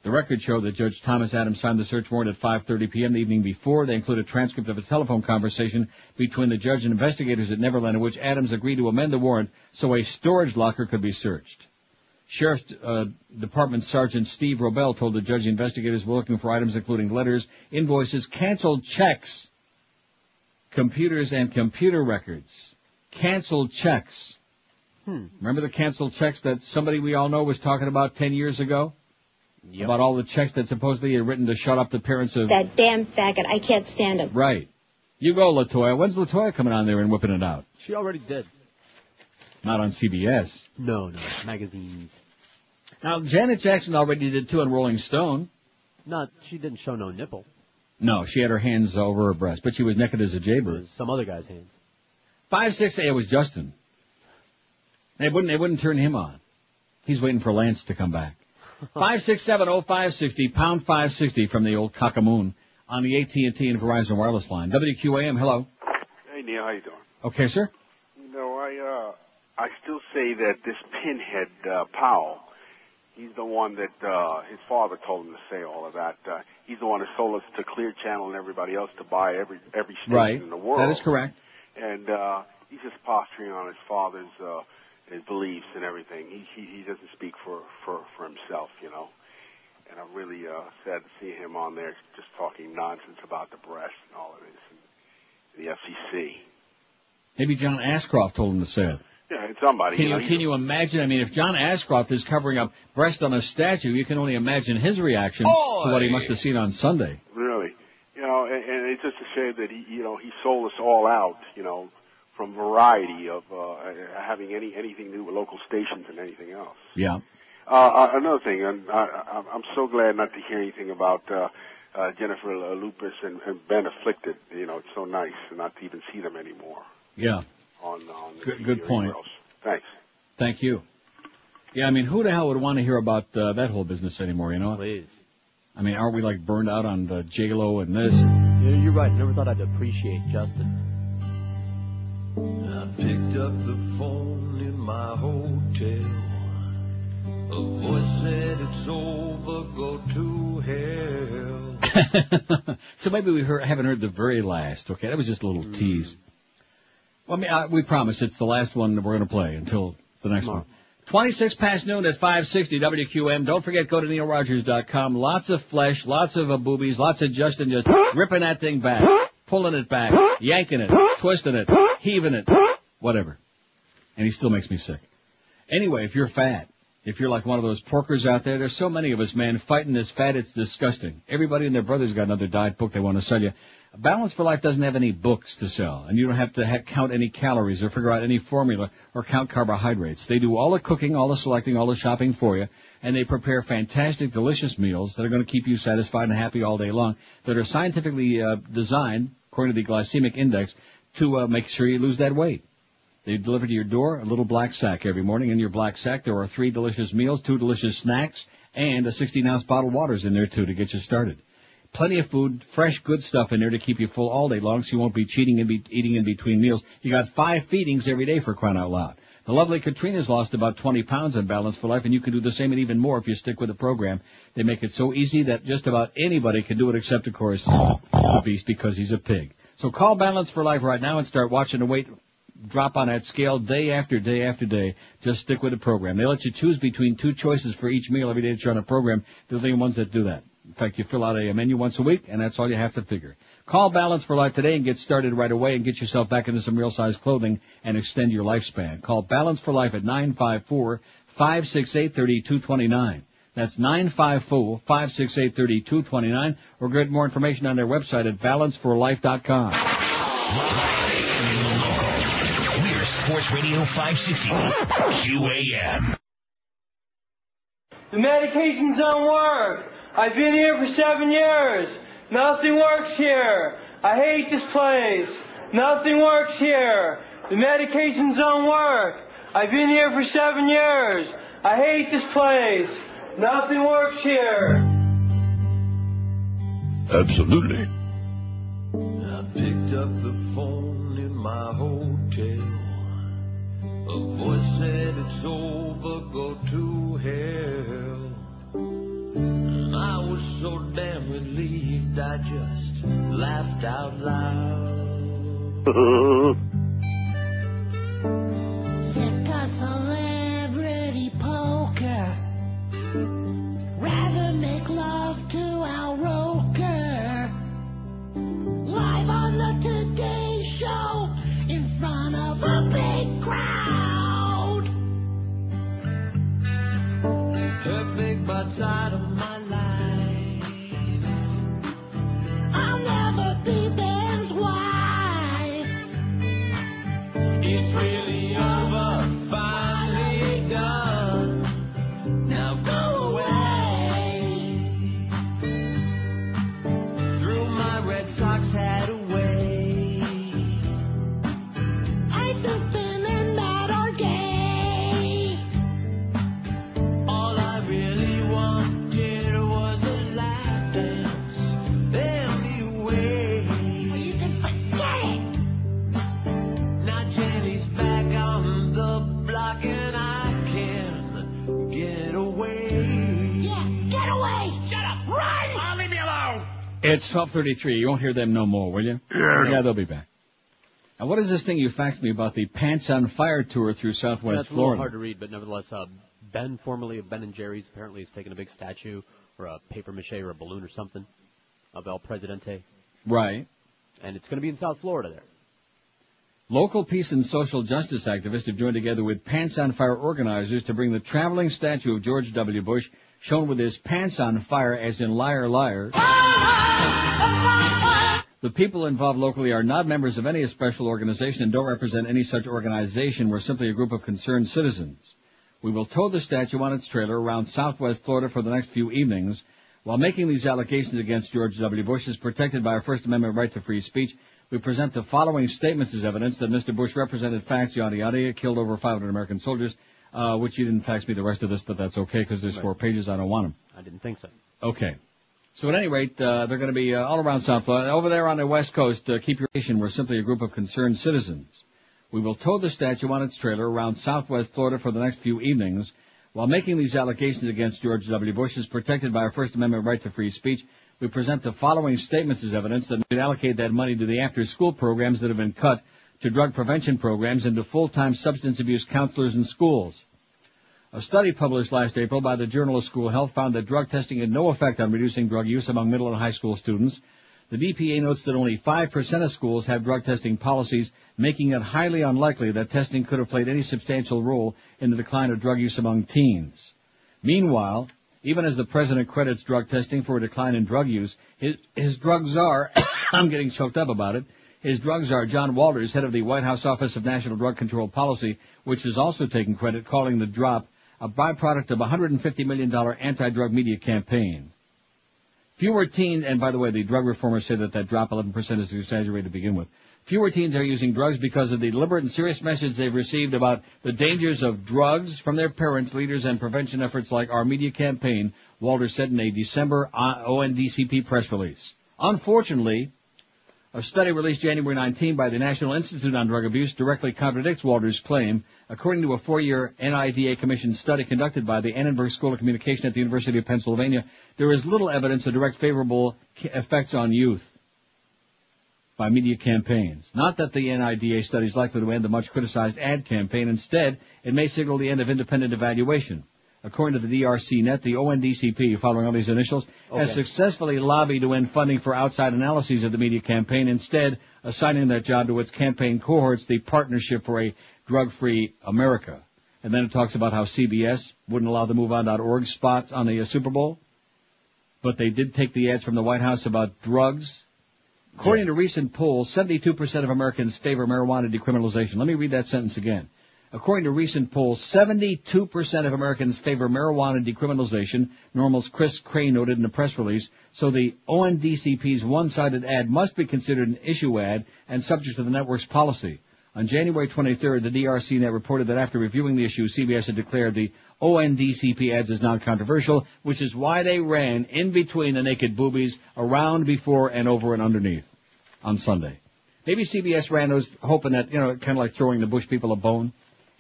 The records show that Judge Thomas Adams signed the search warrant at 5.30 p.m. the evening before. They include a transcript of a telephone conversation between the judge and investigators at Neverland in which Adams agreed to amend the warrant so a storage locker could be searched. Sheriff's uh, Department Sergeant Steve Robel told the judge the investigators were looking for items including letters, invoices, canceled checks, computers, and computer records. Canceled checks. Hmm. Remember the canceled checks that somebody we all know was talking about 10 years ago? Yep. About all the checks that supposedly had written to shut up the parents of... That damn faggot. I can't stand him. Right. You go, Latoya. When's Latoya coming on there and whipping it out? She already did. Not on CBS. No, no, magazines. Now, Janet Jackson already did two on Rolling Stone. Not, she didn't show no nipple. No, she had her hands over her breast, but she was naked as a It jaybird. was some other guy's hands. Five six eight. It was Justin. They wouldn't. They wouldn't turn him on. He's waiting for Lance to come back. [laughs] Five six seven oh five sixty pound five sixty from the old cockamoon on the AT and T and Verizon wireless line. WQAM. Hello. Hey Neil, how you doing? Okay, sir. You know, I uh, I still say that this pinhead uh, Powell, He's the one that uh, his father told him to say all of that. Uh, he's the one who sold us to Clear Channel and everybody else to buy every every station Right. in the world. That is correct. And uh, he's just posturing on his father's uh, his beliefs and everything. He, he he doesn't speak for for for himself, you know. And I'm really uh, sad to see him on there just talking nonsense about the breast and all of this and the FCC. Maybe John Ashcroft told him to say it. Yeah, somebody. Can you can you imagine? I mean, if John Ashcroft is covering up breast on a statue, you can only imagine his reaction to what he must have seen on Sunday. Really, you know, and, and it's just a shame that he, you know, he sold us all out, you know, from variety of uh, having any anything to do with local stations and anything else. Yeah. Uh, uh, another thing, and I, I- I'm so glad not to hear anything about uh, uh, Jennifer Lupus and, and Ben Afflicted. You know, it's so nice not to even see them anymore Yeah. On on Good, good point. anywhere else. Thanks. Thank you. Yeah, I mean, who the hell would want to hear about uh, that whole business anymore? You know? Please. I mean, aren't we like burned out on the J Lo and this? Yeah, you're right. Never thought I'd appreciate Justin. I picked up the phone in my hotel. A voice said it's over, go to hell. [laughs] so maybe we heard, haven't heard the very last. Okay, that was just a little tease. Well, I mean, I, we promise it's the last one that we're going to play until the next one. 26 past noon at 560 WQAM. Don't forget, go to neilrogers.com. Lots of flesh, lots of uh, boobies, lots of Justin just ripping that thing back, pulling it back, yanking it, twisting it, heaving it, whatever. And he still makes me sick. Anyway, if you're fat, if you're like one of those porkers out there, there's so many of us, man, fighting this fat, it's disgusting. Everybody and their brother's got another diet book they want to sell you. Balance for Life doesn't have any books to sell, and you don't have to count any calories or figure out any formula or count carbohydrates. They do all the cooking, all the selecting, all the shopping for you, and they prepare fantastic, delicious meals that are going to keep you satisfied and happy all day long, that are scientifically uh, designed, according to the glycemic index, to uh, make sure you lose that weight. They deliver to your door a little black sack every morning. In your black sack, there are three delicious meals, two delicious snacks, and a 16 ounce bottle of water's in there too to get you started. Plenty of food, fresh, good stuff in there to keep you full all day long, so you won't be cheating and be eating in between meals. You got five feedings every day for crying out loud. The lovely Katrina's lost about 20 pounds in Balance for Life, and you can do the same and even more if you stick with the program. They make it so easy that just about anybody can do it, except of course the beast because he's a pig. So call Balance for Life right now and start watching the weight drop on that scale day after day after day. Just stick with the program. They let you choose between two choices for each meal every day that you're on a program. They're the only ones that do that. In fact, you fill out a menu once a week, and that's all you have to figure. Call Balance for Life today and get started right away and get yourself back into some real size clothing and extend your lifespan. Call Balance for Life at 954-568-3229. That's 954-568-3229 or get more information on their website at balanceforlife.com. We're Sports Radio 560 QAM. The medications don't work. I've been here for seven years. Nothing works here. I hate this place. Nothing works here. The medications don't work. I've been here for seven years. I hate this place. Nothing works here. Absolutely. I picked up the phone in my hotel. A voice said it's over, go to hell. And I was so damn relieved, I just laughed out loud. [laughs] Sick of celebrity poker. Rather make love to Al Roker. Live on the Today Show in front of a big crowd. Perfect but side of my life. I'll never be Ben's wife. It's really over, finally It's 12:33. You won't hear them no more, will you? Yeah. Yeah, they'll be back. Now, what is this thing you faxed me about the Pants on Fire tour through Southwest Florida? That's a little hard to read, but nevertheless, uh, Ben, formerly of Ben and Jerry's, apparently has taken a big statue or a paper mache or a balloon or something of El Presidente, Right. and it's going to be in South Florida there. Local peace and social justice activists have joined together with Pants on Fire organizers to bring the traveling statue of George W. Bush, shown with his pants on fire as in liar liar. The people involved locally are not members of any special organization and don't represent any such organization. We're simply a group of concerned citizens. We will tow the statue on its trailer around southwest Florida for the next few evenings. While making these allegations against George W. Bush is protected by our First Amendment right to free speech, we present the following statements as evidence that Mr. Bush represented facts, yada yada, killed over 500 American soldiers, uh, which you didn't fax me the rest of this, but that's okay because there's four pages. I don't want them. I didn't think so. Okay. So at any rate, uh, they're going to be uh, all around South Florida. Over there on the west coast, uh, keep your nation. We're simply a group of concerned citizens. We will tow the statue on its trailer around southwest Florida for the next few evenings. While making these allegations against George W. Bush is protected by our First Amendment right to free speech, we present the following statements as evidence that we allocate that money to the after-school programs that have been cut, to drug prevention programs, and to full-time substance abuse counselors in schools. A study published last April by the Journal of School Health found that drug testing had no effect on reducing drug use among middle and high school students. The DPA notes that only 5% of schools have drug testing policies, making it highly unlikely that testing could have played any substantial role in the decline of drug use among teens. Meanwhile, even as the president credits drug testing for a decline in drug use, his, his drug czar, [coughs] I'm getting choked up about it, his drug czar, John Walters, head of the White House Office of National Drug Control Policy, which is also taking credit, calling the drop a byproduct of a $150 million anti-drug media campaign. Fewer teens, and by the way, the drug reformers say that that drop 11% is exaggerated to begin with. Fewer teens are using drugs because of the deliberate and serious message they've received about the dangers of drugs from their parents, leaders, and prevention efforts like our media campaign, Walter said in a December uh, ONDCP press release. Unfortunately, a study released January 19 by the National Institute on Drug Abuse directly contradicts Walter's claim. According to a four-year NIDA Commission study conducted by the Annenberg School of Communication at the University of Pennsylvania, there is little evidence of direct favorable effects on youth by media campaigns. Not that the NIDA study is likely to end the much criticized ad campaign. Instead, it may signal the end of independent evaluation. According to the DRCNet, the ONDCP, following all these initials, has successfully lobbied to end funding for outside analyses of the media campaign, instead assigning that job to its campaign cohorts, the Partnership for a Drug-Free America. And then it talks about how CBS wouldn't allow the MoveOn.org spots on the uh, Super Bowl, but they did take the ads from the White House about drugs. According to recent polls, 72% of Americans favor marijuana decriminalization. Let me read that sentence again. According to recent polls, 72% of Americans favor marijuana decriminalization, NORML's Chris Crane noted in a press release, so the ONDCP's one-sided ad must be considered an issue ad and subject to the network's policy. On January 23rd, the DRCNet reported that after reviewing the issue, CBS had declared the ONDCP ads as non-controversial, which is why they ran in between the naked boobies, around, before, and over and underneath on Sunday. Maybe CBS ran those hoping that, you know, kind of like throwing the Bush people a bone.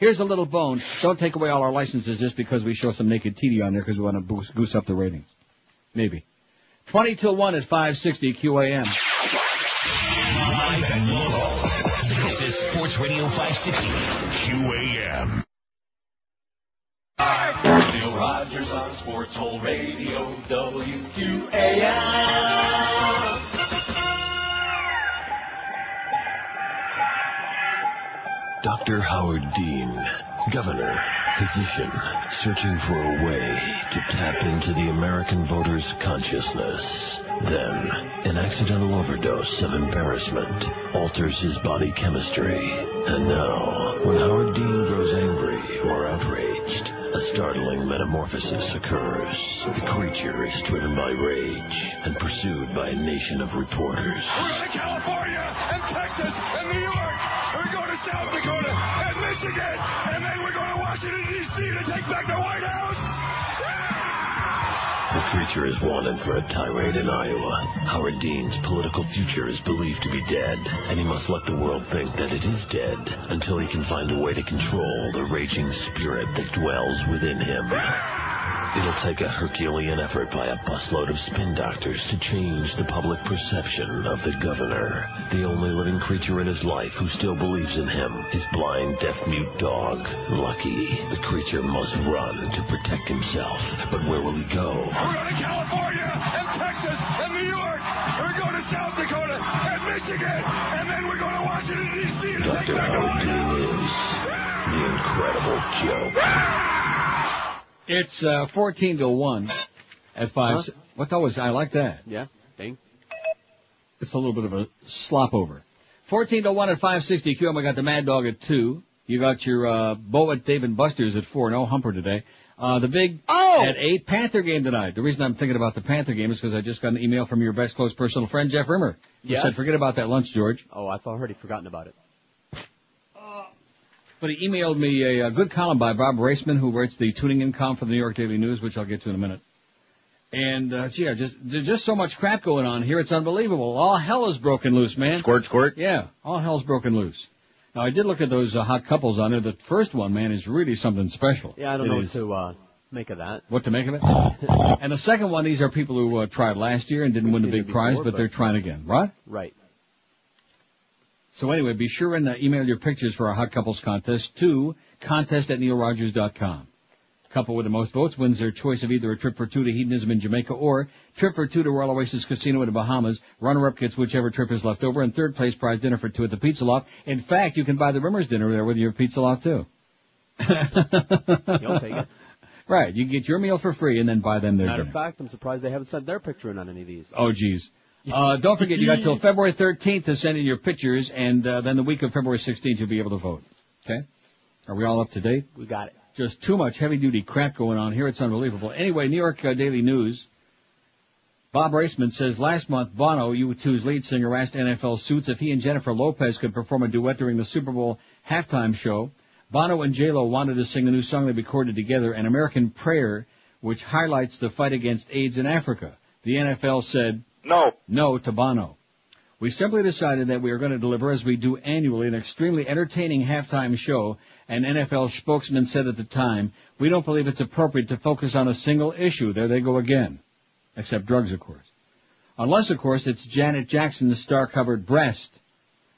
Here's a little bone. Don't take away all our licenses just because we show some naked TD on there because we want to boost, goose up the ratings. Maybe. 20 till 1 at 560 QAM. Live and local. This is Sports Radio 560 QAM. Neil Rogers on Sports Hole Radio, WQAM. Dr. Howard Dean, governor, physician, searching for a way to tap into the American voter's consciousness. Then, an accidental overdose of embarrassment alters his body chemistry. And now, when Howard Dean grows angry or outraged, a startling metamorphosis occurs. The creature is driven by rage and pursued by a nation of reporters. We're going to California and Texas and New York. We're going to South Dakota and Michigan. And then we're going to Washington, D.C. to take back the White House. The creature is wanted for a tirade in Iowa. Howard Dean's political future is believed to be dead, and he must let the world think that it is dead until he can find a way to control the raging spirit that dwells within him. It'll take a Herculean effort by a busload of spin doctors to change the public perception of the governor. The only living creature in his life who still believes in him, his blind, deaf-mute dog, Lucky. The creature must run to protect himself. But where will he go? We're going to California and Texas and New York. We're going to South Dakota and Michigan. And then we're going to Washington, D.C. to take back Howard Ohio. Dean is the incredible joke. It's uh, 14 to 1 at 5. Huh? What that was, I like that. Yeah, ding. It's a little bit of a slop over. 14 to 1 at 560 QM. I got the Mad Dog at 2. You got your uh, Bo at Dave and Buster's at 4. No humper today. Uh, the big at 8 Panther game tonight. The reason I'm thinking about the Panther game is because I just got an email from your best close personal friend, Jeff Rimer. He Yes? said, forget about that lunch, George. Oh, I've already forgotten about it. But he emailed me a, a good column by Bob Raissman, who writes the tuning in column for the New York Daily News, which I'll get to in a minute. And, uh, gee, I just, there's just so much crap going on here, it's unbelievable. All hell is broken loose, man. Squirt, squirt. Yeah, all hell's broken loose. Now, I did look at those uh, hot couples on there. The first one, man, is really something special. Yeah, I don't It know what to uh, make of that. What to make of it? [laughs] and the second one, these are people who uh, tried last year and didn't We've win the big it prize, but, but- they're trying again. Right? Right. So anyway, be sure and uh, email your pictures for our hot couples contest to contest at neilrogers.com. Couple with the most votes wins their choice of either a trip for two to hedonism in Jamaica or trip for two to Royal Oasis Casino in the Bahamas. Runner-up gets whichever trip is left over, and third place prize dinner for two at the Pizza Loft. In fact, you can buy the Rimers dinner there with your Pizza Loft too. You'll take it. [laughs] Right, you can get your meal for free and then buy them their Matter dinner. of fact, I'm surprised they haven't sent their picture in on any of these. Oh, geez. Uh, don't forget, you got till February 13th to send in your pictures, and uh, then the week of February 16th you'll be able to vote. Okay? Are we all up to date? We got it. Just too much heavy-duty crap going on here. It's unbelievable. Anyway, New York uh, Daily News. Bob Raissman says last month Bono, U2's lead singer, asked NFL Suits if he and Jennifer Lopez could perform a duet during the Super Bowl halftime show. Bono and J-Lo wanted to sing a new song they recorded together, An American Prayer, which highlights the fight against AIDS in Africa. The NFL said No. no to Bono. We simply decided that we are going to deliver, as we do annually, an extremely entertaining halftime show. An NFL spokesman said at the time, we don't believe it's appropriate to focus on a single issue. There they go again. Except drugs, of course. Unless, of course, it's Janet Jackson's star-covered breast.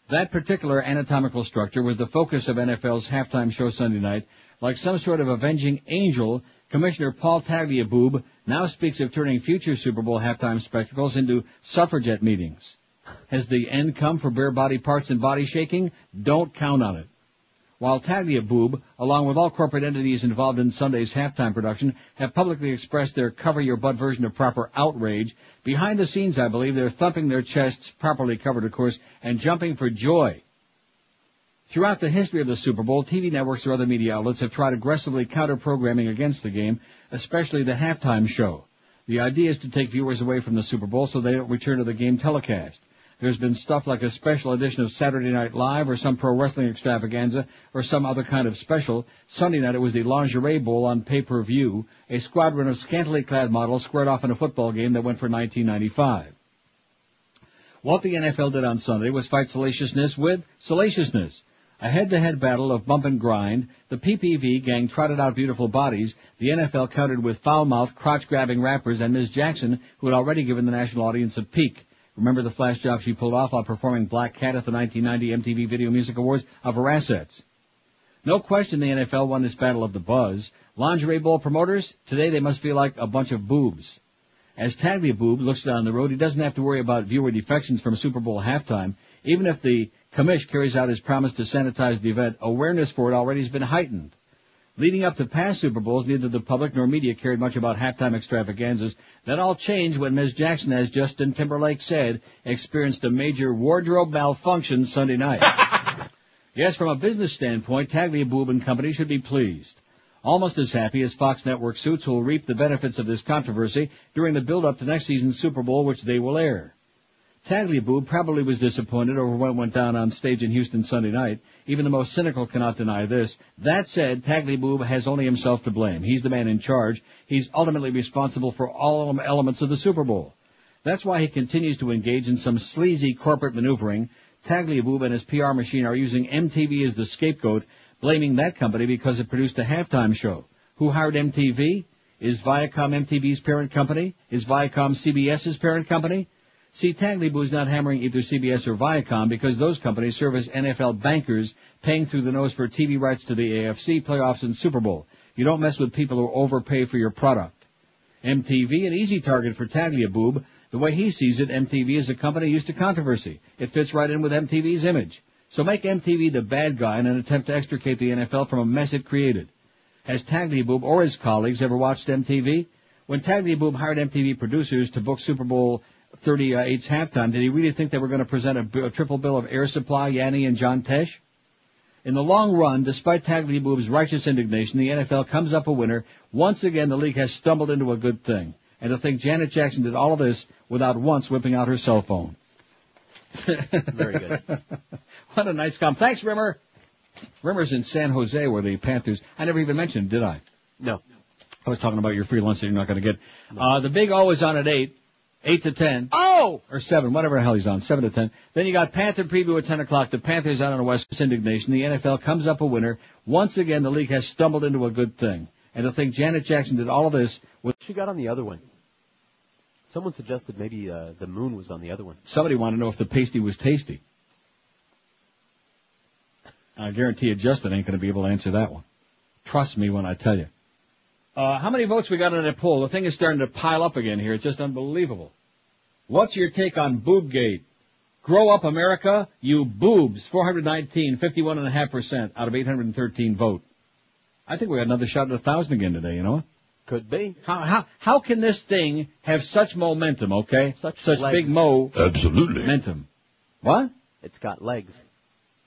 That particular anatomical structure was the focus of NFL's halftime show Sunday night. Like some sort of avenging angel, Commissioner Paul Tagliabue now speaks of turning future Super Bowl halftime spectacles into suffragette meetings. Has the end come for bare body parts and body shaking? Don't count on it. While Tagliabue, along with all corporate entities involved in Sunday's halftime production, have publicly expressed their cover your butt version of proper outrage, behind the scenes, I believe, they're thumping their chests, properly covered, of course, and jumping for joy. Throughout the history of the Super Bowl, TV networks or other media outlets have tried aggressively counter-programming against the game, especially the halftime show. The idea is to take viewers away from the Super Bowl so they don't return to the game telecast. There's been stuff like a special edition of Saturday Night Live or some pro wrestling extravaganza or some other kind of special. Sunday night it was the Lingerie Bowl on pay-per-view, a squadron of scantily clad models squared off in a football game that went for 1995. What the NFL did on Sunday was fight salaciousness with salaciousness. A head-to-head battle of bump and grind, the PPV gang trotted out beautiful bodies, the NFL countered with foul-mouthed, crotch-grabbing rappers, and Ms. Jackson, who had already given the national audience a peek. Remember the flash job she pulled off while performing Black Cat at the 1990 MTV Video Music Awards of her assets. No question the NFL won this battle of the buzz. Lingerie Bowl promoters, today they must feel like a bunch of boobs. As Tagliabue looks down the road, he doesn't have to worry about viewer defections from Super Bowl halftime. Even if the commish carries out his promise to sanitize the event, awareness for it already has been heightened. Leading up to past Super Bowls, neither the public nor media cared much about halftime extravaganzas. That all changed when Ms. Jackson, as Justin Timberlake said, experienced a major wardrobe malfunction Sunday night. [laughs] yes, from a business standpoint, Tagliabue and company should be pleased. Almost as happy as Fox Network suits who will reap the benefits of this controversy during the build-up to next season's Super Bowl, which they will air. Tagliabue probably was disappointed over what went down on stage in Houston Sunday night. Even the most cynical cannot deny this. That said, Tagliabue has only himself to blame. He's the man in charge. He's ultimately responsible for all elements of the Super Bowl. That's why he continues to engage in some sleazy corporate maneuvering. Tagliabue and his PR machine are using MTV as the scapegoat, blaming that company because it produced a halftime show. Who hired MTV? Is Viacom MTV's parent company? Is Viacom CBS's parent company? See, Tagliabue is not hammering either CBS or Viacom because those companies serve as NFL bankers paying through the nose for TV rights to the AFC playoffs and Super Bowl. You don't mess with people who overpay for your product. MTV, an easy target for Tagliabue. The way he sees it, MTV is a company used to controversy. It fits right in with MTV's image. So make MTV the bad guy in an attempt to extricate the NFL from a mess it created. Has Tagliabue or his colleagues ever watched MTV? When Tagliabue hired MTV producers to book Super Bowl 38's halftime, did he really think they were going to present a, b- a triple bill of Air Supply, Yanni, and John Tesh? In the long run, despite Tagliabue's righteous indignation, the NFL comes up a winner. Once again, the league has stumbled into a good thing. And to think Janet Jackson did all of this without once whipping out her cell phone. [laughs] Very good. [laughs] what a nice comment. Thanks, Rimer. Rimer's in San Jose where the Panthers, I never even mentioned, did I? No. I was talking about your free lunch that you're not going to get. Uh, the big O is on at 8, 8 to 10. Oh! Or 7, whatever the hell he's on, 7 to 10. Then you got Panther preview at 10 o'clock. The Panthers out on a West Coast indignation. The NFL comes up a winner. Once again, the league has stumbled into a good thing. And to think Janet Jackson did all of this with She got on the other one. Someone suggested maybe uh, the moon was on the other one. Somebody wanted to know if the pasty was tasty. I guarantee you Justin ain't going to be able to answer that one. Trust me when I tell you. Uh, how many votes we got in that poll? The thing is starting to pile up again here. It's just unbelievable. What's your take on Boobgate? Grow up America, you boobs. 419, 51.5% out of 813 vote. I think we got another shot at a thousand again today, you know? Could be. How, how, how can this thing have such momentum, okay? Such, such legs. big mo. Absolutely. Momentum. What? It's got legs.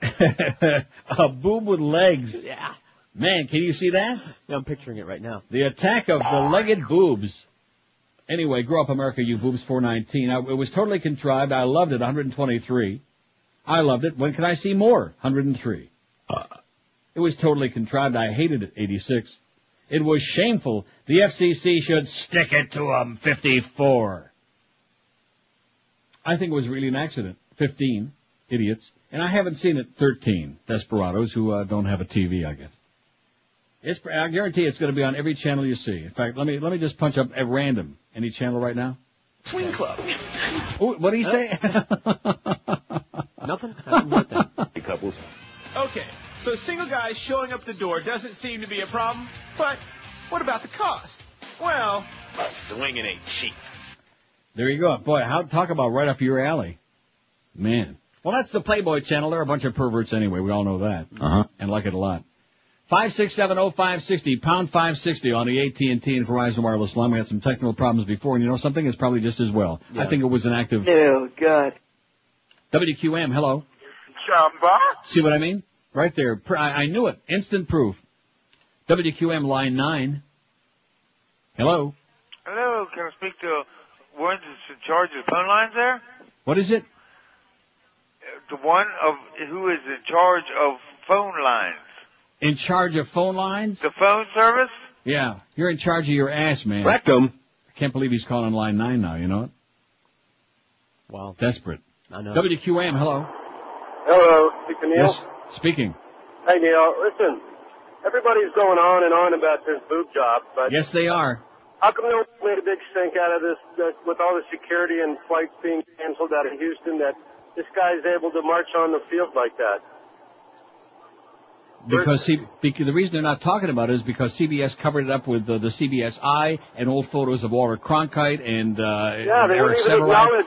[laughs] a boob with legs. Yeah. Man, can you see that? Yeah, I'm picturing it right now. The attack of the legged boobs. Anyway, grow up America, you boobs 419. I, it was totally contrived. I loved it, 123. I loved it. When can I see more? 103. It was totally contrived. I hated it, 86. It was shameful. The FCC should stick it to 'em, 54. I think it was really an accident. 15. Idiots. And I haven't seen it 13. Desperados who uh, don't have a TV, I guess. It's, I guarantee it's going to be on every channel you see. In fact, let me let me just punch up at random any channel right now. Swing Club. Ooh, what do you say? [laughs] Nothing. Couples. Okay, so single guys showing up the door doesn't seem to be a problem, but what about the cost? Well, swinging ain't cheap. There you go. Boy, how talk about right up your alley. Man. Well, that's the Playboy channel. They're a bunch of perverts anyway. We all know that. Uh-huh. And like it a lot. Five six seven oh five sixty pound five sixty on the AT and T and Verizon wireless line. We had some technical problems before, and you know something? is probably just as well. I think it was an act of oh, Ew, God. WQM. Hello. Chumba. See what I mean? Right there. I, I knew it. Instant proof. WQM line nine. Hello. Hello, can I speak to one that's in charge of the phone lines there? What is it? The one of who is in charge of phone lines. In charge of phone lines? The phone service? Yeah. You're in charge of your ass, man. Rectum. I can't believe he's calling line nine now, you know it? Wow. Desperate. I know. WQM, hello. Hello, speak to Neil. Yes, speaking. Hey Neil, listen, everybody's going on and on about this boob job, but Yes, they are. how come no one made a big stink out of this, that with all the security and flights being canceled out of Houston, that this guy's able to march on the field like that? Because, C- because the reason they're not talking about it is because CBS covered it up with uh, the CBS Eye and old photos of Walter Cronkite and uh, Yeah, they Eric wouldn't even acknowledge,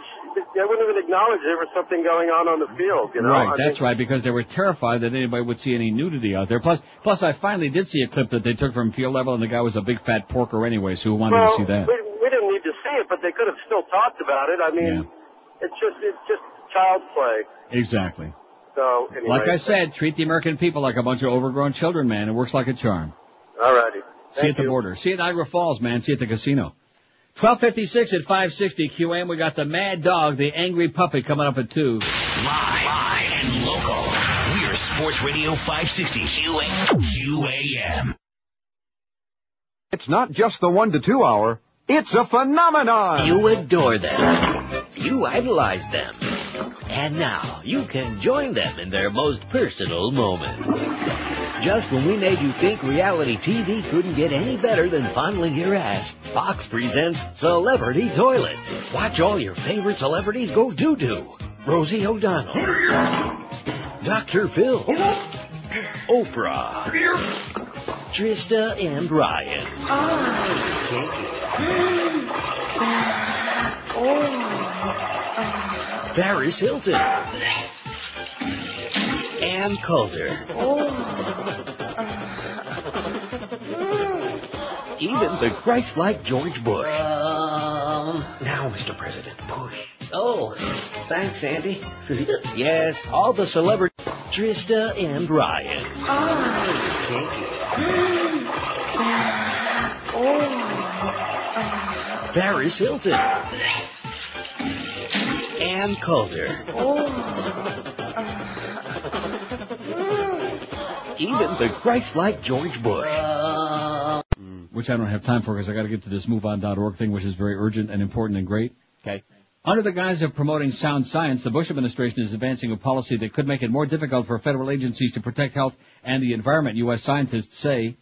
they wouldn't even acknowledge there was something going on on the field, you know? Right, I that's mean, right, because they were terrified that anybody would see any nudity out there. Plus, plus, I finally did see a clip that they took from field level, and the guy was a big fat porker anyway, so who wanted well, to see that? We, we didn't need to see it, but they could have still talked about it. I mean, it's just, it's just child's play. Exactly. So, anyway. Like I said, treat the American people like a bunch of overgrown children, man. It works like a charm. All righty. See you at the border. See you at Niagara Falls, man. See you at the casino. 1256 at 560 QM. We got the mad dog, the angry puppy coming up at 2. Live and local. We're We're Sports Radio 560 QAM. It's not just the one to two hour, it's a phenomenon! You adore them. You idolize them. And now you can join them in their most personal moment. Just when we made you think reality TV couldn't get any better than fondling your ass, Fox presents Celebrity Toilets. Watch all your favorite celebrities go doo-doo. Rosie O'Donnell. Dr. Phil. Oprah. Trista and Ryan. Paris Hilton. Ann Coulter. Even the Christ-like George Bush. Um, now, Mr. President, push. Oh, thanks, Andy. [laughs] yes, all the celebrities. Trista and Ryan. Oh, thank you. [gasps] Paris Hilton. Ann Coulter. Oh. Even the Christ-like George Bush. Mm. Which I don't have time for because I got to get to this MoveOn.org thing, which is very urgent and important and great. Okay. Under the guise of promoting sound science, the Bush administration is advancing a policy that could make it more difficult for federal agencies to protect health and the environment, U.S. scientists say.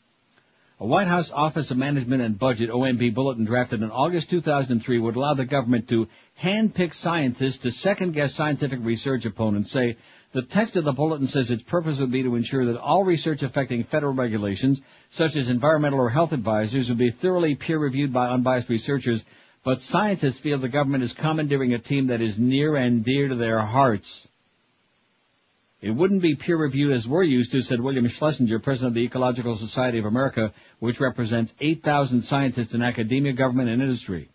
A White House Office of Management and Budget, OMB bulletin drafted in August 2003 would allow the government to handpick scientists to second-guess scientific research opponents, say the text of the bulletin says its purpose would be to ensure that all research affecting federal regulations, such as environmental or health advisors, would be thoroughly peer-reviewed by unbiased researchers, but scientists feel the government is commandeering a team that is near and dear to their hearts. It wouldn't be peer-reviewed as we're used to, said William Schlesinger, president of the Ecological Society of America, which represents 8,000 scientists in academia, government, and industry.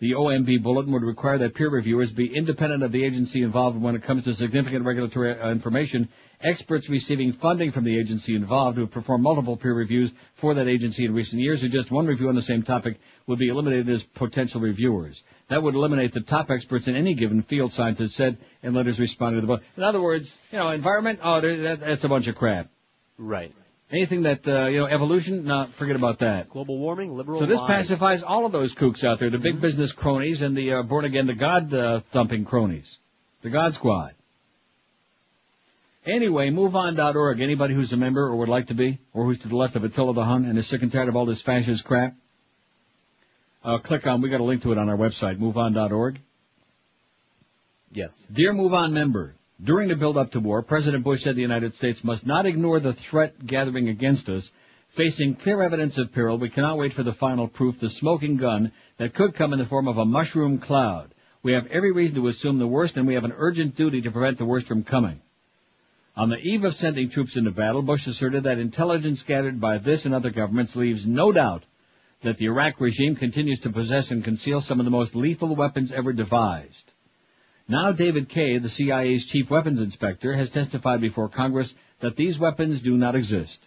The OMB bulletin would require that peer reviewers be independent of the agency involved when it comes to significant regulatory uh, information. Experts receiving funding from the agency involved who have performed multiple peer reviews for that agency in recent years or just one review on the same topic would be eliminated as potential reviewers. That would eliminate the top experts in any given field, scientists said in letters responding to the book. In other words, you know, environment, oh, that, that's a bunch of crap. Right. Anything that, uh, you know, evolution, no, forget about that. Global warming, liberal So this lies. pacifies all of those kooks out there, the big business cronies and the uh, born again, the God uh, thumping cronies, the God Squad. Anyway, MoveOn.org. Anybody who's a member or would like to be, or who's to the left of Attila the Hun and is sick and tired of all this fascist crap, uh, click on. We got a link to it on our website, MoveOn.org. Yes. Dear MoveOn member, during the build-up to war, President Bush said the United States must not ignore the threat gathering against us. Facing clear evidence of peril, we cannot wait for the final proof, the smoking gun that could come in the form of a mushroom cloud. We have every reason to assume the worst, and we have an urgent duty to prevent the worst from coming. On the eve of sending troops into battle, Bush asserted that intelligence gathered by this and other governments leaves no doubt that the Iraq regime continues to possess and conceal some of the most lethal weapons ever devised. Now David Kay, the CIA's chief weapons inspector, has testified before Congress that these weapons do not exist.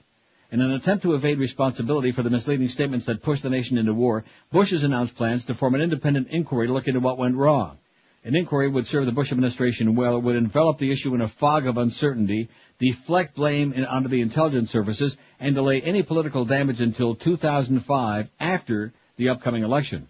In an attempt to evade responsibility for the misleading statements that pushed the nation into war, Bush has announced plans to form an independent inquiry to look into what went wrong. An inquiry would serve the Bush administration well. It would envelop the issue in a fog of uncertainty, deflect blame in, onto the intelligence services, and delay any political damage until 2005 after the upcoming election.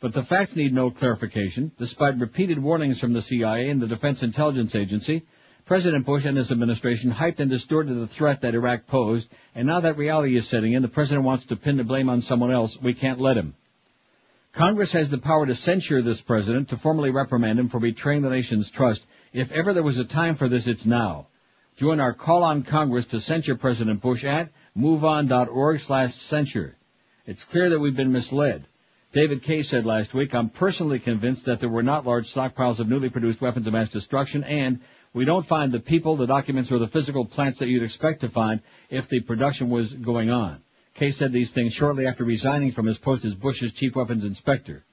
But the facts need no clarification. Despite repeated warnings from the CIA and the Defense Intelligence Agency, President Bush and his administration hyped and distorted the threat that Iraq posed, and now that reality is setting in, the president wants to pin the blame on someone else. We can't let him. Congress has the power to censure this president, to formally reprimand him for betraying the nation's trust. If ever there was a time for this, it's now. Join our call on Congress to censure President Bush at moveon.org slash censure. It's clear that we've been misled. David Kay said last week, I'm personally convinced that there were not large stockpiles of newly produced weapons of mass destruction and we don't find the people, the documents, or the physical plants that you'd expect to find if the production was going on. Kay said these things shortly after resigning from his post as Bush's chief weapons inspector.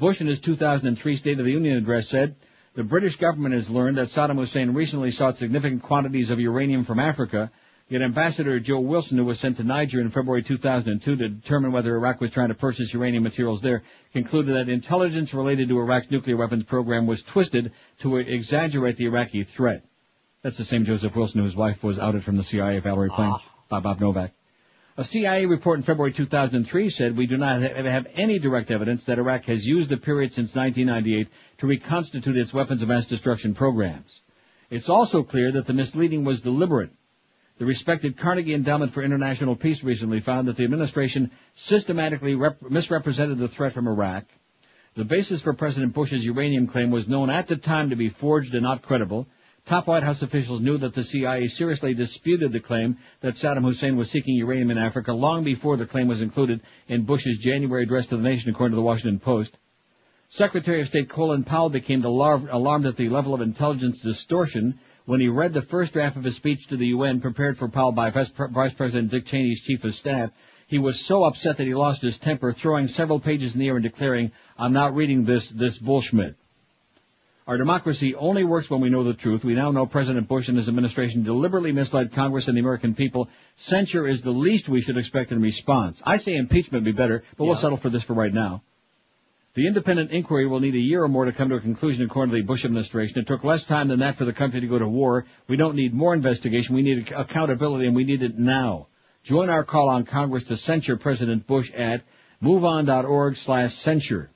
Bush in his 2003 State of the Union address said, the British government has learned that Saddam Hussein recently sought significant quantities of uranium from Africa, yet Ambassador Joe Wilson, who was sent to Niger in February 2002 to determine whether Iraq was trying to purchase uranium materials there, concluded that intelligence related to Iraq's nuclear weapons program was twisted to exaggerate the Iraqi threat. That's the same Joseph Wilson whose wife was outed from the CIA Valerie Plame ah. by Bob Novak. A CIA report in February 2003 said we do not have any direct evidence that Iraq has used the period since 1998 to reconstitute its weapons of mass destruction programs. It's also clear that the misleading was deliberate. The respected Carnegie Endowment for International Peace recently found that the administration systematically rep- misrepresented the threat from Iraq. The basis for President Bush's uranium claim was known at the time to be forged and not credible. Top White House officials knew that the CIA seriously disputed the claim that Saddam Hussein was seeking uranium in Africa long before the claim was included in Bush's January address to the nation, according to the Washington Post. Secretary of State Colin Powell became alarmed at the level of intelligence distortion when he read the first draft of his speech to the UN prepared for Powell by Vice Vice President Dick Cheney's chief of staff. He was so upset that he lost his temper, throwing several pages in the air and declaring, I'm not reading this, this bullshit. Our democracy only works when we know the truth. We now know President Bush and his administration deliberately misled Congress and the American people. Censure is the least we should expect in response. I say impeachment would be better, but we'll settle for this for right now. The independent inquiry will need a year or more to come to a conclusion according to the Bush administration. It took less time than that for the country to go to war. We don't need more investigation. We need accountability and we need it now. Join our call on Congress to censure President Bush at moveon.org slash censure.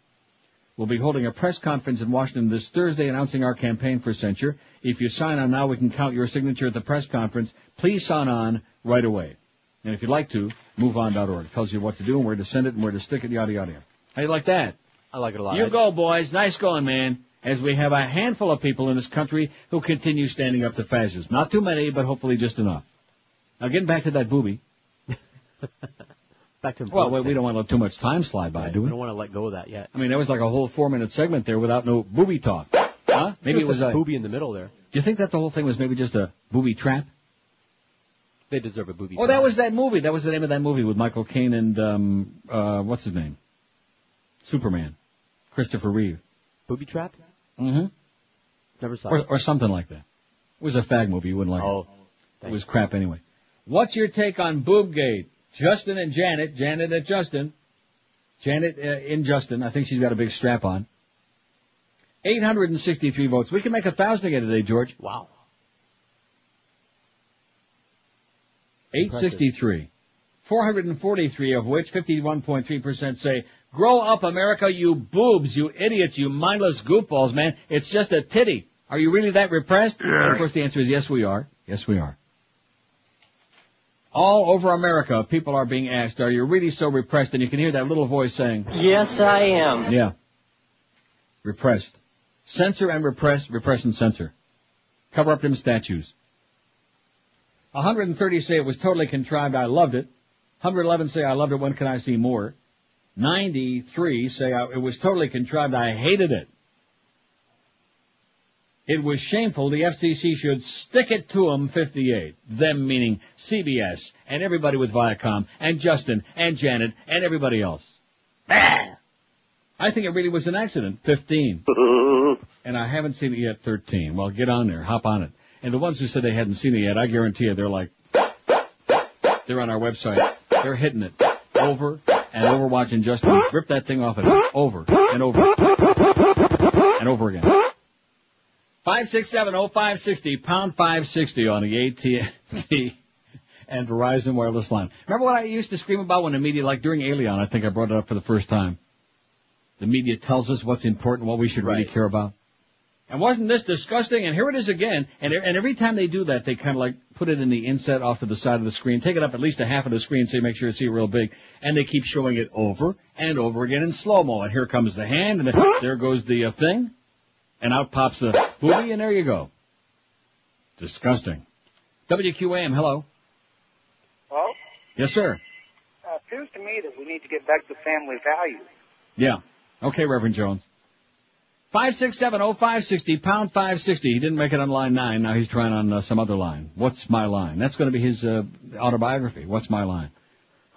We'll be holding a press conference in Washington this Thursday announcing our campaign for censure. If you sign on now, we can count your signature at the press conference. Please sign on right away. And if you'd like to, moveon.org. It tells you what to do and where to send it and where to stick it, yada yada. How do you like that? I like it a lot. You go, boys. Nice going, man. As we have a handful of people in this country who continue standing up to fascism. Not too many, but hopefully just enough. Now getting back to that booby. [laughs] Back to Well, we we don't want to let too much time slide by, do We we? don't want to let go of that yet. I mean, that was like a whole four minute segment there without no booby talk. Huh? Maybe it was a a, booby in the middle there. do you think that the whole thing was maybe just a booby trap? They deserve a booby. Oh, that was that movie. That was the name of that movie with Michael Caine and, um, uh, what's his name? Superman. Christopher Reeve. booby trap. Mm-hmm. Never saw Or, it. or something like that. It was a fag movie. You wouldn't like Oh, it. It was crap anyway. What's your take on Boobgate? Justin and Janet. Janet and Justin. Janet uh, in Justin. I think she's got a big strap on. 863 votes. We can make a thousand again today, George. Wow. 863. 443 of which 51.3% say, grow up America, you boobs, you idiots, you mindless goofballs, man. It's just a titty. Are you really that repressed? And of course the answer is yes we are. Yes we are. All over America, people are being asked, are you really so repressed? And you can hear that little voice saying, Yes, I am. yeah. Repressed. Censor and repress, repress and censor. Cover up them statues. 130 say it was totally contrived, I loved it. 111 say I loved it, when can I see more? 93 say I, it was totally contrived, I hated it. It was shameful, the FCC should stick it to them 58. Them meaning CBS, and everybody with Viacom, and Justin, and Janet, and everybody else. I think it really was an accident. 15. [laughs] and I haven't seen it yet. 13. Well, get on there. Hop on it. And the ones who said they hadn't seen it yet, I guarantee you they're like, they're on our website. They're hitting it over and over watching Justin rip that thing off it over and over and over again. 5670560, pound 560 on the AT&T and Verizon wireless line. Remember what I used to scream about when the media, like during Alien, I think I brought it up for the first time. The media tells us what's important, what we should really care about. And wasn't this disgusting? And here it is again. And, and every time they do that, they kind of like put it in the inset off to the side of the screen, take it up at least a half of the screen so you make sure you see it real big. And they keep showing it over and over again in slow-mo. And here comes the hand, and then there goes the uh, thing. And out pops the booby, and there you go. Disgusting. WQAM, hello. Well, Yes, sir. uh, appears to me that we need to get back to family values. Yeah. Okay, Reverend Jones. 5670560, pound 560. He didn't make it on line 9. Now he's trying on uh, some other line. What's my line? That's going to be his uh, autobiography. What's my line?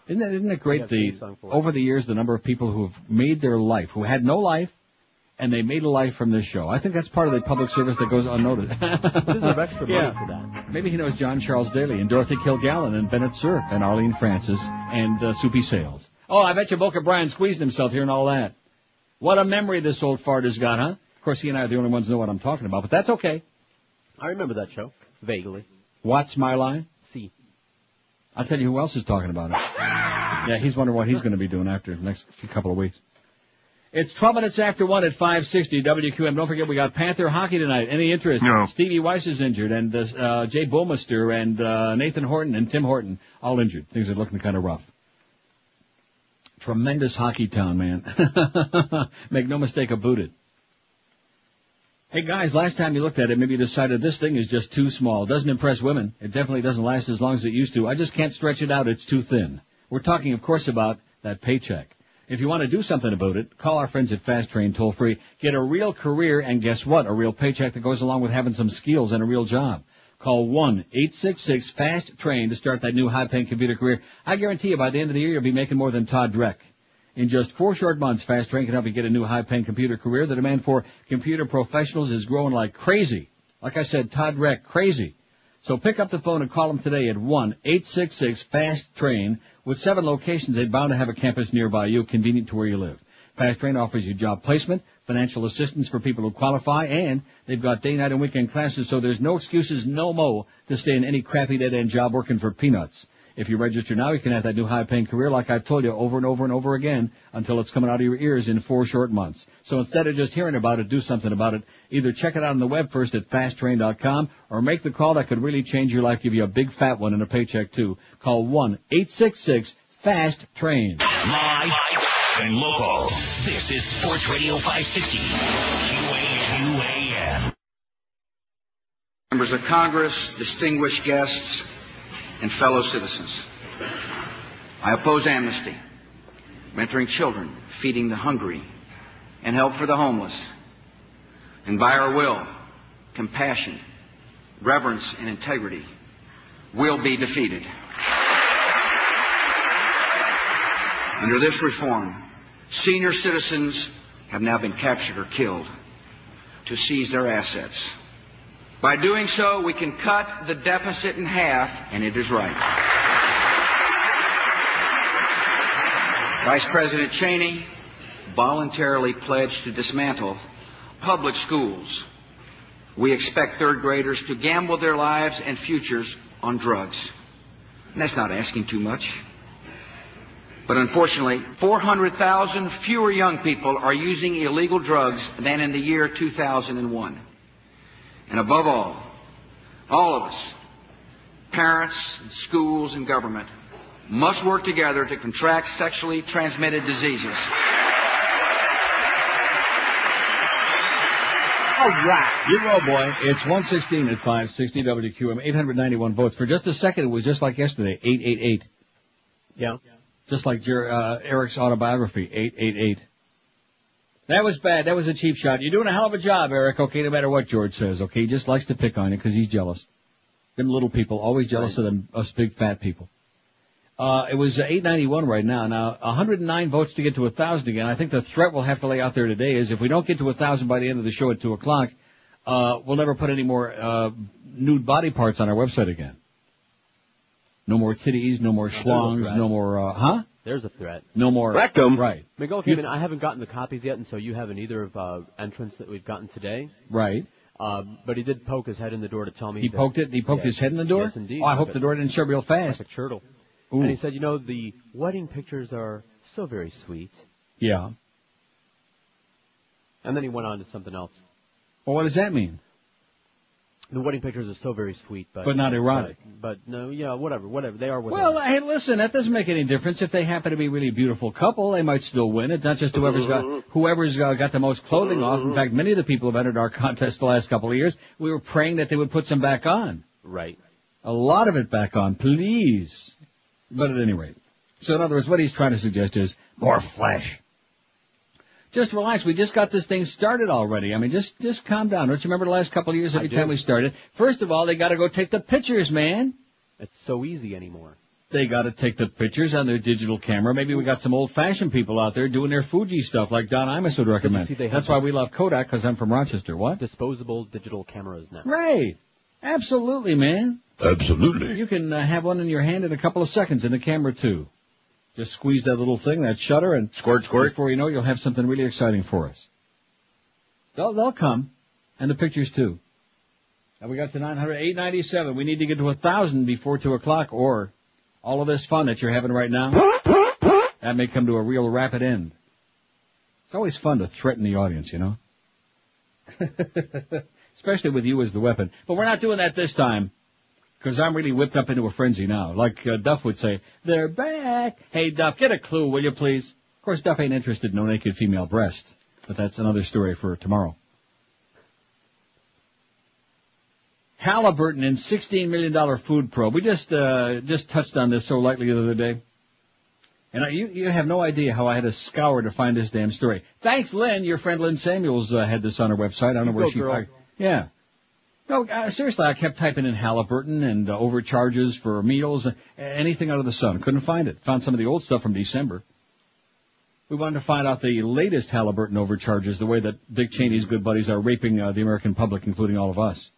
Isn't it, isn't it great Yeah, the theme song for it. over the years the number of people who have made their life, who had no life, and they made a life from this show. I think that's part of the public service that goes unnoticed. Deserve [laughs] extra money Yeah. for that. Maybe he knows John Charles Daly and Dorothy Kilgallen and Bennett Cerf and Arlene Francis and uh, Soupy Sales. Oh, I bet you Boca Brian squeezed himself here and all that. What a memory this old fart has got, huh? Of course, he and I are the only ones who know what I'm talking about, but that's okay. I remember that show. Vaguely. What's my line? C. I'll tell you who else is talking about it. [laughs] Yeah, he's wondering what he's going to be doing after the next few couple of weeks. It's 12 minutes after 1 at 560 WQM. Don't forget, we got Panther hockey tonight. Any interest? No. Stevie Weiss is injured, and uh, uh, Jay Bouwmeester and uh, Nathan Horton and Tim Horton all injured. Things are looking kind of rough. Tremendous hockey town, man. [laughs] Make no mistake about it. Hey guys, last time you looked at it, maybe you decided this thing is just too small. It Doesn't impress women. It definitely doesn't last as long as it used to. I just can't stretch it out. It's too thin. We're talking, of course, about that paycheck. If you want to do something about it, call our friends at Fast Train toll free. Get a real career and guess what? A real paycheck that goes along with having some skills and a real job. Call 1-866-FAST-TRAIN to start that new high-paying computer career. I guarantee you by the end of the year you'll be making more than Todd Dreck. In just four short months, Fast Train can help you get a new high-paying computer career. The demand for computer professionals is growing like crazy. Like I said, Todd Dreck, crazy. So pick up the phone and call them today at 1-866-FAST-TRAIN. With seven locations, they're bound to have a campus nearby you, convenient to where you live. Fast Train offers you job placement, financial assistance for people who qualify, and they've got day, night, and weekend classes, so there's no excuses, no mo, to stay in any crappy dead-end job working for peanuts. If you register now, you can have that new high-paying career like I've told you over and over and over again until it's coming out of your ears in four short months. So instead of just hearing about it, do something about it. Either check it out on the web first at fasttrain.com or make the call that could really change your life, give you a big fat one and a paycheck too. Call 1-866-FAST-TRAIN. Live and local. This is Sports Radio 560. QAM. Members of Congress, distinguished guests, and fellow citizens. I oppose amnesty, mentoring children, feeding the hungry, and help for the homeless. And by our will, compassion, reverence, and integrity will be defeated. Under this reform, senior citizens have now been captured or killed to seize their assets. By doing so, we can cut the deficit in half, and it is right. Vice President Cheney voluntarily pledged to dismantle public schools. We expect third graders to gamble their lives and futures on drugs. And that's not asking too much. But unfortunately, 400,000 fewer young people are using illegal drugs than in the year 2001. And above all, all of us, parents, schools, and government, must work together to contract sexually transmitted diseases. All right. You roll, boy. It's 116 at 560 WQM, 891 votes. For just a second, it was just like yesterday, 888. Yeah. Just like your, uh, Eric's autobiography, 888. That was bad. That was a cheap shot. You're doing a hell of a job, Eric. Okay, no matter what George says. Okay, he just likes to pick on you because he's jealous. Them little people, always jealous of them, us big fat people. Uh, it was uh, 891 right now. Now, 109 votes to get to 1,000 again. I think the threat we'll have to lay out there today is if we don't get to 1,000 by the end of the show at 2 o'clock, uh, we'll never put any more, uh, nude body parts on our website again. No more titties, no more schlongs, no more, uh, huh? There's a threat. No more. Rectum. Right. Miguel came in. I haven't gotten the copies yet, and so you haven't either of uh, entrants that we've gotten today. Right. Uh, but he did poke his head in the door to tell me He that- poked it, he poked Yes. his head in the door? Yes, indeed. Oh, I hope the door didn't shut real fast. Like a turtle. Ooh. And he said, you know, the wedding pictures are so very sweet. Yeah. And then he went on to something else. Well, what does that mean? The wedding pictures are so very sweet, but But not erotic. But, but no, yeah, whatever, whatever. They are Well, hey, listen, that doesn't make any difference. If they happen to be a really beautiful couple, they might still win it. Not just whoever's got [laughs] whoever's uh, got the most clothing off. In fact, many of the people who've entered our contest the last couple of years, we were praying that they would put some back on. Right. A lot of it back on, please. But at any rate, so in other words, what he's trying to suggest is more flesh. Just relax. We just got this thing started already. I mean, just just calm down. Don't you remember the last couple of years? Every time we started, first of all, they got to go take the pictures, man. It's so easy anymore. They got to take the pictures on their digital camera. Maybe we got some old-fashioned people out there doing their Fuji stuff, like Don Imus would recommend. see That's why we love Kodak, because I'm from Rochester. What? Disposable digital cameras now. Right. Absolutely, man. Absolutely. You can uh, have one in your hand in a couple of seconds, and the camera too. Just squeeze that little thing, that shutter, and Squirt, squirt. Before you know, it, you'll have something really exciting for us. They'll they'll come, and the pictures too. And we got to 900, 897. We need to get to a thousand before two o'clock, or all of this fun that you're having right now, that may come to a real rapid end. It's always fun to threaten the audience, you know? [laughs] Especially with you as the weapon. But we're not doing that this time. Because I'm really whipped up into a frenzy now. Like uh, Duff would say, they're back. Hey, Duff, get a clue, will you please? Of course, Duff ain't interested in no naked female breast. But that's another story for tomorrow. Halliburton and $16 million food probe. We just, uh, just touched on this so lightly the other day. And I, you, you have no idea how I had to scour to find this damn story. Thanks, Lynn. Your friend Lynn Samuels uh, had this on her website. I don't know You where go, she. girl. I- yeah. No, uh, seriously, I kept typing in Halliburton and uh, overcharges for meals, uh, anything under the sun. Couldn't find it. Found some of the old stuff from December. We wanted to find out the latest Halliburton overcharges, the way that Dick Cheney's good buddies are raping uh, the American public, including all of us.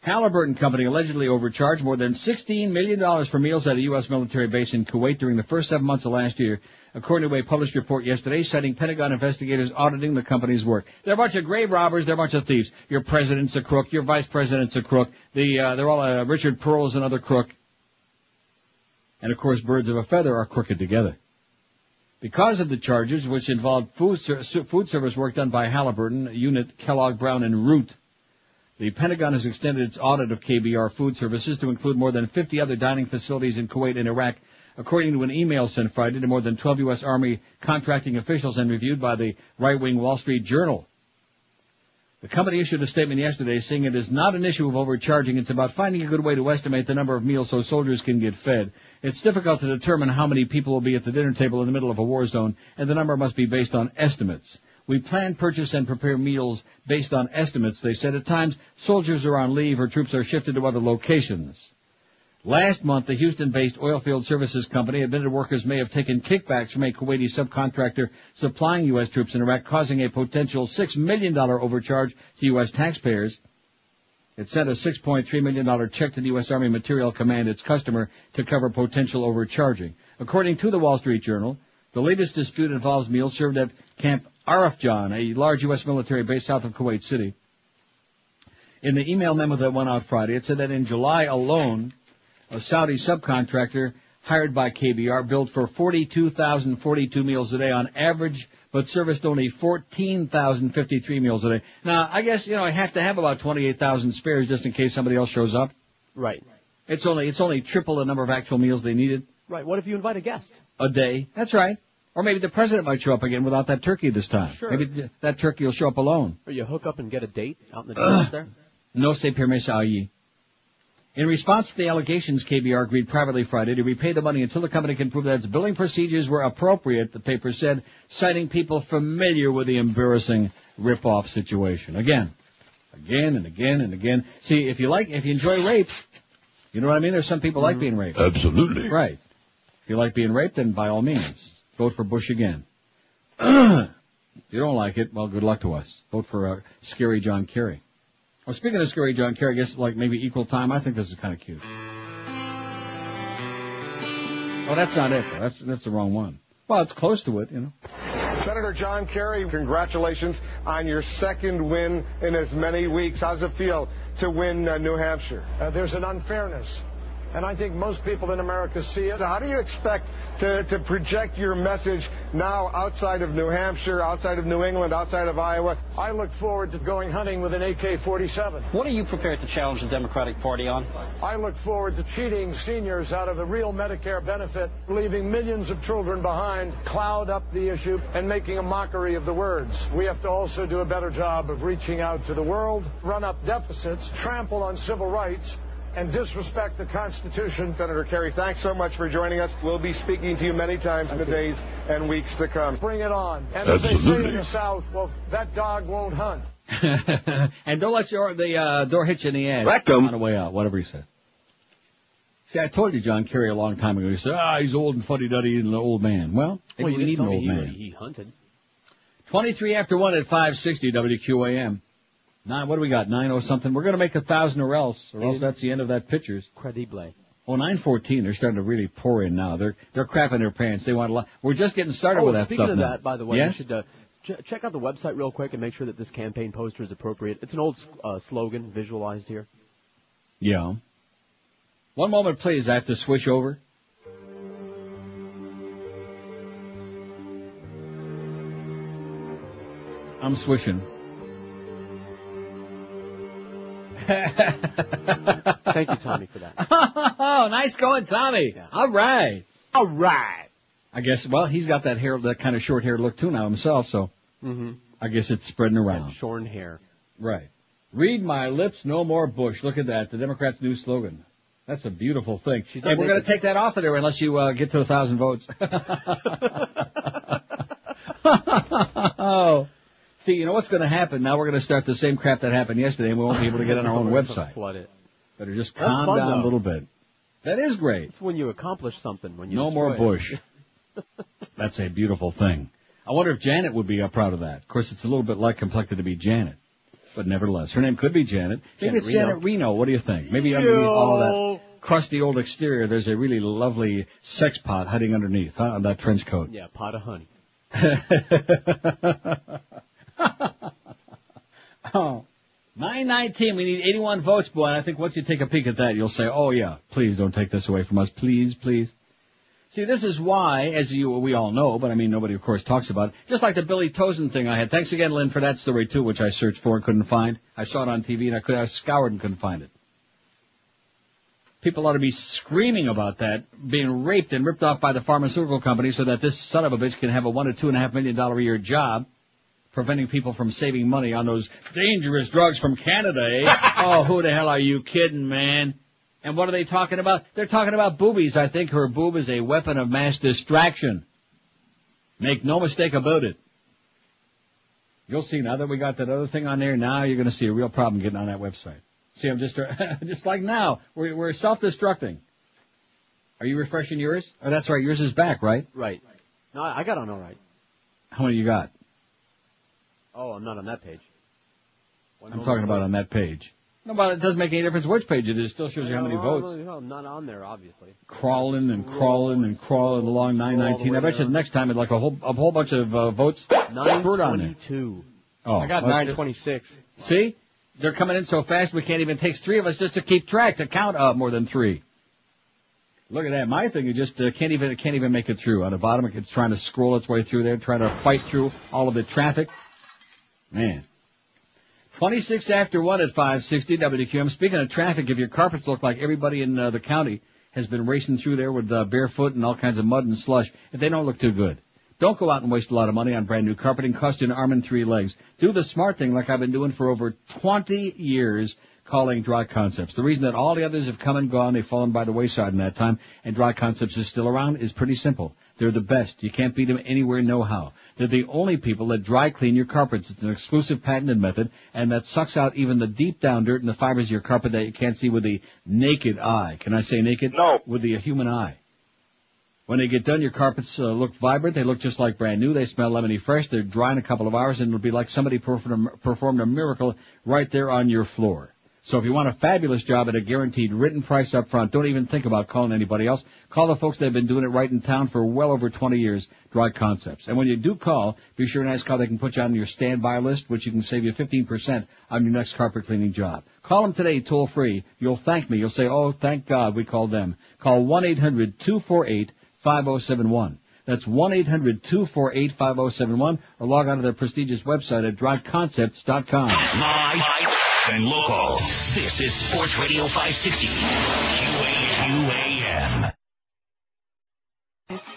Halliburton Company allegedly overcharged more than $16 million for meals at a U.S. military base in Kuwait during the first seven months of last year, according to a published report yesterday citing Pentagon investigators auditing the company's work. They're a bunch of grave robbers. They're a bunch of thieves. Your president's a crook. Your vice president's a crook. The, uh, they're all, uh, Richard Perle's another crook. And of course, birds of a feather are crooked together. Because of the charges, which involved food, ser- food service work done by Halliburton, Unit, Kellogg, Brown, and Root, the Pentagon has extended its audit of KBR food services to include more than 50 other dining facilities in Kuwait and Iraq, according to an email sent Friday to more than 12 U.S. Army contracting officials and reviewed by the right-wing Wall Street Journal. The company issued a statement yesterday saying it is not an issue of overcharging. It's about finding a good way to estimate the number of meals so soldiers can get fed. It's difficult to determine how many people will be at the dinner table in the middle of a war zone, and the number must be based on estimates. We plan, purchase, and prepare meals based on estimates. They said at times soldiers are on leave or troops are shifted to other locations. Last month, the Houston-based oilfield services company admitted workers may have taken kickbacks from a Kuwaiti subcontractor supplying U.S. troops in Iraq, causing a potential $6 million overcharge to U.S. taxpayers. It sent a $6.3 million check to the U.S. Army Material Command, its customer, to cover potential overcharging. According to the Wall Street Journal, the latest dispute involves meals served at Camp Arifjan, a large U.S. military base south of Kuwait City. In the email memo that went out Friday, it said that in July alone, a Saudi subcontractor hired by KBR billed for 42,042 meals a day on average, but serviced only 14,053 meals a day. Now, I guess, you know, I have to have about 28,000 spares just in case somebody else shows up. Right. It's only, it's only triple the number of actual meals they needed Right. What if you invite a guest? a day. That's right. Or maybe the president might show up again without that turkey this time. Sure. Maybe th- that turkey will show up alone. Or you hook up and get a date out in the [clears throat] desert there? No se permite allí. In response to the allegations, KBR agreed privately Friday to repay the money until the company can prove that its billing procedures were appropriate, the paper said, citing people familiar with the embarrassing rip-off situation. Again, again and again and again. See, if you like, if you enjoy rape, you know what I mean? There's some people like being raped. Absolutely. Right. If you like being raped, then by all means, vote for Bush again. [clears throat] if you don't like it, well, good luck to us. Vote for uh, scary John Kerry. Well, speaking of scary John Kerry, I guess like maybe equal time. I think this is kind of cute. Oh, that's not it. Though. That's that's the wrong one. Well, it's close to it, you know. Senator John Kerry, congratulations on your second win in as many weeks. How's it feel to win uh, New Hampshire? Uh, there's an unfairness. And I think most people in America see it. How do you expect to, to project your message now outside of New Hampshire, outside of New England, outside of Iowa? I look forward to going hunting with an AK-47. What are you prepared to challenge the Democratic Party on? I look forward to cheating seniors out of the real Medicare benefit, leaving millions of children behind, cloud up the issue, and making a mockery of the words. We have to also do a better job of reaching out to the world, run up deficits, trample on civil rights, and disrespect the Constitution. Senator Kerry, thanks so much for joining us. We'll be speaking to you many times in the days and weeks to come. Bring it on. And as they say in the South, well, that dog won't hunt. [laughs] and don't let your the uh, door hit you in the ass Welcome. on the way out. Whatever he said. See, I told you John Kerry a long time ago. He said, "Ah, he's old and fuddy-duddy and an old man." Well, maybe Well, you we need an me old he, man. he hunted. 23 after 1 at 560 WQAM. Nine, what do we got? Nine or something. We're going to make a thousand or else, or else that's the end of that pictures. Credible. Oh, 914, they're starting to really pour in now. They're, they're crapping their pants. They want a lot. We're just getting started oh, with that speaking stuff of now. that, by the way, yes? you should uh, Ch- check out the website real quick and make sure that this campaign poster is appropriate. It's an old uh, slogan visualized here. Yeah. One moment, please. I have to switch over. I'm switching. [laughs] Thank you, Tommy, for that. oh, nice going, Tommy. All right. All right. I guess, well, he's got that hair, that kind of short hair look too now himself, so Mm-hmm. I guess it's spreading around. Shorn hair. Right. Read my lips, no more Bush. Look at that, the Democrats' new slogan. That's a beautiful thing. Hey, does we're going to take that off of there unless you uh, get to a thousand votes. [laughs] [laughs] oh. See, you know what's going to happen? Now we're going to start the same crap that happened yesterday, and we won't be able to get on our own [laughs] website. Flood it. Better just That's calm fun, down though. a little bit. That is great. It's when you accomplish something. When you No more. Bush. [laughs] That's a beautiful thing. I wonder if Janet would be uh, proud of that. Of course, it's a little bit like complected to be Janet, but nevertheless, her name could be Janet. Maybe Janet it's Reno. Janet Reno. What do you think? Maybe underneath all that crusty old exterior, there's a really lovely sex pot hiding underneath, huh, on that trench coat. Yeah, pot of honey. [laughs] [laughs] oh. 919, we need 81 votes, boy, and I think once you take a peek at that, you'll say, oh yeah, please don't take this away from us, please, please. See, this is why, as you, we all know, but I mean, nobody of course talks about it, just like the Billy Tauzin thing I had. Thanks again, Lynn, for that story too, which I searched for and couldn't find. I saw it on TV and I could, I scoured and couldn't find it. People ought to be screaming about that, being raped and ripped off by the pharmaceutical company so that this son of a bitch can have a one to two and a half million dollar a year job, preventing people from saving money on those dangerous drugs from Canada, eh? [laughs] oh, who the hell are you kidding, man? And what are they talking about? They're talking about boobies. I think her boob is a weapon of mass distraction. Make no mistake about it. You'll see now that we got that other thing on there, now you're going to see a real problem getting on that website. See, I'm just, [laughs] just like now, we're, we're self-destructing. Are you refreshing yours? Oh, that's right, yours is back, right? Right. No, I I got on all right. How many you got? Oh, I'm not on that page. One I'm talking about on that page. No, but it doesn't make any difference which page it is. It still shows you how many votes. no, no, I'm not on there, obviously. Crawling and crawling and crawling along 919. I bet you the next time, it's like a whole, a whole bunch of uh, votes spurt on there. 922. Oh, I got well, 926. See? They're coming in so fast we can't even take three of us just to keep track to count up more than three. Look at that. My thing is just uh, can't even can't even make it through. On the bottom, it's trying to scroll its way through there, trying to fight through all of the traffic. Man. 26 after 1 at 560 WQAM. Speaking of traffic, if your carpets look like everybody in uh, the county has been racing through there with uh, barefoot and all kinds of mud and slush, if they don't look too good. Don't go out and waste a lot of money on brand new carpeting. Cost you an arm and three legs. Do the smart thing like I've been doing for over 20 years calling Dry Concepts. The reason that all the others have come and gone, they've fallen by the wayside in that time, and Dry Concepts is still around is pretty simple. They're the best. You can't beat them anywhere, no how. They're the only people that dry clean your carpets. It's an exclusive patented method, and that sucks out even the deep down dirt and the fibers of your carpet that you can't see with the naked eye. Can I say naked? No. With the human eye. When they get done, your carpets uh, look vibrant. They look just like brand new. They smell lemony fresh. They're dry in a couple of hours, and it'll be like somebody performed a, performed a miracle right there on your floor. So if you want a fabulous job at a guaranteed written price up front, don't even think about calling anybody else. Call the folks that have been doing it right in town for well over 20 years, Dry Concepts. And when you do call, be sure and ask how they can put you on your standby list, which you can save you 15% on your next carpet cleaning job. Call them today, toll free. You'll thank me. You'll say, oh, thank God we called them. Call 1-800-248 5071. That's 1-800-248-5071 or log on to their prestigious website at dryconcepts.com. Live and local. This is Sports Radio 560. QAM.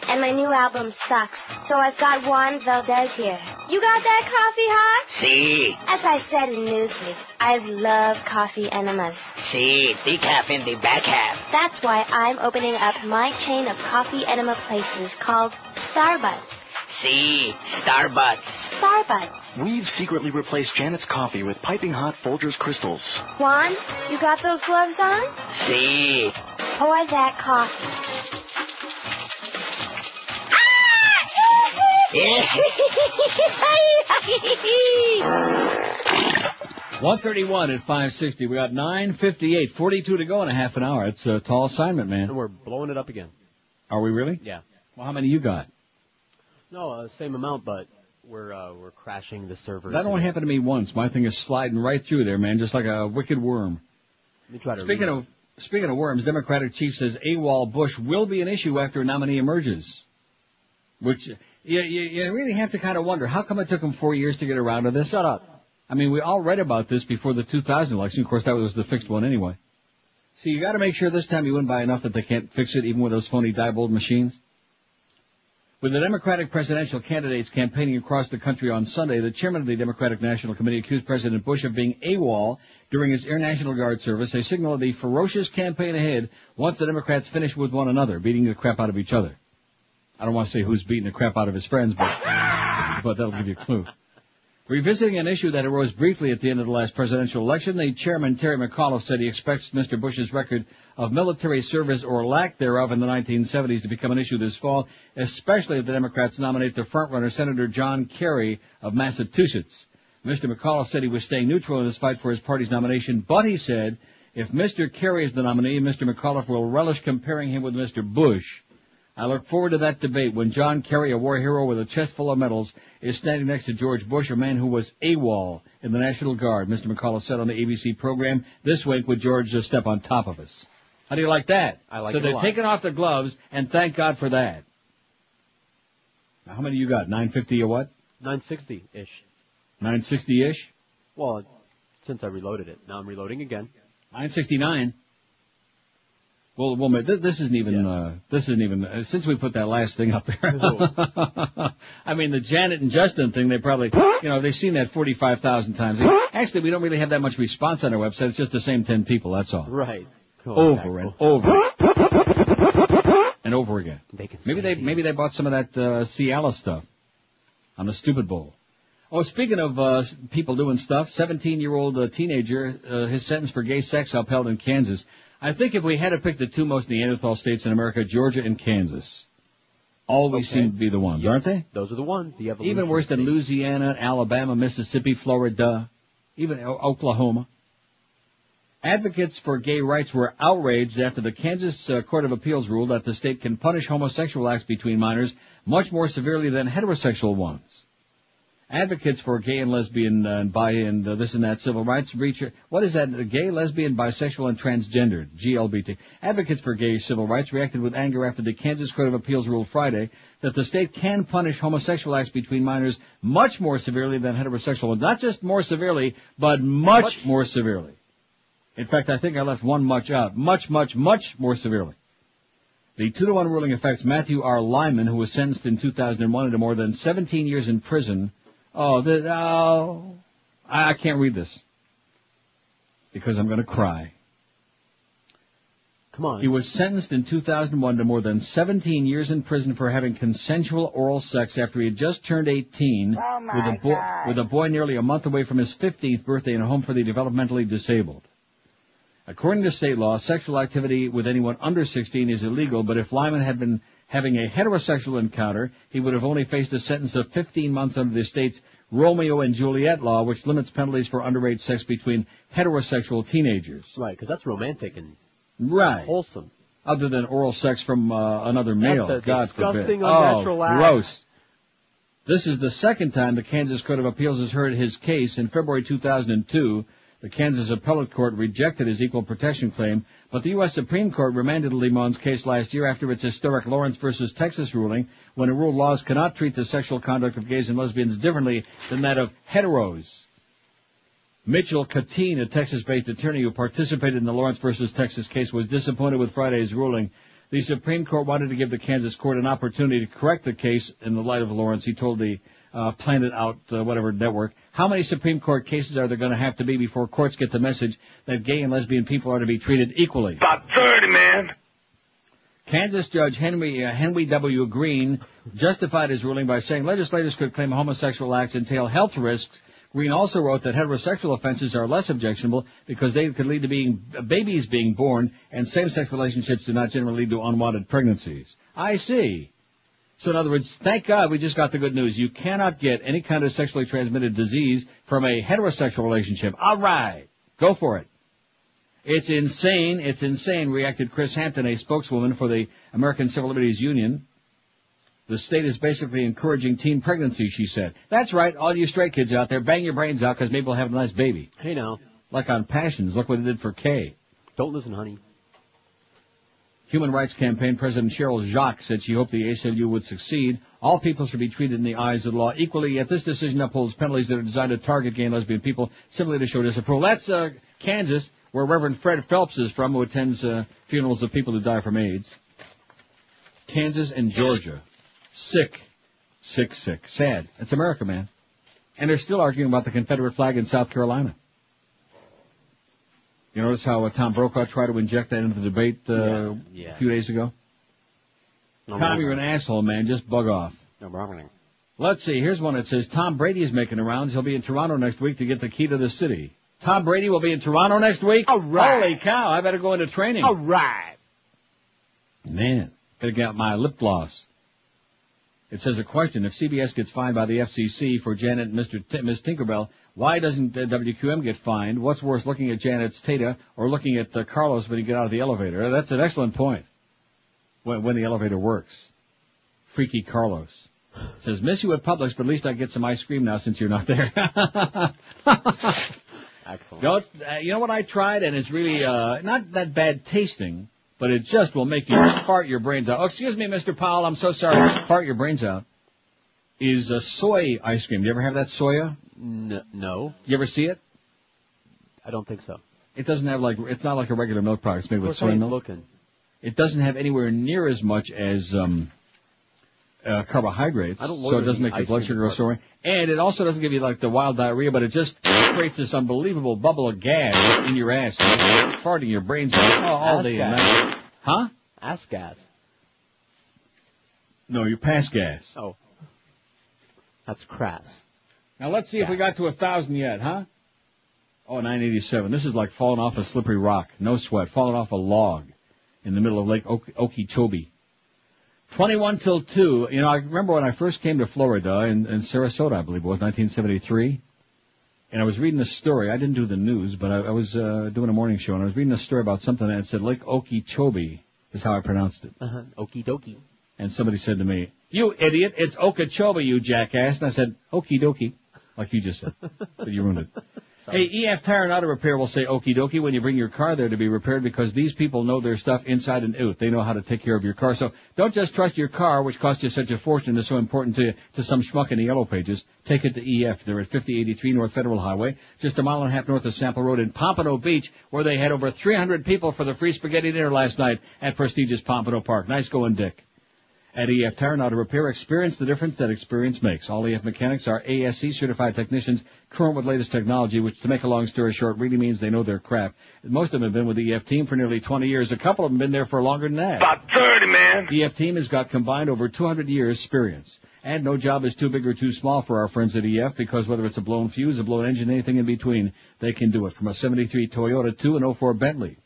And my new album sucks. So I've got Juan Valdez here. You got that coffee hot? Sí, As I said in Newsweek, I love coffee enemas. See, sí, decaf in the back half. That's why I'm opening up my chain of coffee enema places called Starbuds. Sí, Starbucks. Starbucks. We've secretly replaced Janet's coffee with piping hot Folgers crystals. Juan, you got those gloves on? See. Oh, Pour that coffee. Ah! [laughs] 131 at 560. We got 958, 42 to go in a half an hour. It's a tall assignment, man. And we're blowing it up again. Are we really? Yeah. Well, how many you got? No, uh, same amount, but We're uh, we're crashing the servers. That only happened to me once. My thing is sliding right through there, man, just like a wicked worm. Let me try to Speaking of speaking of worms, Democratic chief says AWOL Bush will be an issue after a nominee emerges. Which you, you, you really have to kind of wonder how come it took him four years to get around to this. Shut up. I mean, we all read about this before the 2000 election. Of course, that was the fixed one anyway. So you got to make sure this time you win by enough that they can't fix it, even with those phony Diebold machines. With the Democratic presidential candidates campaigning across the country on Sunday, the chairman of the Democratic National Committee accused President Bush of being AWOL during his Air National Guard service, a signal of the ferocious campaign ahead once the Democrats finish with one another, beating the crap out of each other. I don't want to say who's beating the crap out of his friends, but, but that'll give you a clue. Revisiting an issue that arose briefly at the end of the last presidential election, the chairman, Terry McAuliffe, said he expects Mr. Bush's record of military service or lack thereof in the 1970s to become an issue this fall, especially if the Democrats nominate their frontrunner, Senator John Kerry of Massachusetts. Mr. McAuliffe said he was staying neutral in his fight for his party's nomination, but he said if Mr. Kerry is the nominee, Mr. McAuliffe will relish comparing him with Mr. Bush. I look forward to that debate when John Kerry, a war hero with a chest full of medals, is standing next to George Bush, a man who was AWOL in the National Guard, Mr. McAuliffe said on the ABC program this week with George Stephanopoulos. How do you like that? I like so it a they're taking off the gloves, and thank God for that. Now, how many you got? 950 or what? 960 ish. 960-ish? Well, since I reloaded it, now I'm reloading again. 969. Well, well, this isn't even, uh, this isn't even, uh, since we put that last thing up there. [laughs] I mean, the Janet and Justin thing, they probably, you know, they've seen that 45,000 times. Actually, we don't really have that much response on our website. It's just the same 10 people, that's all. Right. Over and over. And over again. They can Maybe they, maybe they bought some of that, uh, Cialis stuff on the stupid bowl. Oh, speaking of, uh, people doing stuff, 17 year old uh, teenager, uh, his sentence for gay sex upheld in Kansas. I think if we had to pick the two most Neanderthal states in America, Georgia and Kansas, always seem to be the ones, aren't they? Those are the ones. The evolution. Even worse than Louisiana, Alabama, Mississippi, Florida, even O- Oklahoma. Advocates for gay rights were outraged after the Kansas uh, Court of Appeals ruled that the state can punish homosexual acts between minors much more severely than heterosexual ones. Advocates for gay and lesbian uh, and bi and uh, this and that civil rights reach what is that? Gay, lesbian, bisexual, and transgender GLBT. Advocates for gay civil rights reacted with anger after the Kansas Court of Appeals ruled Friday that the state can punish homosexual acts between minors much more severely than heterosexual ones. Not just more severely, but much, more severely. In fact, I think I left one much out. Much, much, much more severely. The two to one ruling affects Matthew R. Limon, who was sentenced in 2001 to more than 17 years in prison. Oh, the, oh, I I can't read this because I'm going to cry. Come on. He was sentenced in 2001 to more than 17 years in prison for having consensual oral sex after he had just turned 18 Oh, with a boy with a boy nearly a month away from his 15th birthday in a home for the developmentally disabled. According to state law, sexual activity with anyone under 16 is illegal, but if Limon had been having a heterosexual encounter, he would have only faced a sentence of 15 months under the state's Romeo and Juliet law, which limits penalties for underage sex between heterosexual teenagers. Right, because that's romantic and Right. wholesome. Other than oral sex from uh, another male. That's a God disgusting, forbid. unnatural oh, act. gross. This is the second time the Kansas Court of Appeals has heard his case. In February 2002, the Kansas Appellate Court rejected his equal protection claim, but the U.S. Supreme Court remanded Limon's case last year after its historic Lawrence versus Texas ruling, when it ruled laws cannot treat the sexual conduct of gays and lesbians differently than that of heteros. Mitchell Katine, a Texas-based attorney who participated in the Lawrence versus Texas case, was disappointed with Friday's ruling. The Supreme Court wanted to give the Kansas court an opportunity to correct the case in the light of Lawrence. He told the uh, Planet Out, uh, whatever network, how many Supreme Court cases are there going to have to be before courts get the message that gay and lesbian people are to be treated equally? About 30, man. Kansas Judge Henry uh, Henry W. Green justified his ruling by saying legislators could claim homosexual acts entail health risks. Green also wrote that heterosexual offenses are less objectionable because they could lead to being babies being born, and same-sex relationships do not generally lead to unwanted pregnancies. I see. So in other words, thank God we just got the good news. You cannot get any kind of sexually transmitted disease from a heterosexual relationship. All right, go for it. It's insane. It's insane, reacted Chris Hampton, a spokeswoman for the American Civil Liberties Union. The state is basically encouraging teen pregnancy, she said. That's right, all you straight kids out there, bang your brains out because maybe we'll have a nice baby. Hey now. Like on Passions, look what it did for Kay. Don't listen, honey. Human Rights Campaign President Cheryl Jacques said she hoped the ACLU would succeed. All people should be treated in the eyes of the law equally, yet this decision upholds penalties that are designed to target gay and lesbian people simply to show disapproval. That's uh, Kansas, where Reverend Fred Phelps is from, who attends uh, funerals of people who die from AIDS. Kansas and Georgia. Sick. Sick, sick. Sad. It's America, man. And they're still arguing about the Confederate flag in South Carolina. You notice how uh, Tom Brokaw tried to inject that into the debate uh, Yeah. a few days ago? No Tom, more. you're an asshole, man. Just bug off. No problem. Let's see. Here's one that says Tom Brady is making the rounds. He'll be in Toronto next week to get the key to the city. Tom Brady will be in Toronto next week. All right. Holy cow! I better go into training. All right. Man, gotta get my lip gloss. It says a question: If CBS gets fined by the FCC for Janet and Mr. T- Ms. Tinkerbell, why doesn't uh, WQAM get fined? What's worse, looking at Janet's Tata or looking at uh, Carlos when you get out of the elevator? That's an excellent point. When, when the elevator works, freaky Carlos says, "Miss you at Publix, but at least I get some ice cream now since you're not there." [laughs] Excellent. Don't, uh, you know what I tried, and it's really uh, not that bad tasting, but it just will make you fart your brains out. Oh, excuse me, Mr. Powell, I'm so sorry. fart your brains out. Is a soy ice cream. Do you ever have that soya? N- no, You ever see it? I don't think so. It doesn't have like it's not like a regular milk product. It's made with soy milk. looking. It doesn't have anywhere near as much as um, uh, carbohydrates, I don't so it doesn't make your blood sugar go soaring. And it also doesn't give you like the wild diarrhea, but it just creates this unbelievable bubble of gas in your ass, farting your brains out all, all day and gas. night. Huh? Ass gas. No, you pass gas. Oh. That's crass. Now let's see if we got to a thousand yet, huh? Oh, 987. This is like falling off a slippery rock. No sweat. Falling off a log in the middle of Lake Ok- Okeechobee. 21 till 2. You know, I remember when I first came to Florida in, in Sarasota, I believe it was, 1973. And I was reading a story. I didn't do the news, but I, I was uh, doing a morning show, and I was reading a story about something that said Lake Okeechobee is how I pronounced it. Uh-huh. Okie dokie. And somebody said to me, you idiot, it's Okeechobee, you jackass. And I said, okie dokie, like you just said. [laughs] but you ruined it. Hey, EF Tire and Auto Repair will say okie dokie when you bring your car there to be repaired because these people know their stuff inside and out. They know how to take care of your car. So don't just trust your car, which costs you such a fortune, is so important to, to some schmuck in the yellow pages. Take it to EF. They're at 5083 North Federal Highway, just a mile and a half north of Sample Road in Pompano Beach, where they had over 300 people for the free spaghetti dinner last night at prestigious Pompano Park. Nice going, Dick. At EF Tire and Auto Repair, experience the difference that experience makes. All EF mechanics are ASE certified technicians, current with latest technology, which to make a long story short really means they know their crap. Most of them have been with the EF team for nearly 20 years. A couple of them have been there for longer than that. About 30, man. The EF team has got combined over 200 years experience. And no job is too big or too small for our friends at EF because whether it's a blown fuse, a blown engine, anything in between, they can do it. From a 73 Toyota to an 04 Bentley.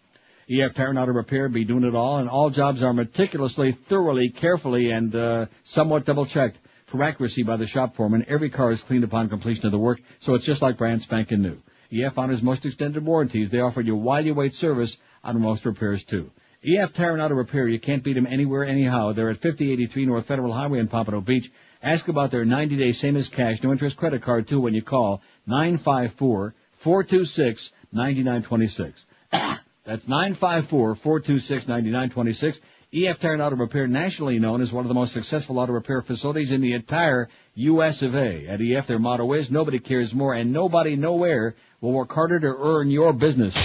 EF Tire and Auto Repair be doing it all, and all jobs are meticulously, thoroughly, carefully, and uh, somewhat double-checked for accuracy by the shop foreman. Every car is cleaned upon completion of the work, so it's just like brand spanking new. EF honors most extended warranties. They offer you while you wait service on most repairs too. EF Tire and Auto Repair, you can't beat them anywhere, anyhow. They're at 5083 North Federal Highway in Pompano Beach. Ask about their 90-day same as cash, no interest credit card too when you call 954-426-9926. [coughs] That's 954-426-9926. EF Tire and Auto Repair, nationally known as one of the most successful auto repair facilities in the entire U.S. of A. At EF, their motto is, nobody cares more and nobody nowhere will work harder to earn your business.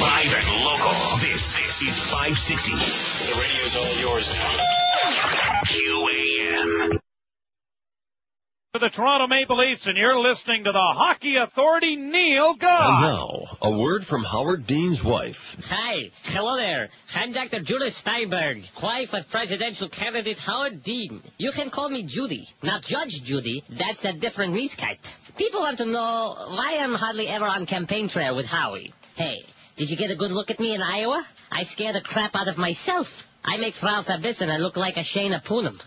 Live and local. This is 560. The radio's all yours QAM. For the Toronto Maple Leafs, and you're listening to the Hockey Authority, Neil And now, a word from Howard Dean's wife. Hi, hello there. I'm Dr. Judith Steinberg, wife of presidential candidate Howard Dean. You can call me Judy, not Judge Judy. That's a different miscut. People want to know why I'm hardly ever on campaign trail with Howie. Hey, did you get a good look at me in Iowa? I scared the crap out of myself. I make Frau Fabis look like a Shayna Poonam.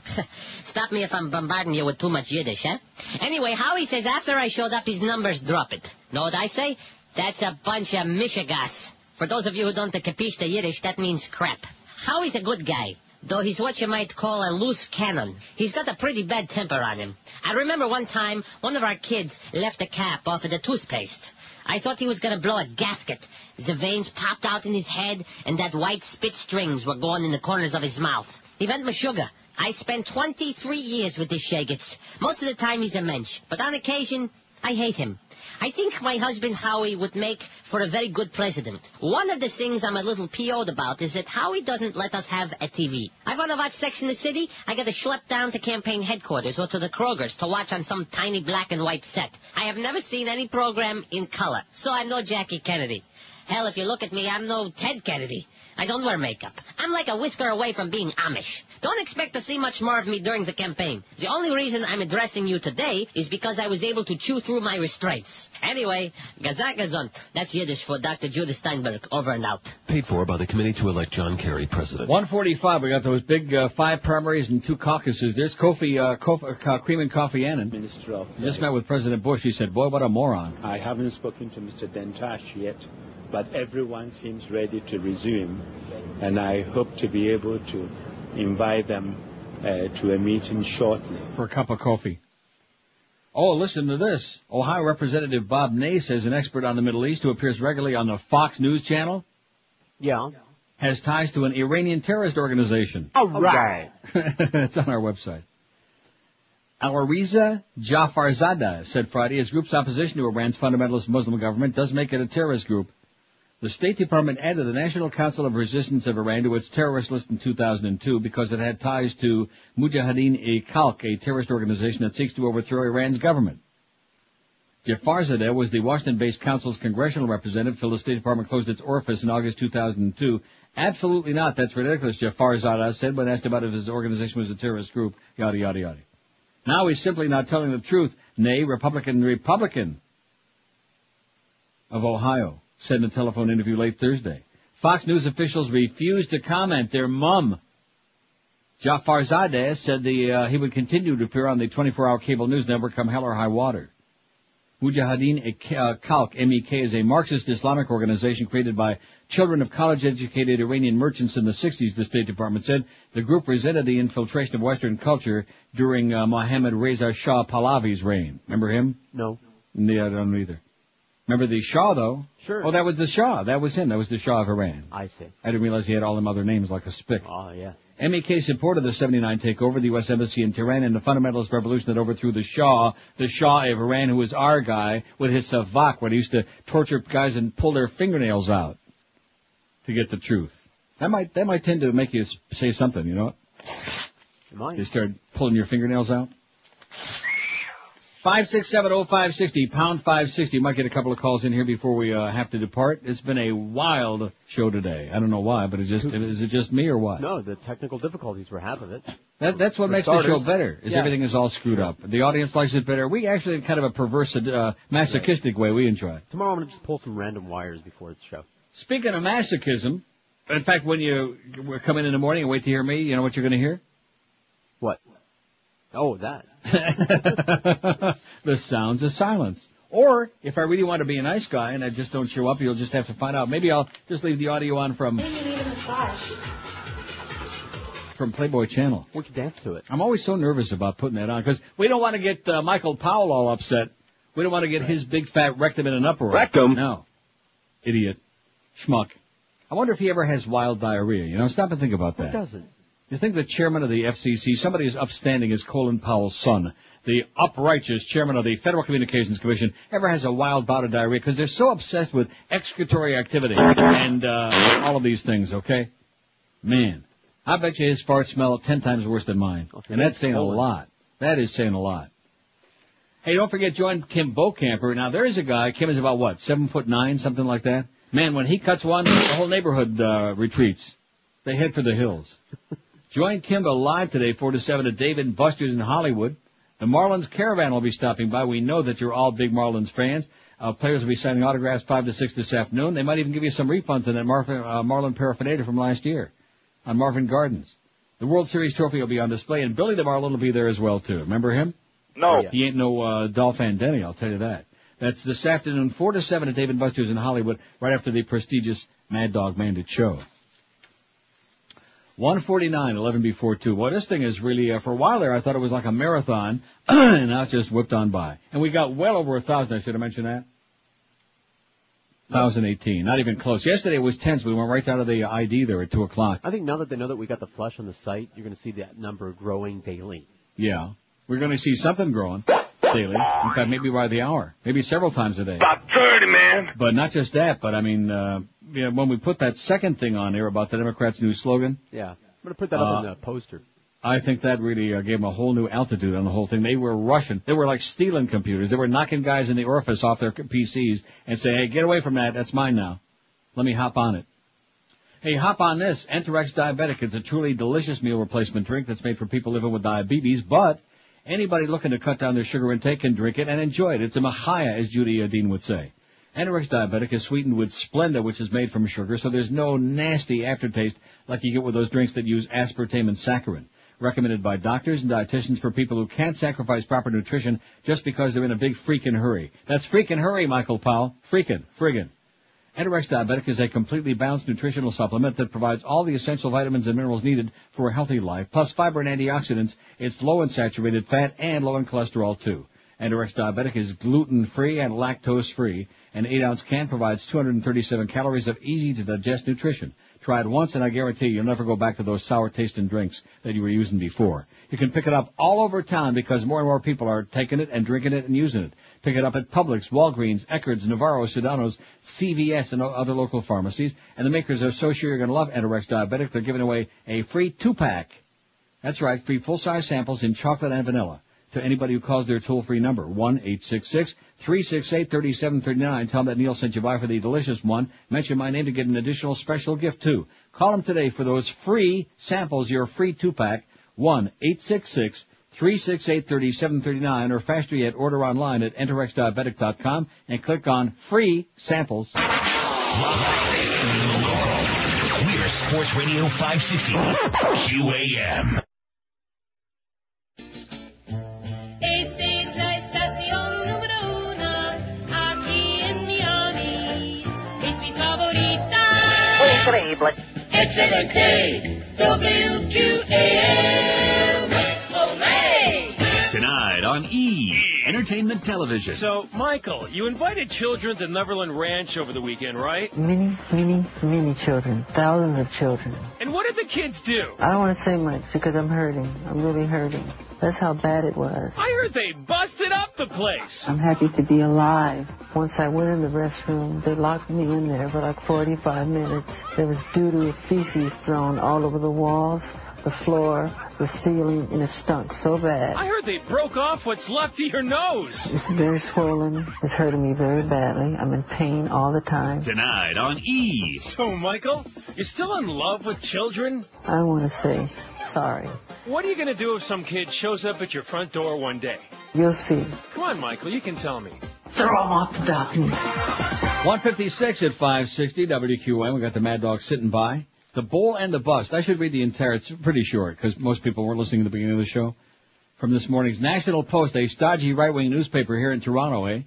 [laughs] Stop me if I'm bombarding you with too much Yiddish, huh? Anyway, Howie says after I showed up, his numbers drop it. Know what I say? That's a bunch of mishigas. For those of you who don't capiche the Yiddish, that means crap. Howie's a good guy. though he's what you might call a loose cannon. He's got a pretty bad temper on him. I remember one time one of our kids left a cap off of the toothpaste. I thought he was going to blow a gasket. The veins popped out in his head, and that white spit strings were going in the corners of his mouth. He went sugar. I spent 23 years with this Shagets. Most of the time he's a mensch, but on occasion, I hate him. I think my husband Howie would make for a very good president. One of the things I'm a little PO'd about is that Howie doesn't let us have a TV. I want to watch Sex in the City, I got to schlep down to campaign headquarters or to the Kroger's to watch on some tiny black and white set. I have never seen any program in color, so I'm no Jackie Kennedy. Hell, if you look at me, I'm no Ted Kennedy. I don't wear makeup. I'm like a whisker away from being Amish. Don't expect to see much more of me during the campaign. The only reason I'm addressing you today is because I was able to chew through my restraints. Anyway, gazak gesund. That's Yiddish for Dr. Judith Steinberg. Over and out. Paid for by the committee to elect John Kerry president. 145. We got those big uh, five primaries and two caucuses. There's Kofi, uh, Kofi uh, Cream and Coffee Annan. Minister of Just met with President Bush. He said, "Boy, what a moron." I haven't spoken to Mr. Denktash yet, but everyone seems ready to resume, and I hope to be able to invite them uh, to a meeting shortly. for a cup of coffee. Oh, listen to this. Ohio Representative Bob Ney is an expert on the Middle East who appears regularly on the Fox News channel. Yeah. Has ties to an Iranian terrorist organization. All right. [laughs] it's on our website. Alireza Jafarzadeh said Friday his group's opposition to Iran's fundamentalist Muslim government does make it a terrorist group. The State Department added the National Council of Resistance of Iran to its terrorist list in 2002 because it had ties to Mujahideen-e-Khalq, a terrorist organization that seeks to overthrow Iran's government. Jafarzadeh was the Washington-based council's congressional representative till the State Department closed its orifice in August 2002. Absolutely not. That's ridiculous, Jafarzadeh said when asked about if his organization was a terrorist group. Yada, yada, yada. Now he's simply not telling the truth. Ney, Republican Republican of Ohio said in a telephone interview late Thursday. Fox News officials refused to comment. Their mum, Jafarzadeh, said the, uh, he would continue to appear on the 24-hour cable news network come hell or high water. Mujahideen-e-Khalq, MEK, is a Marxist Islamic organization created by children of college-educated Iranian merchants in the 60s, the State Department said. The group resented the infiltration of Western culture during uh, Mohammad Reza Shah Pahlavi's reign. Remember him? No. Yeah, I don't either. Remember the Shah, though? Sure. Oh, that was the Shah. That was him. That was the Shah of Iran. I see. I didn't realize he had all them other names like a spick. Oh, yeah. MEK supported the 79 takeover of the U.S. Embassy in Tehran and the fundamentalist revolution that overthrew the Shah, the Shah of Iran, who was our guy with his savak, when he used to torture guys and pull their fingernails out to get the truth. That might, that might tend to make you say something, you know what? It might. You start pulling your fingernails out. Five six seven oh five sixty pound five sixty. Might get a couple of calls in here before we uh, have to depart. It's been a wild show today. I don't know why, but it's just is it just me or what? No, the technical difficulties were half of it. That, that's what For makes the show better. Is Yeah. everything is all screwed up. The audience likes it better. We actually in kind of a perverse, uh, masochistic way. We enjoy it. Tomorrow I'm going to just pull some random wires before the show. Speaking of masochism, in fact, when you come in in the morning and wait to hear me, you know what you're going to hear? What? Oh, that. [laughs] the sounds of silence. Or if I really want to be a nice guy and I just don't show up, you'll just have to find out. Maybe I'll just leave the audio on from from Playboy Channel. We could dance to it. I'm always so nervous about putting that on because we don't want to get uh, Michael Powell all upset. We don't want to get his big fat rectum in an uproar. Rectum? No. Idiot. Schmuck. I wonder if he ever has wild diarrhea. You know, stop and think about Who that. doesn't? You think the chairman of the FCC, somebody as upstanding as Colin Powell's son, the uprighteous chairman of the Federal Communications Commission, ever has a wild bout of diarrhea because they're so obsessed with excretory activity and uh, all of these things, okay? Man, I bet you his farts smell ten times worse than mine. And that's saying a lot. That is saying a lot. Hey, don't forget, join Kim Bokamper. Now, there is a guy, Kim is about what, seven foot nine, something like that? Man, when he cuts one, the whole neighborhood uh, retreats. They head for the hills. Join Kimba live today, 4 to 7 at David and Buster's in Hollywood. The Marlins Caravan will be stopping by. We know that you're all big Marlins fans. Uh, players will be signing autographs 5 to 6 this afternoon. They might even give you some refunds on that Marvin, uh, Marlin paraphernalia from last year on Marvin Gardens. The World Series trophy will be on display, and Billy the Marlin will be there as well, too. Remember him? No. He ain't no uh, Dolphin Denny, I'll tell you that. That's this afternoon, 4 to 7 at David Buster's in Hollywood, right after the prestigious Mad Dog Bandit show. 149, 11 before 2. Well, this thing is really, uh, for a while there, I thought it was like a marathon, [clears throat] and now it's just whipped on by. And we got well over a thousand, I should have mentioned that. 1018, not even close. Yesterday was tense. We went right down to the ID there at 2 o'clock. I think now that they know that we got the flush on the site, you're going to see that number growing daily. Yeah. We're going to see something growing daily. In fact, maybe by the hour. Maybe several times a day. About 30, man. But not just that, but I mean, uh, you know, when we put that second thing on there about the Democrats' new slogan, Yeah. I'm going to put that up on Uh, the poster. I think that really uh, gave them a whole new altitude on the whole thing. They were rushing. They were like stealing computers. They were knocking guys in the orifice off their PCs and say, hey, get away from that. That's mine now. Let me hop on it. Hey, hop on this. Enterex Diabetic is a truly delicious meal replacement drink that's made for people living with diabetes, but anybody looking to cut down their sugar intake can drink it and enjoy it. It's a Mahaya, as Judy Dean would say. Enterex Diabetic is sweetened with Splenda, which is made from sugar, so there's no nasty aftertaste like you get with those drinks that use aspartame and saccharin. Recommended by doctors and dietitians for people who can't sacrifice proper nutrition just because they're in a big freaking hurry. That's freaking hurry, Michael Powell. Freaking. Friggin'. Enterex Diabetic is a completely balanced nutritional supplement that provides all the essential vitamins and minerals needed for a healthy life, plus fiber and antioxidants. It's low in saturated fat and low in cholesterol too. Enterex Diabetic is gluten-free and lactose-free. An 8-ounce can provides 237 calories of easy-to-digest nutrition. Try it once and I guarantee you'll never go back to those sour tasting drinks that you were using before. You can pick it up all over town because more and more people are taking it and drinking it and using it. Pick it up at Publix, Walgreens, Eckerd's, Navarro, Sedano's, CVS, and other local pharmacies. And the makers are so sure you're going to love Enterex Diabetic, they're giving away a free two-pack. That's right, free full-size samples in chocolate and vanilla to anybody who calls their toll-free number, 1-866-368-3739. Tell them that Neil sent you by for the delicious one. Mention my name to get an additional special gift too. Call them today for those free samples, your free two-pack, 1-866-368-3739 or faster yet, order online at enterexdiabetic.com and click on free samples. We're Sports Radio 560 QAM. Esta es Tonight on E! Entertainment Television. So, Michael, you invited children to Neverland Ranch over the weekend, right? Many, many, many children. Thousands of children. And what did the kids do? I don't want to say much because I'm hurting. I'm really hurting. That's how bad it was. I heard they busted up the place. I'm happy to be alive. Once I went in the restroom, they locked me in there for like 45 minutes. There was doo-doo feces thrown all over the walls, the floor, the ceiling, and it stunk so bad. I heard they broke off what's left of your nose. It's very swollen. It's hurting me very badly. I'm in pain all the time. Denied on E! So, Michael, you're still in love with children? I want to say sorry. What are you going to do if some kid shows up at your front door one day? You'll see. Come on, Michael, you can tell me. Throw them off the balcony. 156 at 560 WQAM. We got the Mad Dog sitting by. The Bull and the Bust. I should read the entire, it's pretty short because most people weren't listening to the beginning of the show. From this morning's National Post, a stodgy right-wing newspaper here in Toronto, eh?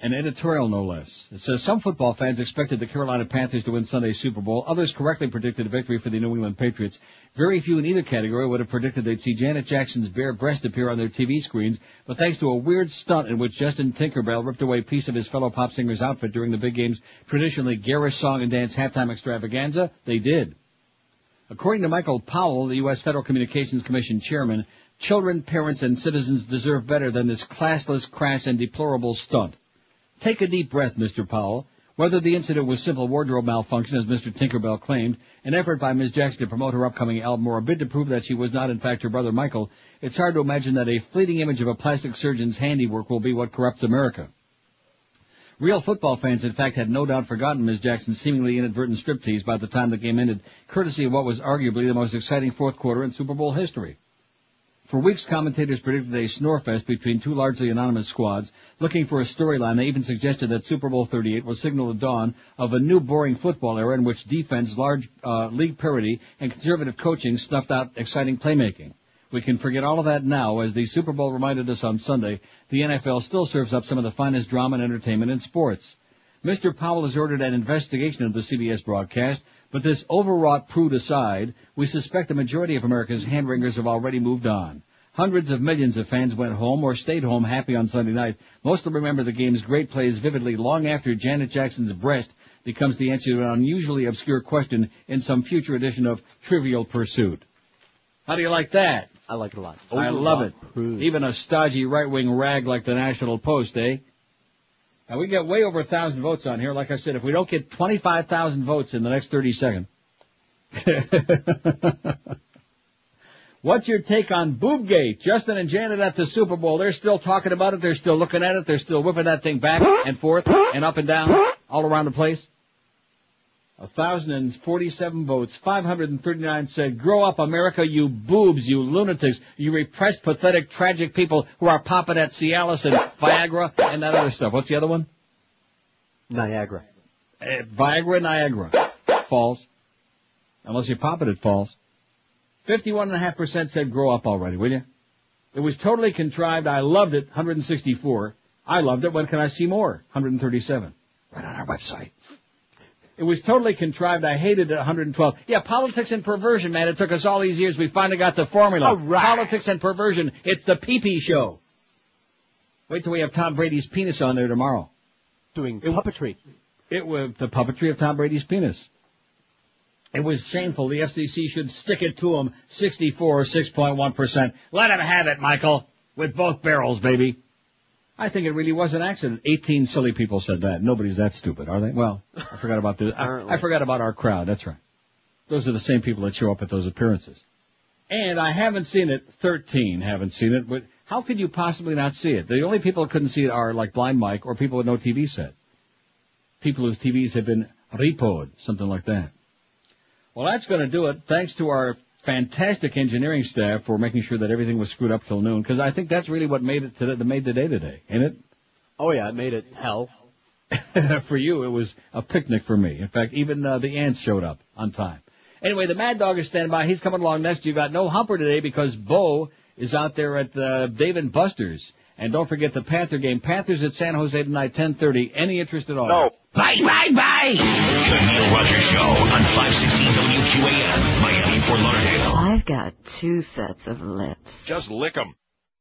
An editorial, no less. It says some football fans expected the Carolina Panthers to win Sunday's Super Bowl. Others correctly predicted a victory for the New England Patriots. Very few in either category would have predicted they'd see Janet Jackson's bare breast appear on their TV screens, but thanks to a weird stunt in which Justin Tinkerbell ripped away a piece of his fellow pop singer's outfit during the big game's traditionally garish song and dance halftime extravaganza, they did. According to Michael Powell, the U.S. Federal Communications Commission chairman, children, parents, and citizens deserve better than this classless, crass, and deplorable stunt. Take a deep breath, Mr. Powell. Whether the incident was simple wardrobe malfunction, as Mr. Tinkerbell claimed, an effort by Ms. Jackson to promote her upcoming album, or a bid to prove that she was not in fact her brother Michael, it's hard to imagine that a fleeting image of a plastic surgeon's handiwork will be what corrupts America. Real football fans, in fact, had no doubt forgotten Ms. Jackson's seemingly inadvertent striptease by the time the game ended, courtesy of what was arguably the most exciting fourth quarter in Super Bowl history. For weeks, commentators predicted a snorefest between two largely anonymous squads, looking for a storyline. They even suggested that Super Bowl 38 will signal the dawn of a new boring football era in which defense, large uh, league parity, and conservative coaching snuffed out exciting playmaking. We can forget all of that now, as the Super Bowl reminded us on Sunday, the NFL still serves up some of the finest drama and entertainment in sports. Mr. Powell has ordered an investigation of the CBS broadcast. But this overwrought prude aside, we suspect the majority of America's hand-wringers have already moved on. Hundreds of millions of fans went home or stayed home happy on Sunday night. Most will remember the game's great plays vividly long after Janet Jackson's breast becomes the answer to an unusually obscure question in some future edition of Trivial Pursuit. How do you like that? I like it a lot. I love it. Even a stodgy right-wing rag like the National Post, eh? Now we get way over a thousand votes on here. Like I said, if we don't get 25,000 votes in the next 30 seconds. [laughs] What's your take on Boobgate? Justin and Janet at the Super Bowl, they're still talking about it, they're still looking at it, they're still whipping that thing back and forth and up and down all around the place. A thousand and forty-seven votes. Five hundred and thirty-nine said, "Grow up, America, you boobs, you lunatics, you repressed, pathetic, tragic people who are popping at Cialis and Viagra and that other stuff." What's the other one? Niagara. Uh, Viagra, Niagara falls, unless you pop it, it falls. Fifty-one and a half percent said, "Grow up already, will you?" It was totally contrived. I loved it. 164. I loved it. When can I see more? 137. Right on our website. It was totally contrived. I hated it. 112. Yeah, politics and perversion, man. It took us all these years. We finally got the formula. Politics and perversion. It's the pee-pee show. Wait till we have Tom Brady's penis on there tomorrow. Doing puppetry. It was the puppetry of Tom Brady's penis. It was shameful. The FCC should stick it to him. 64 or 6.1%. Let him have it, Michael. With both barrels, baby. I think it really was an accident. 18 silly people said that. Nobody's that stupid, are they? Well, I forgot about the, I, I forgot about our crowd. That's right. Those are the same people that show up at those appearances. And I haven't seen it. 13 haven't seen it. But how could you possibly not see it? The only people that couldn't see it are like Blind Mike or people with no TV set. People whose TVs have been repoed, something like that. Well, that's going to do it. Thanks to our fantastic engineering staff for making sure that everything was screwed up till noon. Because I think that's really what made it today, made the day today, ain't it? Oh yeah, it made it hell. [laughs] for you, it was a picnic for me. In fact, even uh, the ants showed up on time. Anyway, the Mad Dog is standing by. He's coming along next. You got no humper today because Bo is out there at uh, Dave and Buster's. And don't forget the Panther game. Panthers at San Jose tonight, 10:30. Any interest at all? No. Bye, bye, bye. The Neil Rogers Show on 560 WQAM, Miami, Fort Lauderdale. I've got two sets of lips. Just lick 'em.